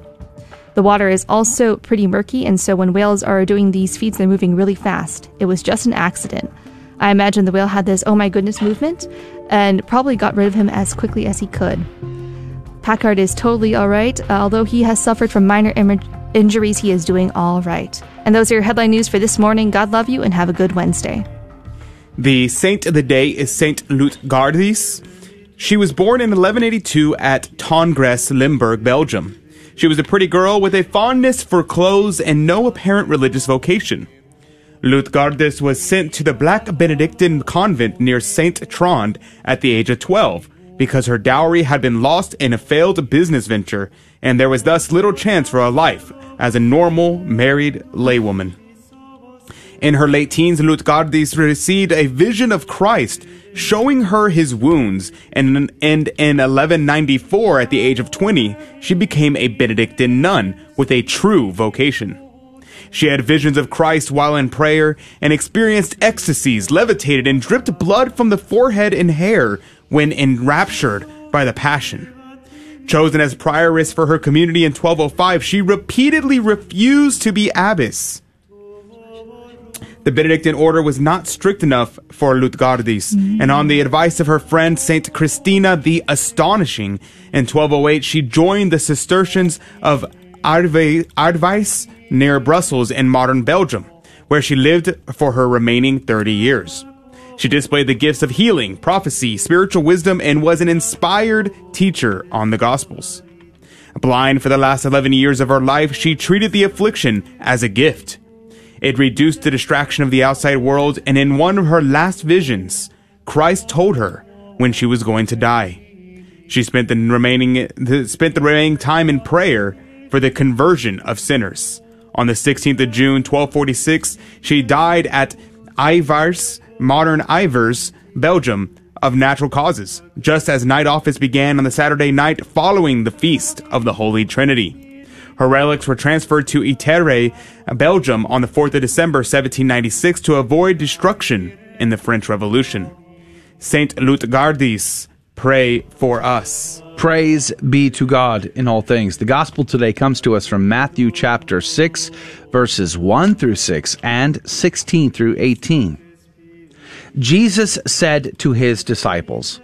S2: The water is also pretty murky, and so when whales are doing these feeds, they're moving really fast. It was just an accident. I imagine the whale had this oh my goodness movement and probably got rid of him as quickly as he could. Packard is totally alright. Uh, although he has suffered from minor Im- injuries, he is doing alright. And those are your headline news for this morning. God love you and have a good Wednesday.
S3: The saint of the day is Saint Lutgardis. She was born in 1182 at Tongres, Limburg, Belgium. She was a pretty girl with a fondness for clothes and no apparent religious vocation. Lutgardis was sent to the Black Benedictine convent near St. Trond at the age of 12 because her dowry had been lost in a failed business venture and there was thus little chance for a life as a normal married laywoman. In her late teens, Lutgardis received a vision of Christ showing her his wounds, and, in 1194, at the age of 20, she became a Benedictine nun with a true vocation. She had visions of Christ while in prayer and experienced ecstasies, levitated, and dripped blood from the forehead and hair when enraptured by the Passion. Chosen as prioress for her community in 1205, she repeatedly refused to be abbess. The Benedictine order was not strict enough for Lutgardis, mm. and on the advice of her friend Saint Christina the Astonishing, in 1208 she joined the Cistercians of Ardwijs near Brussels in modern Belgium, where she lived for her remaining 30 years. She displayed the gifts of healing, prophecy, spiritual wisdom, and was an inspired teacher on the Gospels. Blind for the last 11 years of her life, she treated the affliction as a gift it reduced the distraction of the outside world, and in one of her last visions, Christ told her when she was going to die. She spent the remaining spent the remaining time in prayer for the conversion of sinners. On the 16th of June, 1246, she died at Ivars, modern Ivers, Belgium, of natural causes, just as night office began on the Saturday night following the feast of the Holy Trinity. Her relics were transferred to Ittre, Belgium on the 4th of December 1796 to avoid destruction in the French Revolution. Saint Lutgardis, pray for us.
S1: Praise be to God in all things. The gospel today comes to us from Matthew chapter 6, verses 1 through 6 and 16 through 18. Jesus said to his disciples,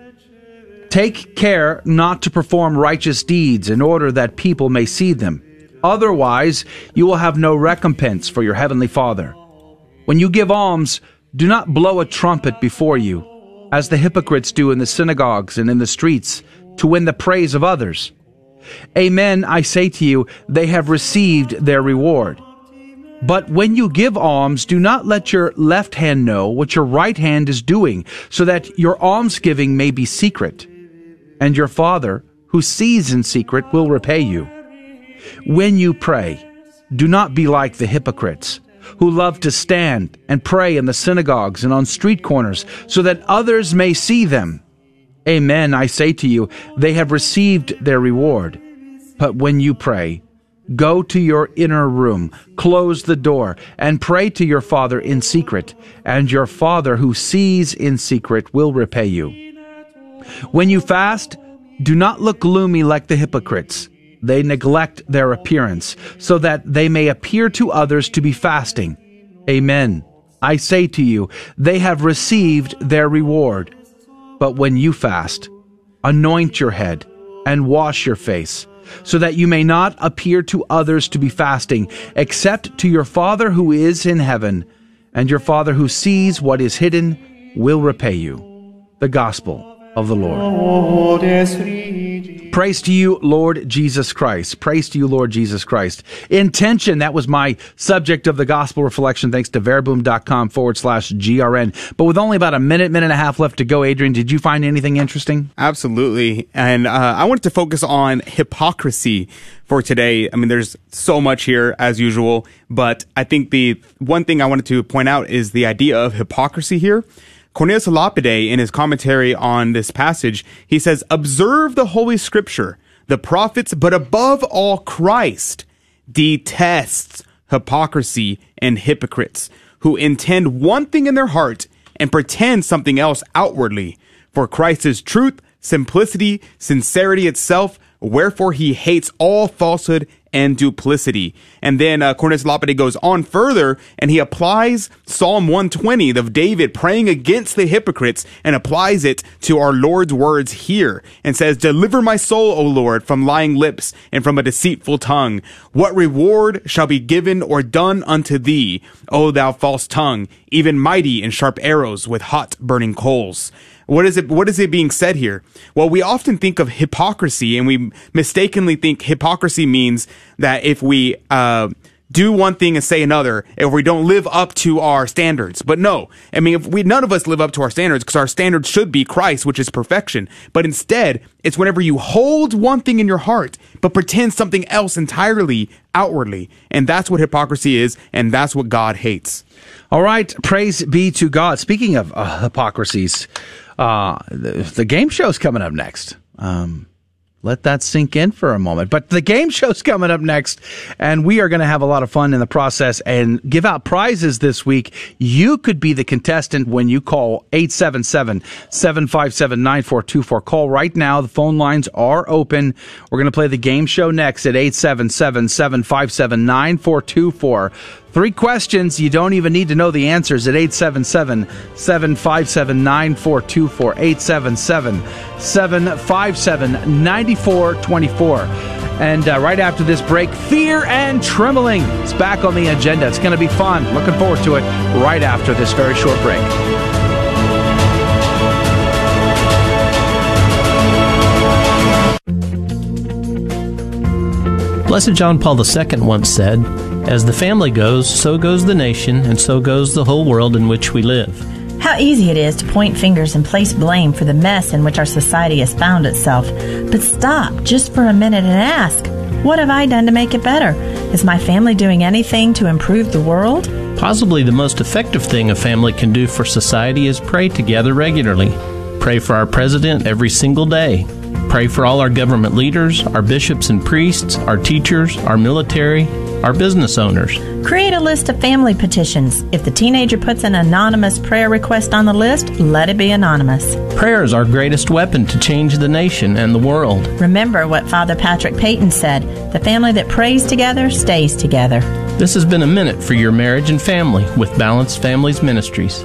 S1: Take care not to perform righteous deeds in order that people may see them. Otherwise, you will have no recompense for your heavenly Father. When you give alms, do not blow a trumpet before you, as the hypocrites do in the synagogues and in the streets, to win the praise of others. Amen, I say to you, they have received their reward. But when you give alms, do not let your left hand know what your right hand is doing, so that your almsgiving may be secret. And your Father, who sees in secret, will repay you. When you pray, do not be like the hypocrites who love to stand and pray in the synagogues and on street corners so that others may see them. Amen, I say to you, they have received their reward. But when you pray, go to your inner room, close the door, and pray to your Father in secret, and your Father who sees in secret will repay you. When you fast, do not look gloomy like the hypocrites they neglect their appearance, so that they may appear to others to be fasting. Amen. I say to you, they have received their reward. But when you fast, anoint your head and wash your face, so that you may not appear to others to be fasting, except to your Father who is in heaven, and your Father who sees what is hidden will repay you. The Gospel of the Lord. Praise to you, Lord Jesus Christ. Praise to you, Lord Jesus Christ. Intention, that was my subject of the gospel reflection, thanks to verbum.com forward slash GRN. But with only about a minute, minute and a half left to go, Adrian, did you find anything interesting?
S3: Absolutely. And uh, I wanted to focus on hypocrisy for today. I mean, there's so much here as usual, but I think the one thing I wanted to point out is the idea of hypocrisy here. Cornelius Lapide, in his commentary on this passage, he says, Observe the Holy Scripture, the prophets, but above all, Christ detests hypocrisy and hypocrites who intend one thing in their heart and pretend something else outwardly. For Christ is truth, simplicity, sincerity itself, wherefore he hates all falsehood and duplicity. And then uh, Cornelius goes on further and he applies Psalm 120 of David praying against the hypocrites and applies it to our Lord's words here and says, Deliver my soul, O Lord, from lying lips and from a deceitful tongue. What reward shall be given or done unto thee, O thou false tongue, even mighty and sharp arrows with hot burning coals? What is it? What is it being said here? Well, we often think of hypocrisy, and we mistakenly think hypocrisy means that if we uh, do one thing and say another, if we don't live up to our standards. But no, I mean, if we none of us live up to our standards because our standards should be Christ, which is perfection. But instead, it's whenever you hold one thing in your heart but pretend something else entirely outwardly, and that's what hypocrisy is, and that's what God hates.
S1: All right, praise be to God. Speaking of uh, hypocrisies. Uh, the, the, game show's coming up next. Um, let that sink in for a moment. But the game show's coming up next, and we are going to have a lot of fun in the process and give out prizes this week. You could be the contestant when you call 877 757 9424. Call right now. The phone lines are open. We're going to play the game show next at 877 757 9424. Three questions. You don't even need to know the answers at 877 757 9424. 877 757 9424. And uh, right after this break, Fear and Trembling is back on the agenda. It's going to be fun. Looking forward to it right after this very short break.
S19: Blessed John Paul II once said, As the family goes, so goes the nation, and so goes the whole world in which we live.
S20: How easy it is to point fingers and place blame for the mess in which our society has found itself. But stop just for a minute and ask, What have I done to make it better? Is my family doing anything to improve the world?
S19: Possibly the most effective thing a family can do for society is pray together regularly. Pray for our president every single day. Pray for all our government leaders, our bishops and priests, our teachers, our military, our business owners.
S20: Create a list of family petitions. If the teenager puts an anonymous prayer request on the list, let it be anonymous.
S19: Prayer is our greatest weapon to change the nation and the world.
S20: Remember what Father Patrick Peyton said the family that prays together stays together.
S19: This has been a minute for your marriage and family with Balanced Families Ministries.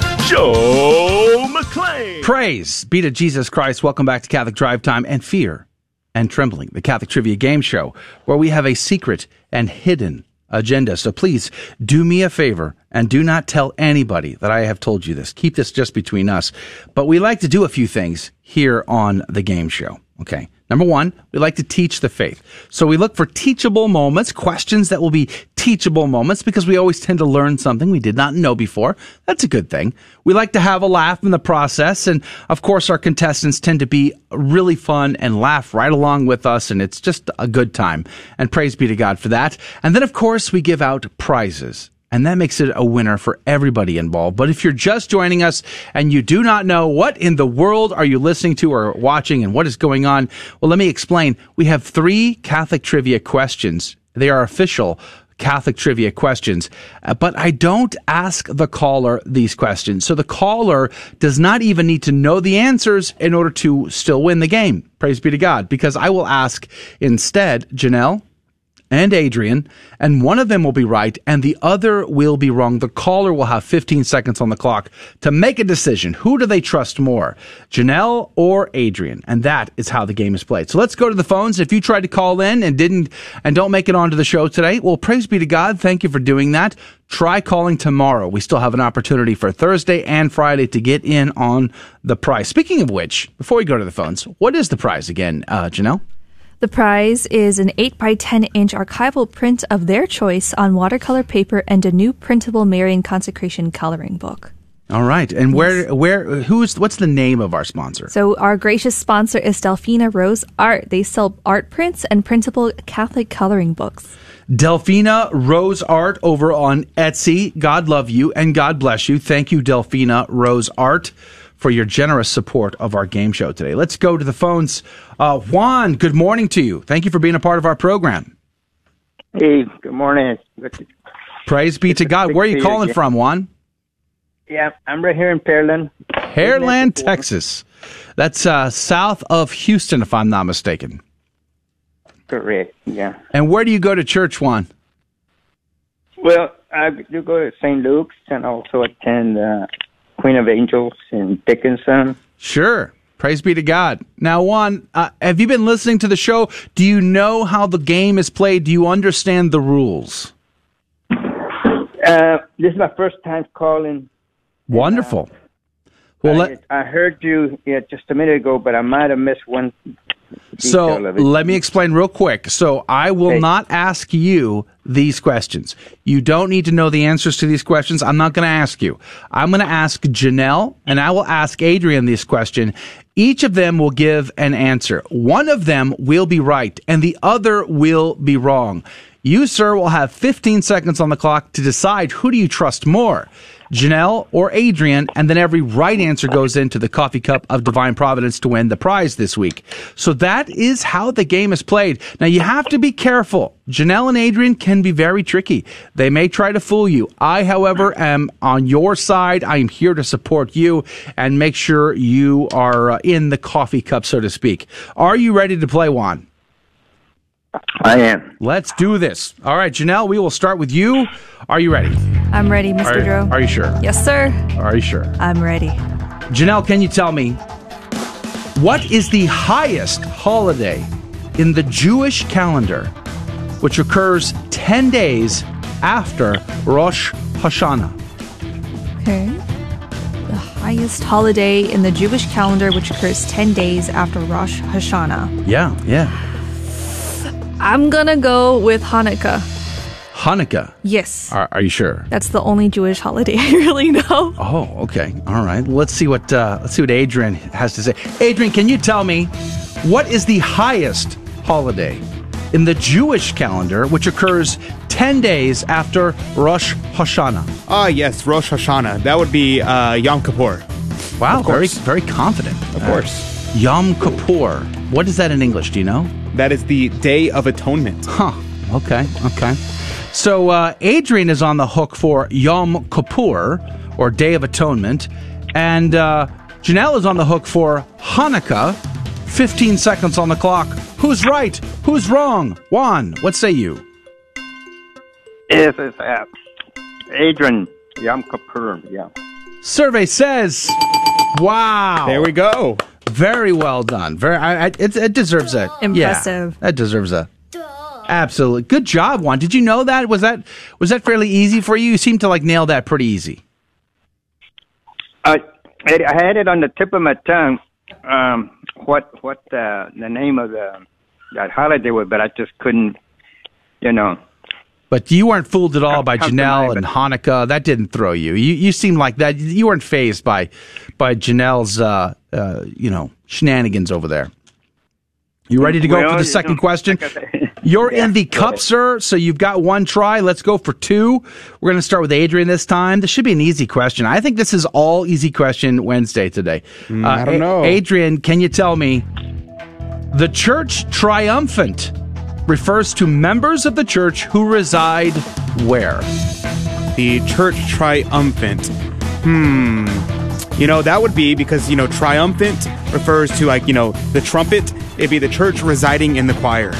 S21: Joe McClane.
S1: Praise be to Jesus Christ. Welcome back to Catholic Drive Time and Fear and Trembling, the Catholic Trivia Game Show, where we have a secret and hidden agenda. So please do me a favor and do not tell anybody that I have told you this. Keep this just between us. But we like to do a few things here on the game show. Okay. Number one, we like to teach the faith. So we look for teachable moments, questions that will be teachable moments because we always tend to learn something we did not know before. That's a good thing. We like to have a laugh in the process. And of course, our contestants tend to be really fun and laugh right along with us. And it's just a good time. And praise be to God for that. And then, of course, we give out prizes and that makes it a winner for everybody involved. But if you're just joining us and you do not know what in the world are you listening to or watching and what is going on, well, let me explain. We have three Catholic trivia questions. They are official Catholic trivia questions, uh, but I don't ask the caller these questions. So the caller does not even need to know the answers in order to still win the game. Praise be to God, because I will ask instead, Janelle, and Adrian, and one of them will be right and the other will be wrong. The caller will have 15 seconds on the clock to make a decision. Who do they trust more, Janelle or Adrian? And that is how the game is played. So let's go to the phones. If you tried to call in and didn't and don't make it onto the show today, well, praise be to God. Thank you for doing that. Try calling tomorrow. We still have an opportunity for Thursday and Friday to get in on the prize. Speaking of which, before we go to the phones, what is the prize again, uh, Janelle?
S2: The prize is an 8 by 10 inch archival print of their choice on watercolor paper and a new printable Marian consecration coloring book.
S1: All right. And where where who's what's the name of our sponsor?
S2: So our gracious sponsor is Delphina Rose Art. They sell art prints and printable Catholic coloring books.
S1: Delphina Rose Art over on Etsy. God love you and God bless you. Thank you, Delphina Rose Art for your generous support of our game show today. Let's go to the phones. Uh, Juan, good morning to you. Thank you for being a part of our program.
S22: Hey, good morning.
S1: Praise be to God. Where are you calling from, Juan?
S22: Yeah, I'm right here in Pearland.
S1: Pearland, Texas. That's uh, south of Houston, if I'm not mistaken.
S22: Correct, yeah.
S1: And where do you go to church, Juan?
S22: Well, I do go to St. Luke's and also attend uh, Queen of Angels in Dickinson.
S1: Sure. Praise be to God. Now, Juan, uh, have you been listening to the show? Do you know how the game is played? Do you understand the rules?
S22: Uh, this is my first time calling.
S1: Wonderful. Well,
S22: I,
S1: let,
S22: I heard you yeah, just a minute ago, but I might have missed one.
S1: So
S22: detail of it.
S1: let me explain real quick. So I will
S22: Okay.
S1: not ask you these questions. You don't need to know the answers to these questions. I'm not going to ask you. I'm going to ask Janelle and I will ask Adrian this question. Each of them will give an answer. One of them will be right and the other will be wrong. You, sir, will have 15 seconds on the clock to decide who do you trust more, Janelle or Adrian, and then every right answer goes into the coffee cup of divine providence to win the prize this week. So that is how the game is played. Now you have to be careful. Janelle and Adrian can be very tricky. They may try to fool you. I, however, am on your side. I am here to support you and make sure you are uh, in the coffee cup, so to speak. Are you ready to play, Juan?
S22: I am.
S1: Let's do this. All right, Janelle, we will start with you. Are you ready?
S2: I'm ready,
S1: Are,
S2: Mr. Dro.
S1: are you sure?
S2: Yes, sir.
S1: Are you sure?
S2: I'm ready.
S1: Janelle, can you tell me what is the highest holiday in the Jewish calendar which occurs 10 days after Rosh Hashanah?
S2: Okay. The highest holiday in the Jewish calendar, which occurs 10 days after Rosh Hashanah.
S1: Yeah, yeah.
S2: I'm gonna go with Hanukkah.
S1: Hanukkah.
S2: Yes.
S1: Are, are you sure?
S2: That's the only Jewish holiday I really know.
S1: Oh, okay. All right. Let's see what uh, let's see what Adrian has to say. Adrian, can you tell me what is the highest holiday in the Jewish calendar which occurs 10 days after Rosh Hashanah?
S3: Ah, yes, Rosh Hashanah. That would be uh, Yom Kippur.
S1: Wow,
S3: Of
S1: very
S3: course.
S1: very confident.
S3: Of
S1: Uh,
S3: course.
S1: Yom Kippur. What is that in English? Do you know?
S3: That is the Day of Atonement.
S1: Huh. Okay. Okay. So uh, Adrian is on the hook for Yom Kippur, or Day of Atonement, and uh, Janelle is on the hook for Hanukkah. 15 seconds on the clock. Who's right? Who's wrong? Juan, what say you?
S22: Yes, it's uh, Adrian Yom Kippur. Yeah.
S1: Survey says, "Wow,
S3: There we go.
S1: Very well done. Very, I, I, it, it deserves a
S2: Impressive.
S1: Yeah, that deserves a absolutely good job. Juan, did you know that? Was that was that fairly easy for you? You seem to like nail that pretty easy.
S22: I I I had it on the tip of my tongue. Um, what what uh, the name of the that holiday was, but I just couldn't. You know.
S1: But you weren't fooled at all by Janelle and Hanukkah. That didn't throw you. You you seem like that. You weren't fazed by by Janelle's uh, uh, you know shenanigans over there. You ready to go
S22: Well,
S1: for the second question?
S22: like I said-
S1: You're
S22: Yeah,
S1: in the cup, sir. So you've got one try. Let's go for two. We're going to start with Adrian this time. This should be an easy question. I think this is all easy question Wednesday today.
S3: Mm, I don't know.
S1: Adrian, can you tell me the church triumphant refers to members of the church who reside where?
S3: The church triumphant. Hmm. You know, that would be because, you know, triumphant refers to, like, you know, the trumpet. It'd be the church residing in the choir.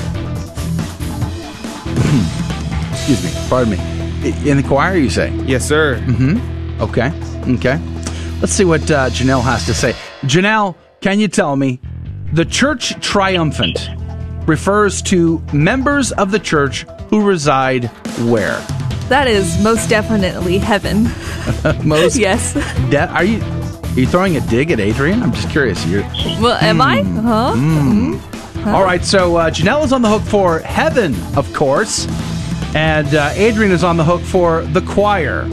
S1: Excuse me. Pardon me. In the choir, you say?
S3: Yes, sir.
S1: Mm-hmm. Okay. Okay. Let's see what uh, Janelle has to say. Janelle, can you tell me the church triumphant refers to members of the church who reside where?
S2: That is most definitely heaven.
S1: Most
S2: Yes.
S1: De- are you are you throwing a dig at Adrian? I'm just curious. You're
S2: Well, am I? Huh?
S1: Mm.
S2: Huh?
S1: All right, so uh, Janelle is on the hook for heaven, of course, and uh, Adrian is on the hook for the choir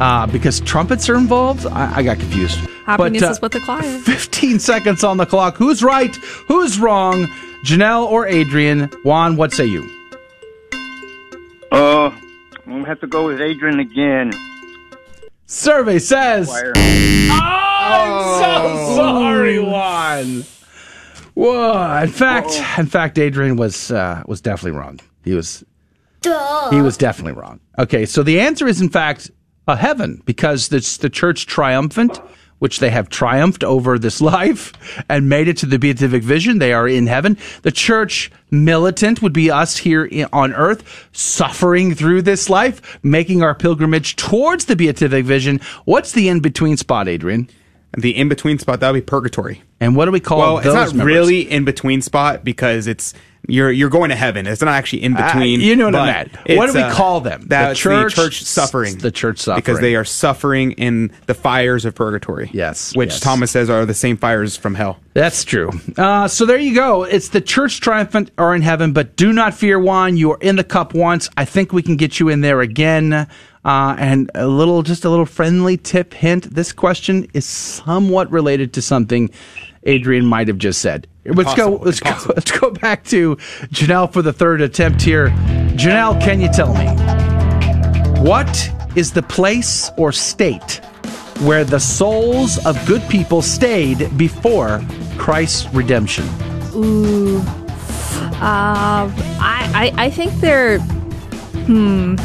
S1: uh, because trumpets are involved. I, I got confused.
S2: Happiness
S1: But, uh,
S2: is with the choir.
S1: 15 seconds on the clock. Who's right? Who's wrong? Janelle or Adrian? Juan, what say you?
S22: Oh, I'm gonna have to go with Adrian again.
S1: Survey says.
S22: Choir.
S1: I'm so sorry, Juan. Whoa! In fact, in fact, Adrian was uh, was definitely wrong. He was Duh. he was definitely wrong. Okay, so the answer is in fact a heaven because it's the church triumphant, which they have triumphed over this life and made it to the beatific vision. They are in heaven. The church militant would be us here on earth, suffering through this life, making our pilgrimage towards the beatific vision. What's the in between spot, Adrian?
S3: The in between spot that would be purgatory.
S1: And what do we call
S3: Well,
S1: those
S3: it's not
S1: members?
S3: really in between spot because it's you're you're going to heaven. It's not actually in between.
S1: Uh, you know what I meant. What do we
S3: uh,
S1: call them? The church-
S3: the church suffering.
S1: the church suffering.
S3: because they are suffering in the fires of purgatory.
S1: Yes,
S3: which
S1: yes.
S3: Thomas says are the same fires from hell.
S1: That's true. Uh, so there you go. It's the church triumphant are in heaven, but do not fear, Juan. You are in the cup once. I think we can get you in there again. Uh, and a little, just a little friendly tip hint. This question is somewhat related to something Adrian might have just said. Let's go. Let's go. Let's go back to Janelle for the third attempt here. Janelle, can you tell me what is the place or state where the souls of good people stayed before Christ's redemption?
S2: Ooh. Um, I, I, I think they're, hmm,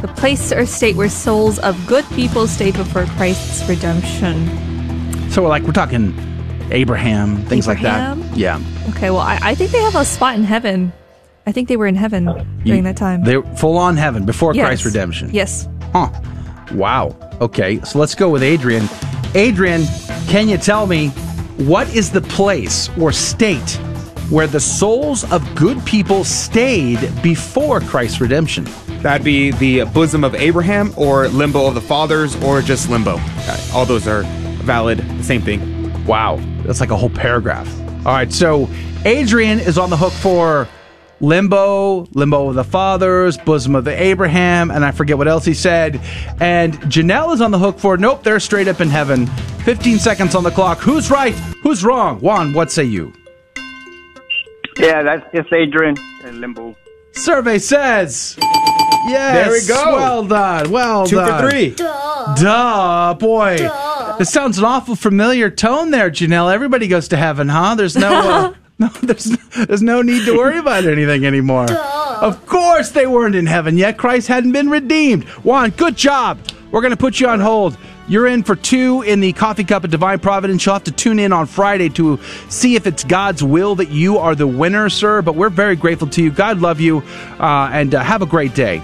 S2: the place or state where souls of good people stayed before Christ's redemption.
S1: So, we're like, we're talking Abraham, things like that. Yeah.
S2: Okay, well, I, I think they have a spot in heaven. I think they were in heaven during that time.
S1: They're full on heaven before
S2: Yes.
S1: Christ's redemption.
S2: Yes.
S1: Huh. Wow. Okay, so let's go with Adrian. Adrian, can you tell me what is the place or state where the souls of good people stayed before Christ's redemption?
S3: That'd be the bosom of Abraham or limbo of the fathers or just limbo. All those are valid. The same thing.
S1: Wow. That's like a whole paragraph. All right, so Adrian is on the hook for limbo, limbo of the fathers, bosom of the Abraham, and I forget what else he said. And Janelle is on the hook for nope, they're straight up in heaven. 15 seconds on the clock. Who's right? Who's wrong? Juan, what say you?
S22: Yeah, that's just Adrian and Limbo.
S1: Survey says. Yes.
S22: There we go.
S1: Well done. Well
S22: Two for three.
S1: Duh, boy. This sounds an awful familiar tone there, Janelle. Everybody goes to heaven, huh? There's no, uh, no, there's, there's no need to worry about anything anymore. Of course they weren't in heaven yet. Christ hadn't been redeemed. Juan, good job. We're going to put you on hold. You're in for two in the Coffee Cup of Divine Providence. You'll have to tune in on Friday to see if it's God's will that you are the winner, sir. But we're very grateful to you. God love you, uh, and uh, have a great day.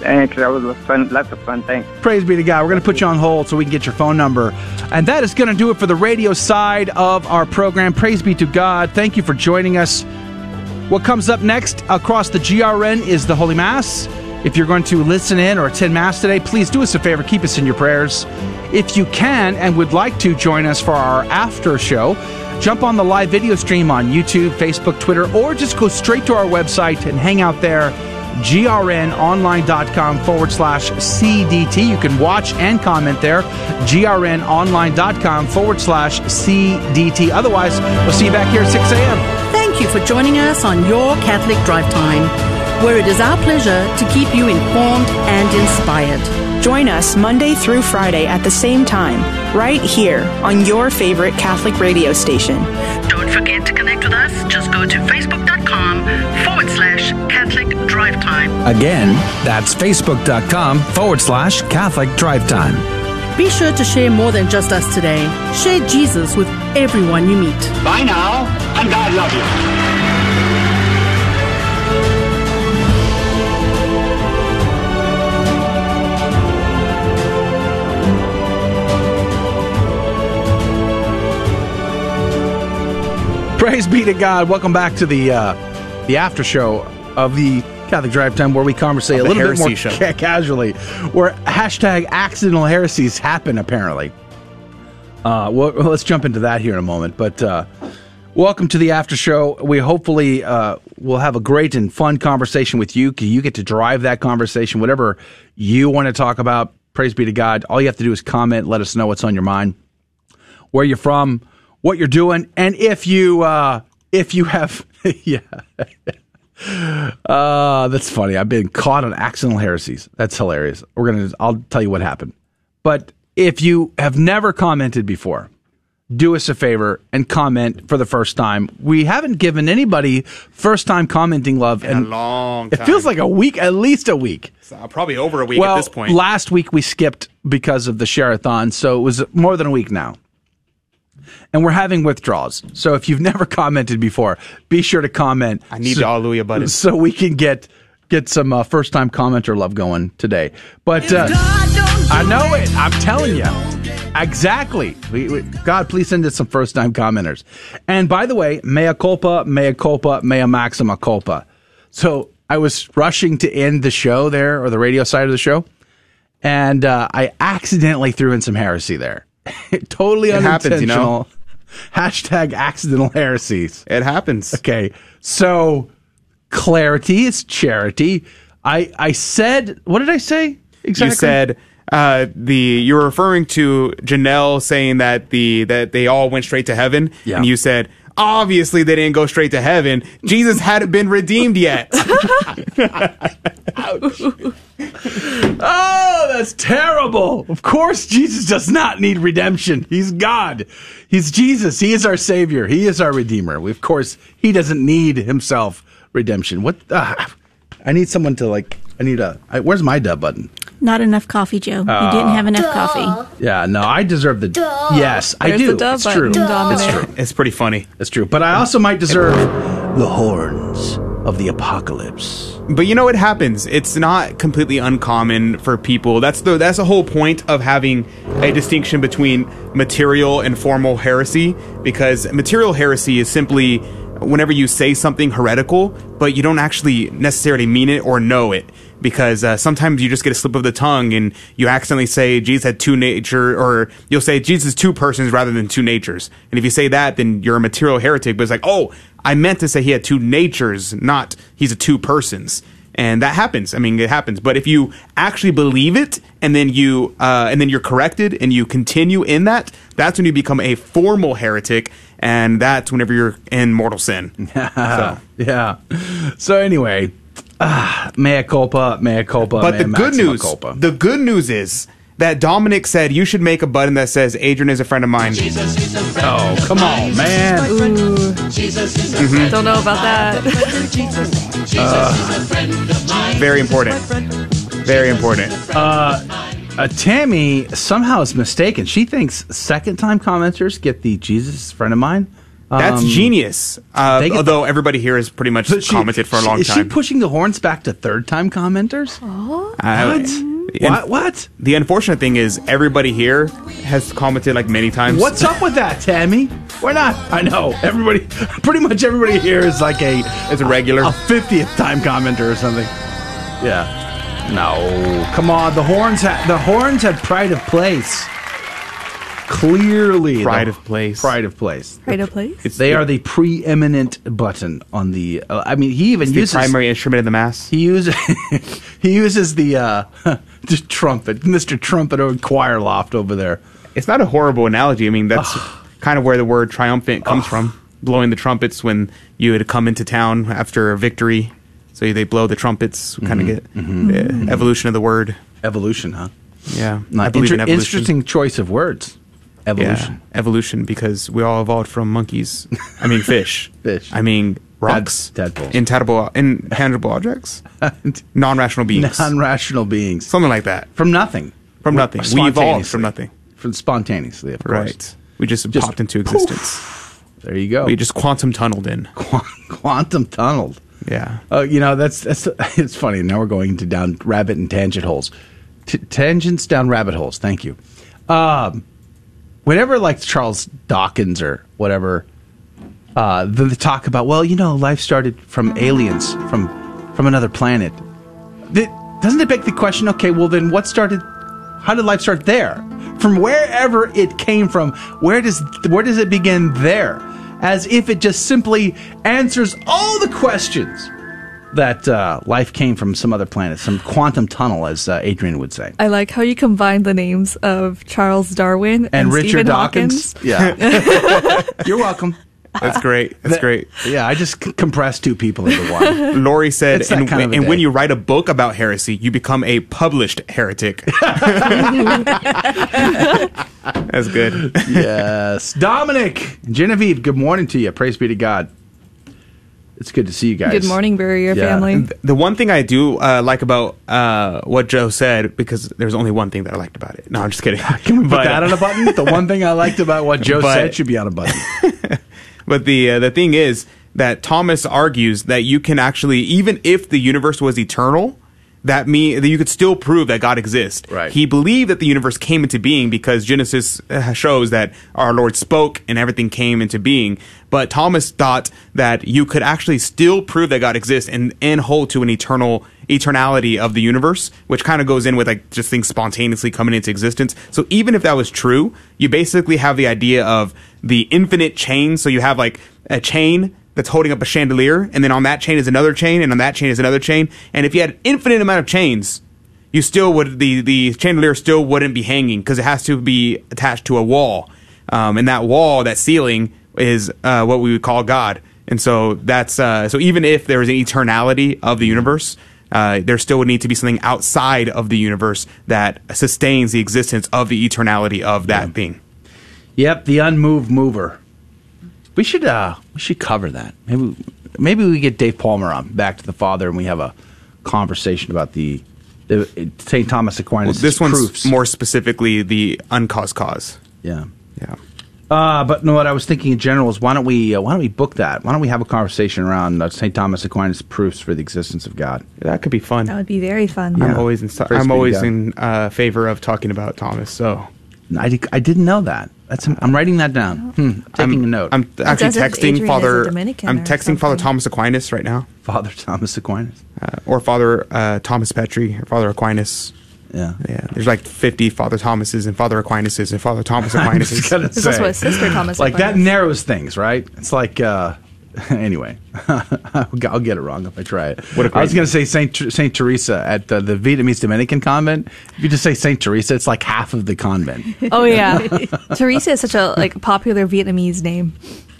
S22: Thanks. That was a fun. Lots of fun. Thanks.
S1: Praise be to God. We're going to put you on hold so we can get your phone number. And that is going to do it for the radio side of our program. Praise be to God. Thank you for joining us. What comes up next across the GRN is the Holy Mass. If you're going to listen in or attend Mass today, please do us a favor, keep us in your prayers. If you can and would like to join us for our after show, jump on the live video stream on YouTube, Facebook, Twitter, or just go straight to our website and hang out there grnonline.com forward slash CDT. You can watch and comment there. grnonline.com forward slash CDT. Otherwise, we'll see you back here at 6 a.m.
S11: Thank you for joining us on Your Catholic Drive Time, where it is our pleasure to keep you informed and inspired.
S12: Join us Monday through Friday at the same time, right here on your favorite Catholic radio station.
S13: Don't forget to connect with us. Just go to facebook.com Time.
S14: Again, that's facebook.com forward slash Catholic Drive Time.
S11: Be sure to share more than just us today. Share Jesus with everyone you meet.
S15: Bye now, and God love you.
S1: Praise be to God. Welcome back to the uh, the after show of the Catholic Drive Time, where we conversate a little bit more
S3: show.
S1: ca- casually, where hashtag accidental heresies happen. Apparently, uh, well, well, let's jump into that here in a moment. But uh, welcome to the after show. We hopefully uh, will have a great and fun conversation with you. You get to drive that conversation, whatever you want to talk about. Praise be to God. All you have to do is comment. Let us know what's on your mind where you're from, what you're doing, and if you uh, if you have yeah. Uh, that's funny. I've been caught on accidental heresies. That's hilarious. We're gonna. I'll tell you what happened. But if you have never commented before, do us a favor and comment for the first time. We haven't given anybody first time commenting love
S3: In a long
S1: It feels like a week, at least a week.
S3: Uh, probably over a week
S1: well,
S3: at this point.
S1: last week we skipped because of the Sharathon, so it was more than a week now. And we're having withdrawals. So if you've never commented before, be sure to comment.
S3: I need
S1: so,
S3: the Hallelujah button.
S1: So we can get get some uh, first time commenter love going today. But uh, I know it. I'm telling you. Exactly. We, we, God, please send us some first time commenters. And by the way, mea culpa, mea culpa, mea maxima culpa. So I was rushing to end the show there, or the radio side of the show, and uh, I accidentally threw in some heresy there. totally
S3: It happens,
S1: unintentional.
S3: you know?
S1: Hashtag accidental heresies.
S3: It happens.
S1: Okay. So clarity is charity. I I said what did I say? Exactly.
S3: You said uh, the you're referring to Janelle saying that the that they all went straight to heaven,
S1: Yeah.
S3: and you said obviously they didn't go straight to heaven. Jesus hadn't been redeemed yet. Ouch.
S1: Oh, that's terrible. Of course, Jesus does not need redemption. He's God. He's Jesus. He is our Savior. He is our Redeemer. We, of course, He doesn't need Himself redemption. What? Uh, I need someone to like. I need a. I, where's my dub button?
S23: Not enough coffee, Joe. You didn't oh. have enough coffee.
S1: Yeah, no, I deserve the. Yes, I
S23: There's
S1: do.
S23: the dub
S1: it's
S23: button,
S1: true.
S23: Dominic.
S1: It's true.
S3: It's pretty funny.
S1: It's true. But I also might deserve the horns of the apocalypse.
S3: But you know what happens? It's not completely uncommon for people. That's the that's the whole point of having a distinction between material and formal heresy because material heresy is simply whenever you say something heretical, but you don't actually necessarily mean it or know it. Because uh, sometimes you just get a slip of the tongue and you accidentally say Jesus had two nature, or you'll say Jesus is two persons rather than two natures. And if you say that, then you're a material heretic. But it's like, oh, I meant to say he had two natures, not he's a two persons and that happens. I mean, it happens. But if you actually believe it, and then you uh, and then you're corrected, and you continue in that, that's when you become a formal heretic, and that's whenever you're in mortal sin. so.
S1: yeah. So anyway, ah, mea culpa, mea culpa.
S3: But
S1: mea
S3: the good news,
S1: culpa.
S3: the good news is that Dominic said you should make a button that says Adrian is a friend of mine.
S1: Oh, come on, man.
S3: Mhm.
S2: Don't know about that.
S3: Very important. Very important.
S1: Uh, uh, Tammy somehow is mistaken. She thinks second time commenters get the Jesus friend of mine.
S3: That's
S1: Um,
S3: genius. Uh,
S1: they get
S3: although everybody here has pretty much
S1: she-
S3: commented for a long time.
S1: is she pushing the horns back to third time commenters?
S2: Oh.
S3: Uh,
S1: What?
S3: and
S1: What? What?
S3: The unfortunate thing is everybody here has commented like many times.
S1: What's up with that, Tammy? We're not. I know everybody. Pretty much everybody here is like a
S3: It's a regular.
S1: a fiftieth time commenter or something. Yeah. No, come on. The horns. Ha- the horns had pride of place. Clearly,
S3: Pride
S1: the-
S3: of place.
S1: Pride of place.
S2: Pride of place.
S3: It's
S1: They
S3: the,
S1: are the preeminent button on the. Uh, I mean, he even
S3: it's the
S1: uses
S3: primary instrument of the mass.
S1: He uses he uses the uh, the trumpet, Mister Trumpet or choir loft over there.
S3: It's not a horrible analogy. I mean, that's kind of where the word triumphant comes from. Blowing the trumpets when you had come into town after a victory. So they blow the trumpets, kind of mm-hmm. get mm-hmm. the mm-hmm. evolution of the word.
S1: Evolution, huh?
S3: Yeah. I
S1: Not
S3: believe in
S1: inter-
S3: evolution.
S1: interesting choice of words. Evolution.
S3: Yeah, evolution, because we all evolved from monkeys. I mean, fish.
S1: Fish.
S3: I mean, rocks.
S1: tadpoles.
S3: Intangible, intangible objects. Non-rational beings.
S1: Non-rational beings
S3: Something like that.
S1: from nothing.
S3: From nothing. We evolved
S1: Spontaneously.
S3: from nothing.
S1: From spontaneously, of course.
S3: Right. We just,
S1: Just
S3: popped into existence.
S1: There you go.
S3: We just quantum tunneled in.
S1: quantum tunneled.
S3: Yeah.
S1: Oh, you know that's that's it's funny. Now we're going into down rabbit and tangent holes, T- tangents down rabbit holes. Thank you. Um, whenever like Charles Dawkins or whatever, uh, they they talk about well, you know, life started from aliens from from another planet. Th- doesn't it beg the question? Okay, well then, what started? How did life start there? From wherever it came from, where does where does it begin there? As if it just simply answers all the questions that uh, life came from some other planet, some quantum tunnel, as uh, Adrian would say.
S2: I like how you combine the names of Charles Darwin and,
S1: And Richard
S2: Stephen
S1: Dawkins.
S2: Hawkins.
S1: Yeah, you're welcome.
S3: That's great. That's great.
S1: Yeah, I just c- compressed two people into one.
S3: Lori said,
S1: It's that
S3: and,
S1: kind of a
S3: and when
S1: day.
S3: you write a book about heresy, you become a published heretic. That's good.
S1: yes, Dominic, Genevieve. Good morning to you. Praise be to God. It's good to see you guys.
S2: Good morning, Barrier
S1: Yeah.
S2: family.
S3: Th- The one thing I do uh, like about uh, what Joe said, because there's only one thing that I liked about it. No, I'm just kidding.
S1: Can we put that on a button? The one thing I liked about what Joe
S3: But-
S1: said should be on a button.
S3: But the uh, the thing is that Thomas argues that you can actually, even if the universe was eternal, that mean that you could still prove that God exists.
S1: Right.
S3: He believed that the universe came into being because Genesis uh, shows that our Lord spoke and everything came into being. But Thomas thought that you could actually still prove that God exists and and hold to an eternal eternality of the universe, which kind of goes in with like just things spontaneously coming into existence. So even if that was true, you basically have the idea of the infinite chain. So you have like a chain that's holding up a chandelier, and then on that chain is another chain, and on that chain is another chain. And if you had an infinite amount of chains, you still would the the chandelier still wouldn't be hanging because it has to be attached to a wall, um, and that wall, that ceiling, is uh, what we would call God. And so that's uh, so even if there is an eternality of the universe, uh, there still would need to be something outside of the universe that sustains the existence of the eternality of that thing.
S1: Yep, the unmoved mover. We should uh we should cover that. Maybe maybe we get Dave Palmer on back to the Father and we have a conversation about the, the St. Thomas Aquinas.
S3: Well, this one's
S1: proofs.
S3: more specifically the uncaused cause.
S1: Yeah.
S3: Yeah.
S1: Uh, but no, what I was thinking in general is why don't we uh, why don't we book that? Why don't we have a conversation around uh, St. Thomas Aquinas' proofs for the existence of God?
S3: That could be fun.
S2: That would be very fun.
S3: I'm always in,
S1: Praise
S3: I'm always
S1: God.
S3: in uh, favor of talking about Thomas. So
S1: I, I didn't know that. That's I'm writing that down. Hmm, taking a note.
S3: I'm actually texting
S2: Adrian
S3: Father. I'm
S2: or
S3: texting Father Thomas Aquinas right now,
S1: Father Thomas Aquinas,
S3: uh, or Father uh, Thomas Petri, or Father Aquinas.
S1: Yeah,
S3: yeah. There's like 50 Father Thomases and Father Aquinas and Father Thomas Aquinas.
S1: just gonna
S2: There's also a sister Thomas
S1: like that narrows things, right? It's like uh, anyway, I'll get it wrong if I try it.
S3: What a
S1: I was going to say Saint Ter- Saint Teresa at uh, the Vietnamese Dominican convent. If you just say Saint Teresa, it's like half of the convent.
S2: Oh yeah, Teresa is such a like popular Vietnamese name,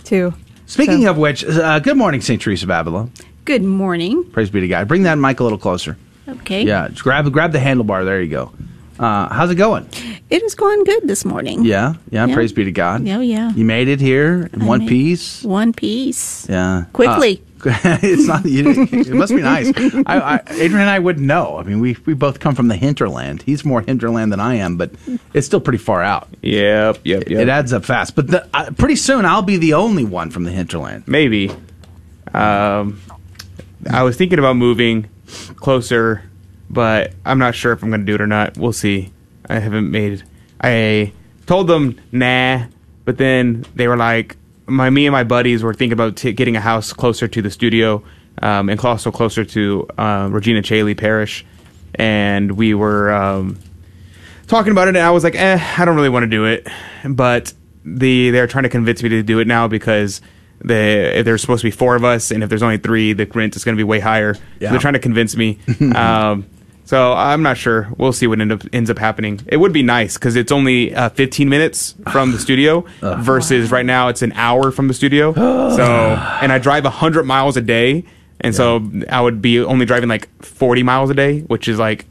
S2: too.
S1: Speaking
S2: So-
S1: of which, uh, good morning, Saint Teresa of Avila.
S23: Good morning.
S1: Praise be to God. Bring that mic a little closer.
S23: Okay.
S1: Yeah, just grab grab the handlebar. There you go. Uh, how's it going?
S23: It is going good this morning.
S1: Yeah, yeah.
S23: Yeah.
S1: Praise be to God.
S23: Oh, yeah.
S1: You made it here in
S23: I
S1: one piece.
S23: One piece.
S1: Yeah.
S23: Quickly.
S1: Uh, it's not. You, it must be nice. I, I, Adrian and I wouldn't know. I mean, we we both come from the hinterland. He's more hinterland than I am, but it's still pretty far out.
S3: Yep, yep,
S1: It, it adds up fast. But the, uh, pretty soon, I'll be the only one from the hinterland.
S3: Maybe. Um, I was thinking about moving closer, but I'm not sure if I'm going to do it or not. We'll see. I haven't made. I told them nah, but then they were like, my me and my buddies were thinking about t- getting a house closer to the studio, um, and also closer to uh, Regina Caeli Parish, and we were. Um, talking about it, and I was like, eh, I don't really want to do it. But the they're trying to convince me to do it now because the if there's supposed to be four of us, and if there's only three, the rent is going to be way higher. So
S1: Yeah.
S3: they're trying to convince me. um, so I'm not sure. We'll see what end up, ends up happening. It would be nice because it's only uh, 15 minutes from the studio versus right now it's an hour from the studio. so and I drive 100 miles a day, and so I would be only driving like 40 miles a day, which is like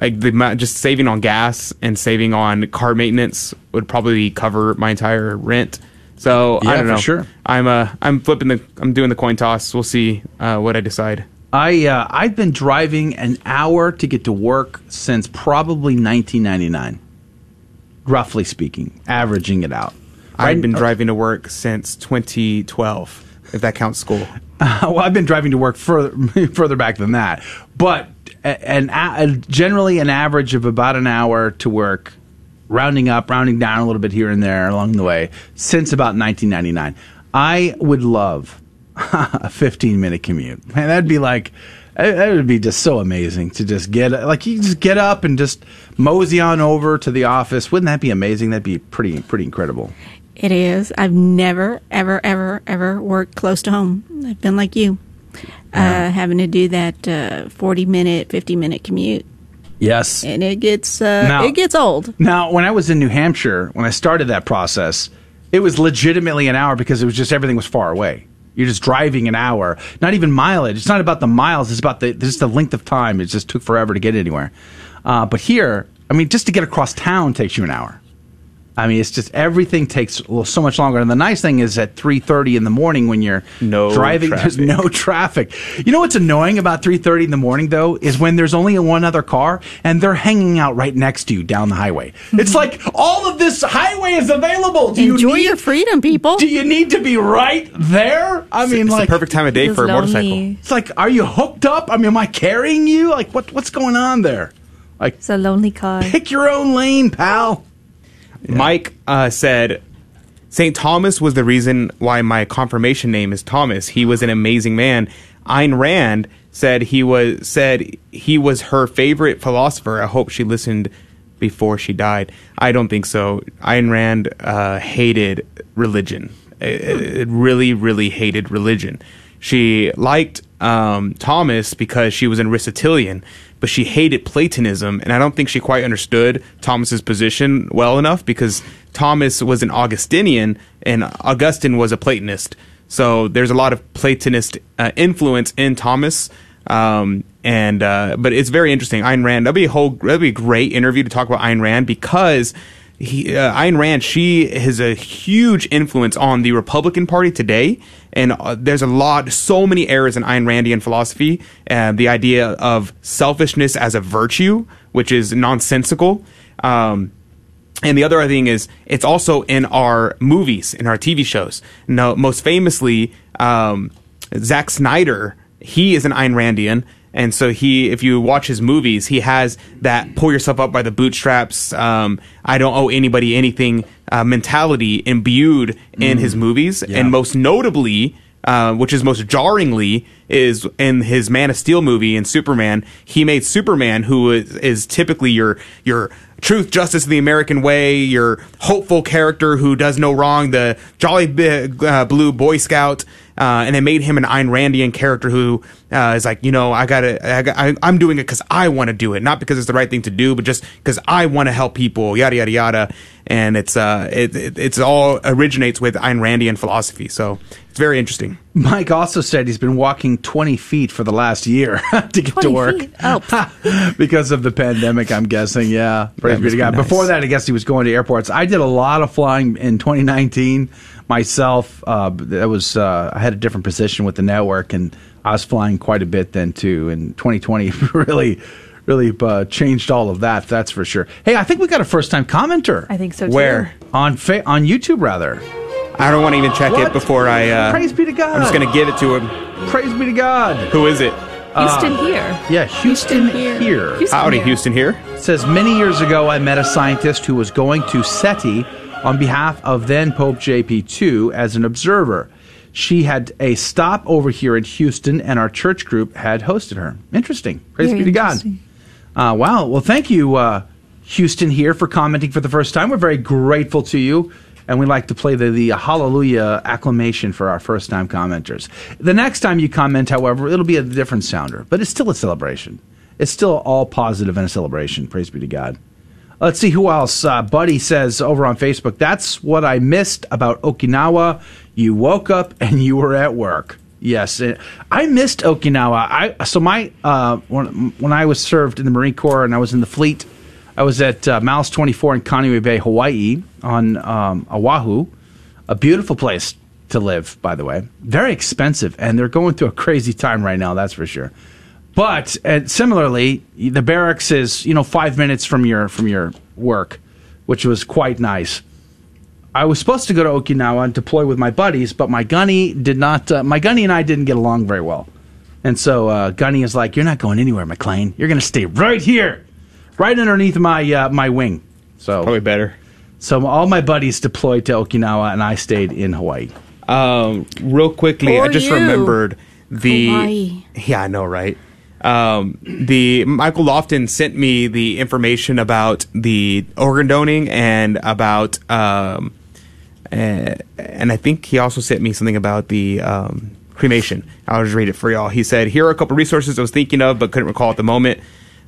S3: like the just saving on gas and saving on car maintenance would probably cover my entire rent. So I
S1: Yeah,
S3: don't
S1: for
S3: know.
S1: sure.
S3: I'm uh I'm flipping the I'm doing the coin toss. We'll see uh, what I decide.
S1: I uh, I've been driving an hour to get to work since probably 1999, roughly speaking, averaging it out.
S3: I've been driving to work since 2012, if that counts school.
S1: well, I've been driving to work further further back than that, but a- an generally an average of about an hour to work, rounding up, rounding down a little bit here and there along the way since about 1999. I would love a 15 minute commute. Man, that'd be like that would be just so amazing to just get like you just get up and just mosey on over to the office. Wouldn't that be amazing? That'd be pretty pretty incredible.
S23: It is. I've never, ever, ever, ever worked close to home. I've been like you, uh, having to do that uh, forty minute, fifty minute commute,
S1: Yes.
S23: and it gets uh,
S1: Now-
S23: it gets old.
S1: Now, when I was in New Hampshire, when I started that process, it was legitimately an hour because it was just everything was far away. You're just driving an hour, not even mileage. It's not about the miles; it's about the just the length of time. It just took forever to get anywhere. Uh, but here, I mean, just to get across town takes you an hour. I mean, it's just everything takes well, so much longer. And the nice thing is at three thirty in the morning when you're
S3: No
S1: driving, there's no traffic. You know what's annoying about three thirty in the morning though is when there's only one other car and they're hanging out right next to you down the highway. Mm-hmm. It's like all of this highway is available. Do you
S23: Enjoy
S1: need,
S23: your freedom, people.
S1: Do you need to be right there? I mean,
S3: it's
S1: like
S3: the perfect time of day for a motorcycle.
S1: It's like, are you hooked up? I mean, am I carrying you? Like, what what's going on there? Like,
S2: It's a lonely car.
S1: pick your own lane, pal.
S3: Mike uh, said St. Thomas was the reason why my confirmation name is Thomas. He was an amazing man. Ayn Rand said he was said he was her favorite philosopher. I hope she listened before she died. I don't think so. Ayn Rand uh, hated religion. It, it really, really hated religion. She liked um, Thomas because she was an Aristotelian, but she hated Platonism, and I don't think she quite understood Thomas's position well enough because Thomas was an Augustinian and Augustine was a Platonist. So there's a lot of Platonist uh, influence in Thomas. Um, and uh, but it's very interesting. Ayn Rand. That'd be a whole. That'd be a great interview to talk about Ayn Rand because he, uh, Ayn Rand, she has a huge influence on the Republican Party today, and uh, there's a lot, so many errors in Ayn Randian philosophy. Uh, the idea of selfishness as a virtue, which is nonsensical. Um, and the other thing is, it's also in our movies, in our TV shows. Now, most famously, um, Zack Snyder, he is an Ayn Randian. And so he, if you watch his movies, he has that pull yourself up by the bootstraps, um, I don't owe anybody anything uh, mentality imbued in
S1: Mm.
S3: his movies.
S1: Yeah.
S3: And most notably, uh, which is most jarringly, is in his Man of Steel movie and Superman. He made Superman, who is, is typically your your truth, justice, the American way, your hopeful character who does no wrong, the jolly uh, blue Boy Scout, uh, and they made him an Ayn Randian character who uh, is like, you know, I gotta, I got, I, I'm doing it because I want to do it, not because it's the right thing to do, but just because I want to help people, yada yada yada. And it's uh, it, it it's all originates with Ayn Randian philosophy, so it's very interesting.
S1: Mike also said he's been walking 20 feet for the last year to get to work
S24: Oh,
S1: because of the pandemic, I'm guessing. Yeah. Praise be to God.
S3: nice.
S1: Before that, I guess he was going to airports. I did a lot of flying in 2019 myself. Uh, that was, uh, I had a different position with the network and I was flying quite a bit then too. And 2020 really, really uh, changed all of that. That's for sure. Hey, I think we got a first time commenter.
S24: I think so too.
S3: Where?
S1: On fa- on YouTube, rather.
S3: I don't want to even check
S1: What?
S3: it before I. Uh,
S1: Praise be to God.
S3: I'm just gonna give it to him.
S1: Praise be to God.
S3: Who is it?
S24: Houston
S1: Uh,
S24: here.
S1: Yeah, Houston,
S24: here.
S1: here.
S24: Houston
S3: Howdy,
S24: here.
S3: Houston here.
S1: says many years ago I met a scientist who was going to SETI on behalf of then Pope JP2 as an observer. She had a stop over here in Houston, and our church group had hosted her. Interesting. Praise
S24: Very
S1: be to God. Uh, wow. Well, thank you, uh, Houston, here for commenting for the first time. We're very grateful to you, and we like to play the, the hallelujah acclamation for our first time commenters. The next time you comment, however, it'll be a different sounder, but it's still a celebration. It's still all positive and a celebration. Praise be to God. Let's see who else. Uh, Buddy says over on Facebook, that's what I missed about Okinawa. You woke up and you were at work. Yes, uh, I missed Okinawa. I so my uh, when when I was served in the Marine Corps and I was in the fleet, I was at uh, MALS 24 in Kaneohe Bay, Hawaii, on um, Oahu, a beautiful place to live, by the way. Very expensive, and they're going through a crazy time right now. That's for sure. But uh, similarly, the barracks is you know five minutes from your from your work, which was quite nice. I was supposed to go to Okinawa and deploy with my buddies, but my gunny did not. Uh, my gunny and I didn't get along very well, and so uh, Gunny is like, "You're not going anywhere, McClane. You're going to stay right here, right underneath my uh, my wing." So
S3: Probably better.
S1: So all my buddies deployed to Okinawa, and I stayed in Hawaii.
S3: Um, real quickly, I just
S1: you.
S3: remembered the.
S1: Hawaii.
S3: Yeah, I know, right? Um, the Michael Lofton sent me the information about the organ donating and about um, uh, and I think he also sent me something about the um, cremation. I'll just read it for y'all. He said, "Here are a couple resources I was thinking of but couldn't recall at the moment."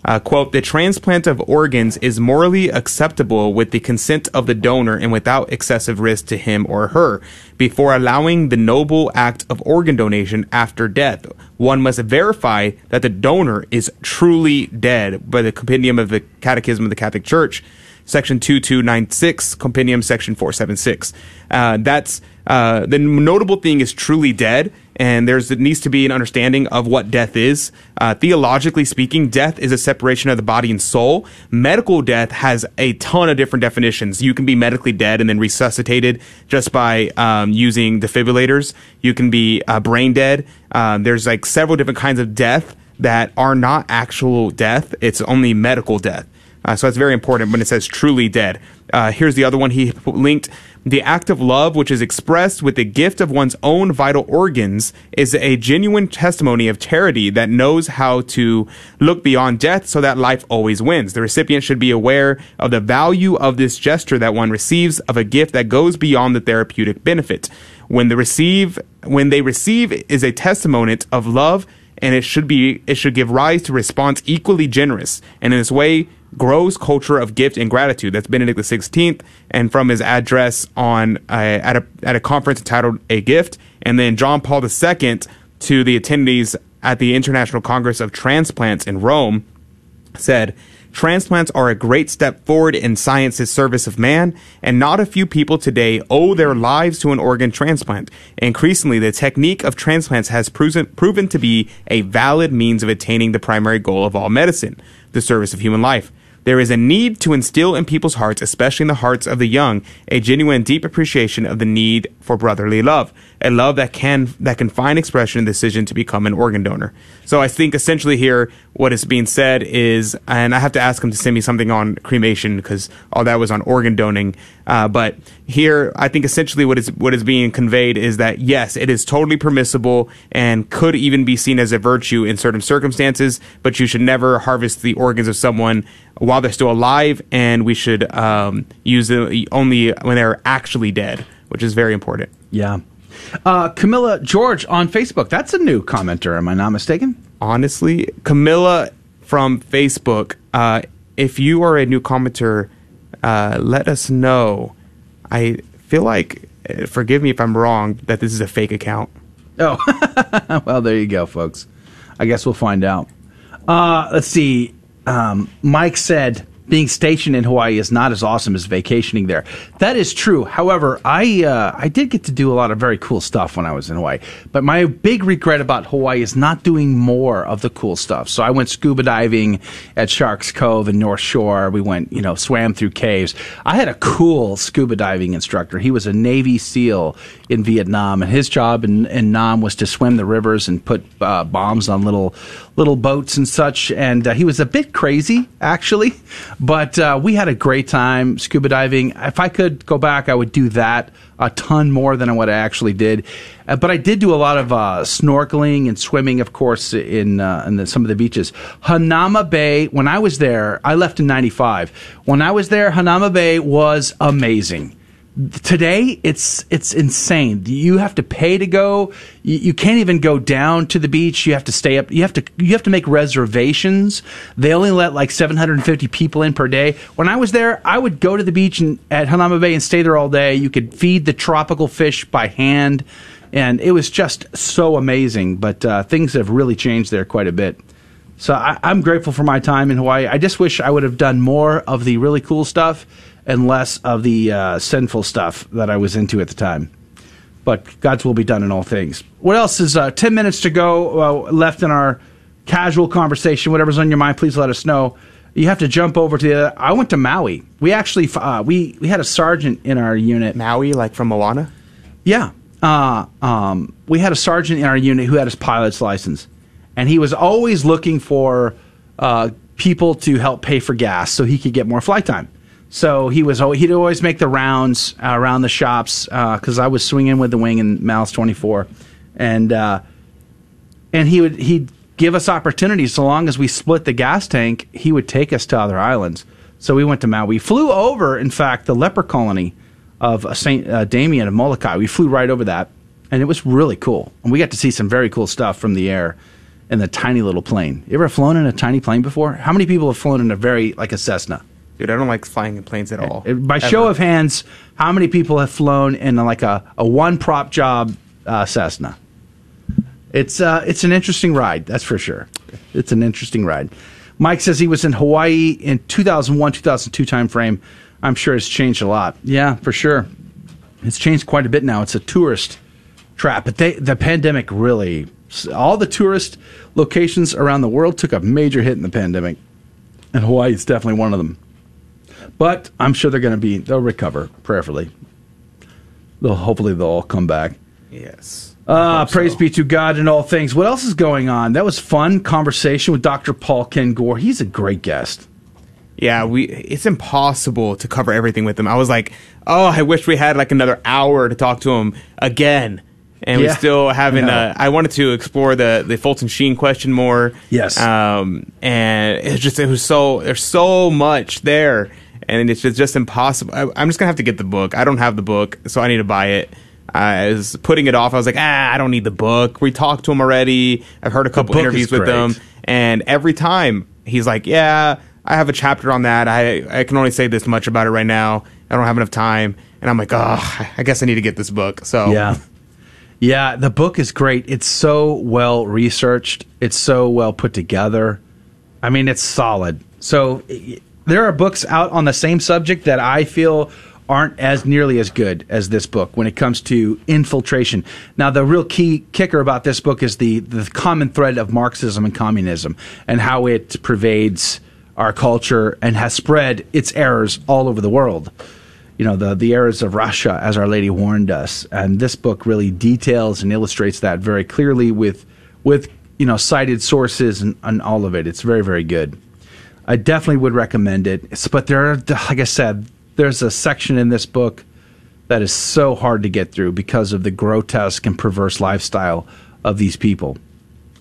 S3: Uh, quote, the transplant of organs is morally acceptable with the consent of the donor and without excessive risk to him or her. Before allowing the noble act of organ donation after death, one must verify that the donor is truly dead by the compendium of the Catechism of the Catholic Church, section 2296, compendium section 476. Uh, that's, uh, the notable thing is truly dead and there's it needs to be an understanding of what death is. Uh, theologically speaking, death is a separation of the body and soul. Medical death has a ton of different definitions. You can be medically dead and then resuscitated just by um, using defibrillators. You can be uh, brain dead. Um, there's like several different kinds of death that are not actual death. It's only medical death. Uh, so that's very important when it says truly dead. Uh, here's the other one he linked. The act of love, which is expressed with the gift of one's own vital organs, is a genuine testimony of charity that knows how to look beyond death so that life always wins. The recipient should be aware of the value of this gesture that one receives of a gift that goes beyond the therapeutic benefit. When the receive, when they receive is a testimony of love, and it should be, it should give rise to response equally generous. And in this way, grows culture of gift and gratitude. That's Benedict XVI, and from his address on uh, at a at a conference entitled "A Gift," and then John Paul II to the attendees at the International Congress of Transplants in Rome said. Transplants are a great step forward in science's service of man, and not a few people today owe their lives to an organ transplant. Increasingly, the technique of transplants has proven, proven to be a valid means of attaining the primary goal of all medicine, the service of human life. There is a need to instill in people's hearts, especially in the hearts of the young, a genuine deep appreciation of the need for brotherly love, a love that can that can find expression in the decision to become an organ donor. So I think essentially here what is being said is, and I have to ask him to send me something on cremation because all that was on organ donating. Uh, but here, I think essentially what is what is being conveyed is that yes, it is totally permissible and could even be seen as a virtue in certain circumstances, but you should never harvest the organs of someone while they're still alive, and we should um, use them only when they're actually dead, which is very important.
S1: Yeah. Uh, Camilla George on Facebook. That's a new commenter. Am I not mistaken?
S3: Honestly, Camilla from Facebook. Uh, if you are a new commenter, uh, let us know. I feel like, uh, forgive me if I'm wrong, that this is a fake account.
S1: Oh, well, there you go, folks. I guess we'll find out. Uh, let's see. Um, Mike said being stationed in Hawaii is not as awesome as vacationing there. That is true. However, I uh, I did get to do a lot of very cool stuff when I was in Hawaii. But my big regret about Hawaii is not doing more of the cool stuff. So I went scuba diving at Sharks Cove and North Shore. We went, you know, swam through caves. I had a cool scuba diving instructor. He was a Navy SEAL in Vietnam, and his job in, in Nam was to swim the rivers and put uh, bombs on little little boats and such. And uh, he was a bit crazy, actually, but uh, we had a great time scuba diving. If I could go back, I would do that a ton more than what I actually did. Uh, but I did do a lot of uh, snorkeling and swimming, of course, in, uh, in the, some of the beaches. Hanauma Bay, when I was there, I left in 95. When I was there, Hanauma Bay was amazing today it's it's insane. You have to pay to go. You, can't even go down to the beach. You have to stay up. You have to you have to make reservations. They only let like 750 people in per day. When i was there i would go to the beach and, at hanauma bay and stay there all day. You could feed the tropical fish by hand. And it was just so amazing. But uh, things have really changed there quite a bit. So I, i'm grateful for my time in hawaii. I just wish i would have done more of the really cool stuff and less of the uh, sinful stuff that I was into at the time. But God's will be done in all things. What else is uh, 10 minutes to go uh, left in our casual conversation? Whatever's on your mind, please let us know. You have to jump over to the. I went to Maui. We actually uh, we we had a sergeant in our unit.
S3: Maui, like from Moana.
S1: Yeah, uh, um, we had a sergeant in our unit who had his pilot's license, and he was always looking for uh, people to help pay for gas so he could get more flight time. So he was he'd always make the rounds uh, around the shops because uh, I was swinging with the wing in MALS 24, and uh, and he would he'd give us opportunities so long as we split the gas tank. He would take us to other islands. So we went to Maui. We flew over, in fact, the leper colony of uh, Saint uh, Damien of Molokai. We flew right over that, and it was really cool. And we got to see some very cool stuff from the air in the tiny little plane. You ever flown in a tiny plane before? How many people have flown in a very like a Cessna?
S3: Dude, I don't like flying in planes at all.
S1: By ever. show of hands, how many people have flown in like a, a one prop job uh, Cessna? It's uh, it's an interesting ride, that's for sure. It's an interesting ride. Mike says he was in Hawaii in 2001, 2002 time frame. I'm sure it's changed a lot. Yeah, for sure. It's changed quite a bit now. It's a tourist trap, but they, the pandemic really all the tourist locations around the world took a major hit in the pandemic, and Hawaii is definitely one of them. But I'm sure they're going to be, they'll recover, prayerfully. They'll, hopefully, they'll all come back.
S3: Yes.
S1: Uh, praise so. be to God in all things. What else is going on? That was fun conversation with Dr. Paul Kengor. He's a great guest.
S3: Yeah, we it's impossible to cover everything with him. I was like, "Oh, I wish we had like another hour to talk to him again." And yeah, we still haven't. I, uh, I wanted to explore the the Fulton Sheen question more.
S1: Yes.
S3: Um, and it's just it was so there's so much there and it's just, just impossible. I, am just gonna have to get the book. I don't have the book, so I need to buy it. I was putting it off. I was like, ah, I don't need the book. We talked to him already. I've heard a couple interviews with him, and every time he's like, yeah, I have a chapter on that. I I can only say this much about it right now. I don't have enough time, and I'm like, oh, I guess I need to get this book. So
S1: yeah. Yeah, the book is great. It's so well researched. It's so well put together. I mean, it's solid. So there are books out on the same subject that I feel aren't as nearly as good as this book when it comes to infiltration. Now, the real key kicker about this book is the, the common thread of Marxism and communism and how it pervades our culture and has spread its errors all over the world. You know, the, the errors of Russia, as Our Lady warned us. And this book really details and illustrates that very clearly with, with you know, cited sources and, and all of it. It's very, very good. I definitely would recommend it. But there are, like I said, there's a section in this book that is so hard to get through because of the grotesque and perverse lifestyle of these people,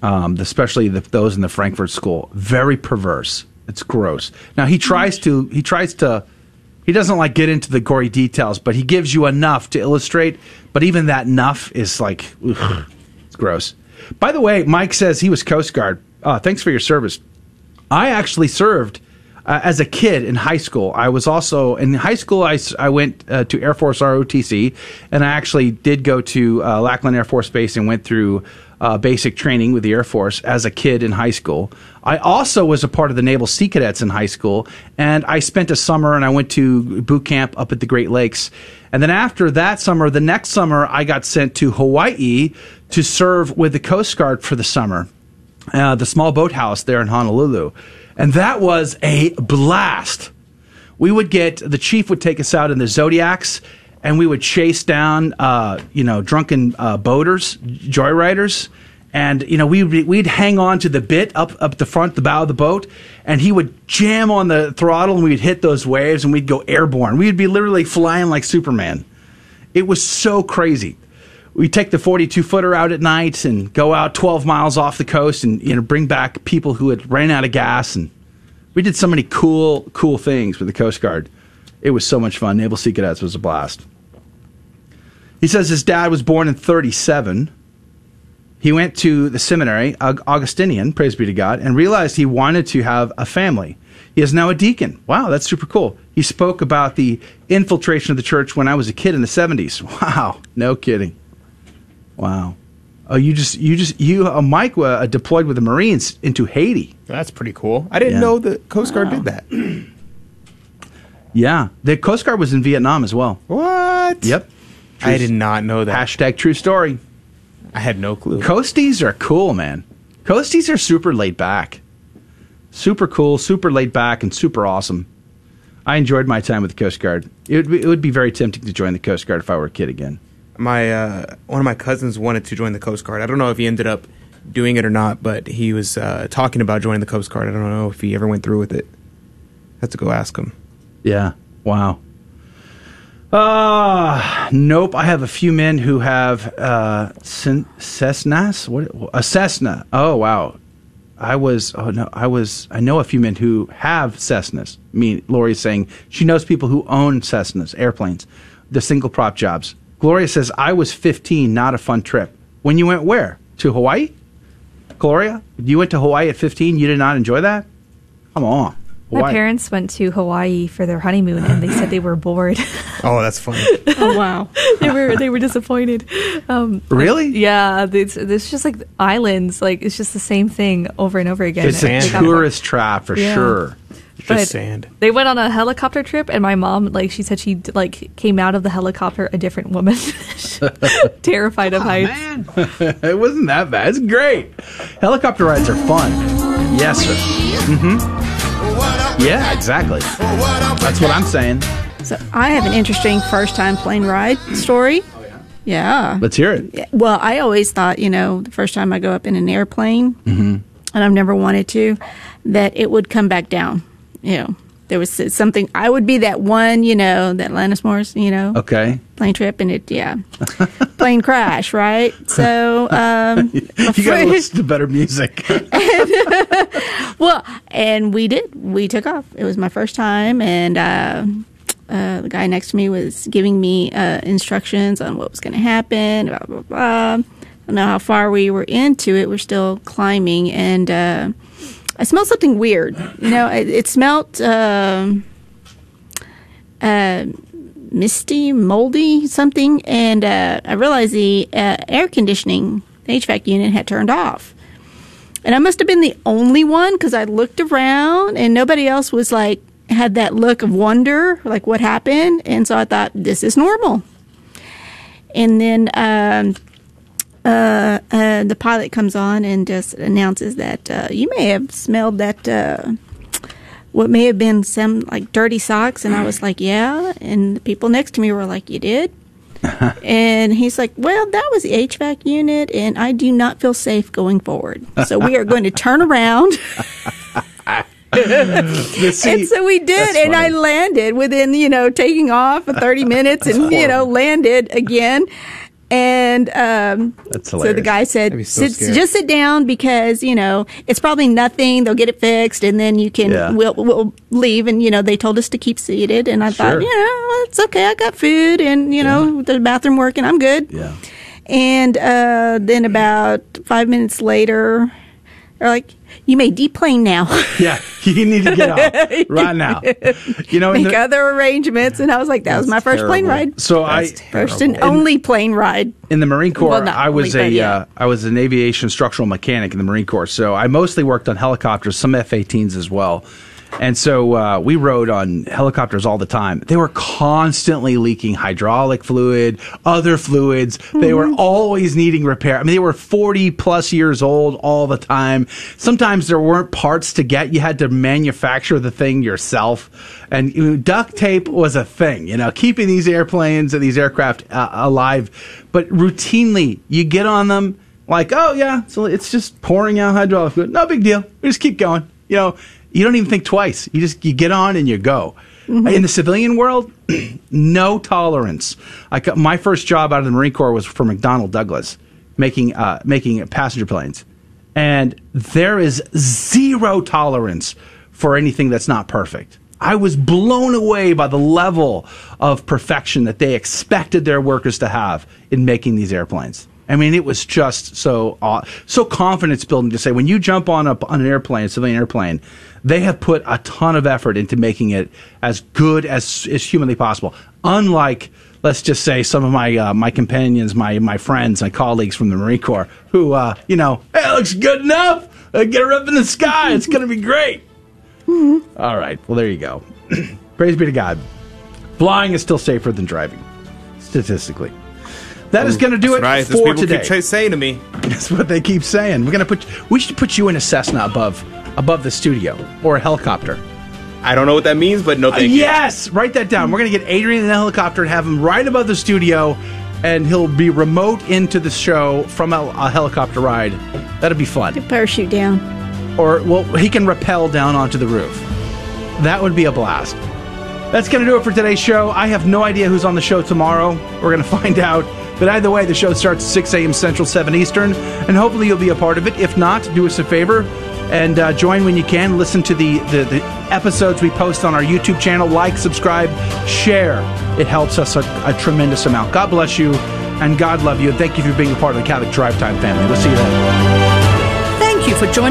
S1: um, especially the, those in the Frankfurt School. Very perverse. It's gross. Now he tries to he tries to He doesn't like get into the gory details, but he gives you enough to illustrate. But even that enough is like, it's gross. By the way, Mike says he was Coast Guard. Uh, thanks for your service. I actually served uh, as a kid in high school. I was also in high school. I, I went uh, to Air Force ROTC, and I actually did go to uh, Lackland Air Force Base and went through uh, basic training with the Air Force as a kid in high school. I also was a part of the Naval Sea Cadets in high school, and I spent a summer and I went to boot camp up at the Great Lakes. And then after that summer, the next summer, I got sent to Hawaii to serve with the Coast Guard for the summer uh, the small boathouse there in Honolulu. And that was a blast. We would get, the chief would take us out in the Zodiacs and we would chase down, uh, you know, drunken uh, boaters, joyriders. And, you know, we'd, we'd hang on to the bit up, up the front, the bow of the boat, and he would jam on the throttle and we'd hit those waves and we'd go airborne. We'd be literally flying like Superman. It was so crazy we take the 42 footer out at night and go out 12 miles off the coast and you know bring back people who had ran out of gas. And we did so many cool cool things with the coast guard. It was so much fun. Naval sea cadets was a blast. He says his dad was born in 37 he went to the seminary augustinian praise be to god and realized he wanted to have a family. He is now a deacon. Wow that's super cool. He spoke about the infiltration of the church when i was a kid in the 70s wow no kidding Wow. Oh, you just you just you uh, Mike uh, deployed with the Marines into Haiti.
S3: That's pretty cool. I didn't
S1: Yeah.
S3: know the Coast Guard did that.
S1: Yeah, the Coast Guard was in Vietnam as well.
S3: What?
S1: Yep.
S3: I did not know that.
S1: Hashtag true story.
S3: I had no clue.
S1: Coasties are cool, man. Coasties are super laid back, super cool, super laid back, and super awesome. I enjoyed my time with the Coast Guard. It would be, it would be very tempting to join the Coast Guard if I were a kid again.
S3: My uh, one of my cousins wanted to join the Coast Guard. I don't know if he ended up doing it or not, but he was uh, talking about joining the Coast Guard. I don't know if he ever went through with it. I Have to go ask him.
S1: Yeah. Wow. Uh, nope. I have a few men who have uh, Cessnas. What a Cessna? Oh wow. I was. Oh no. I was. I know a few men who have Cessnas. Mean, Lori's saying she knows people who own Cessnas, airplanes, the single prop jobs. Gloria says I was 15. Not a fun trip. When you went where? To Hawaii? Gloria, you went to Hawaii at 15. You did not enjoy that? Come on.
S2: My parents went to Hawaii for their honeymoon, and they said they were bored.
S3: Oh, that's funny.
S23: oh wow,
S2: they were they were disappointed. Um,
S1: Really?
S2: Yeah, it's, it's just like islands. Like it's just the same thing over and over again.
S1: It's a tourist trap for
S2: Yeah.
S1: sure.
S2: But They went on a helicopter trip, and my mom, like, she said she like came out of the helicopter a different woman, terrified of heights.
S1: it wasn't that bad. It's great. Helicopter rides are fun. Yes, sir. Mm-hmm. Yeah, exactly. That's what I'm saying.
S23: So I have an interesting first time plane ride story. Oh yeah. Yeah.
S1: Let's hear it.
S23: Well, I always thought, you know, the first time I go up in an airplane,
S1: Mm-hmm.
S23: and I've never wanted to, that it would come back down. You know, there was something, I would be that one, you know, that Lannis Morris, you know,
S1: Okay.
S23: plane trip, and it, yeah, plane crash, right? So, um,
S1: you gotta listen to better music.
S23: well, and we did. We took off. It was my first time, and uh, uh, the guy next to me was giving me uh, instructions on what was going to happen. Blah blah blah. I don't know how far we were into it. We're still climbing, and uh, I smelled something weird. You know, it, it smelled. Um, uh, misty, moldy, something, and uh, I realized the uh, air conditioning, the HVAC unit had turned off. And I must have been the only one because I looked around and nobody else was like, had that look of wonder, like what happened. And so I thought, this is normal. And then um, uh, uh, the pilot comes on and just announces that uh, you may have smelled that, uh, what may have been some like dirty socks. And I was like, yeah. And the people next to me were like, you did? and he's like, Well, that was the HVAC unit, and I do not feel safe going forward. So we are going to turn around. and so we did, and I landed within, you know, taking off for 30 minutes and, you know, landed again. And um, so the guy said,
S1: so
S23: sit, "Just sit down because you know it's probably nothing. They'll get it fixed, and then you can
S1: Yeah.
S23: we'll, we'll leave." And you know they told us to keep seated, and I thought,
S1: Sure.
S23: you know, well, it's okay. I got food, and you know the bathroom working. I'm good.
S1: Yeah.
S23: And uh, then about five minutes later, they're like, "You may deplane now."
S1: Yeah, you need to get off right now. You know,
S23: make
S1: the-
S23: other arrangements, and I was like, "That was my first plane ride."
S1: So I
S23: first and only plane ride.
S1: in the Marine Corps,
S23: Well,
S1: I was
S23: only,
S1: a uh, I was an aviation structural mechanic in the Marine Corps. So I mostly worked on helicopters, some F-18s as well. And so uh, we rode on helicopters all the time. They were constantly leaking hydraulic fluid, other fluids. They were
S23: Mm-hmm.
S1: always needing repair. I mean, they were 40 plus years old all the time. Sometimes there weren't parts to get. You had to manufacture the thing yourself. And you know, duct tape was a thing, you know, keeping these airplanes and these aircraft uh, alive. But routinely, you get on them like, oh, yeah, so it's just pouring out hydraulic fluid. No big deal. We just keep going. You know, you don't even think twice. You just you get on and you go. In the civilian world, no tolerance. I my first job out of the Marine Corps was for McDonnell Douglas, making uh, making passenger planes, and there is zero tolerance for anything that's not perfect. I was blown away by the level of perfection that they expected their workers to have in making these airplanes. I mean, it was just so so confidence building to say when you jump on a on an airplane, a civilian airplane, they have put a ton of effort into making it as good as is humanly possible. Unlike, let's just say, some of my uh, my companions, my my friends, my colleagues from the Marine Corps, who uh, you know, hey, it looks good enough. Uh, get her up in the sky. It's going to be great. All right. Well, there you go. Praise be to God. Flying is still safer than driving, statistically. That is going to do it
S3: right. That's
S1: for
S3: people
S1: today.
S3: keep saying to me.
S1: That's what they keep saying. We're going to put. We should put you in a Cessna above above the studio or a helicopter.
S3: I don't know what that means, but no, thank
S1: Uh,
S3: you.
S1: yes, write that down. We're going to get Adrian in a helicopter and have him right above the studio, and he'll be remote into the show from a, a helicopter ride. That'll be fun.
S23: Parachute down.
S1: Or well, he can rappel down onto the roof. That would be a blast. That's going to do it for today's show. I have no idea who's on the show tomorrow. We're going to find out. But either way, the show starts at 6 a.m. Central, 7 Eastern, and hopefully you'll be a part of it. If not, do us a favor and uh, join when you can. Listen to the, the, the episodes we post on our YouTube channel. Like, subscribe, share. It helps us a, a tremendous amount. God bless you, and God love you. And thank you for being a part of the Catholic Drive Time family. We'll see you then.
S11: Thank you for joining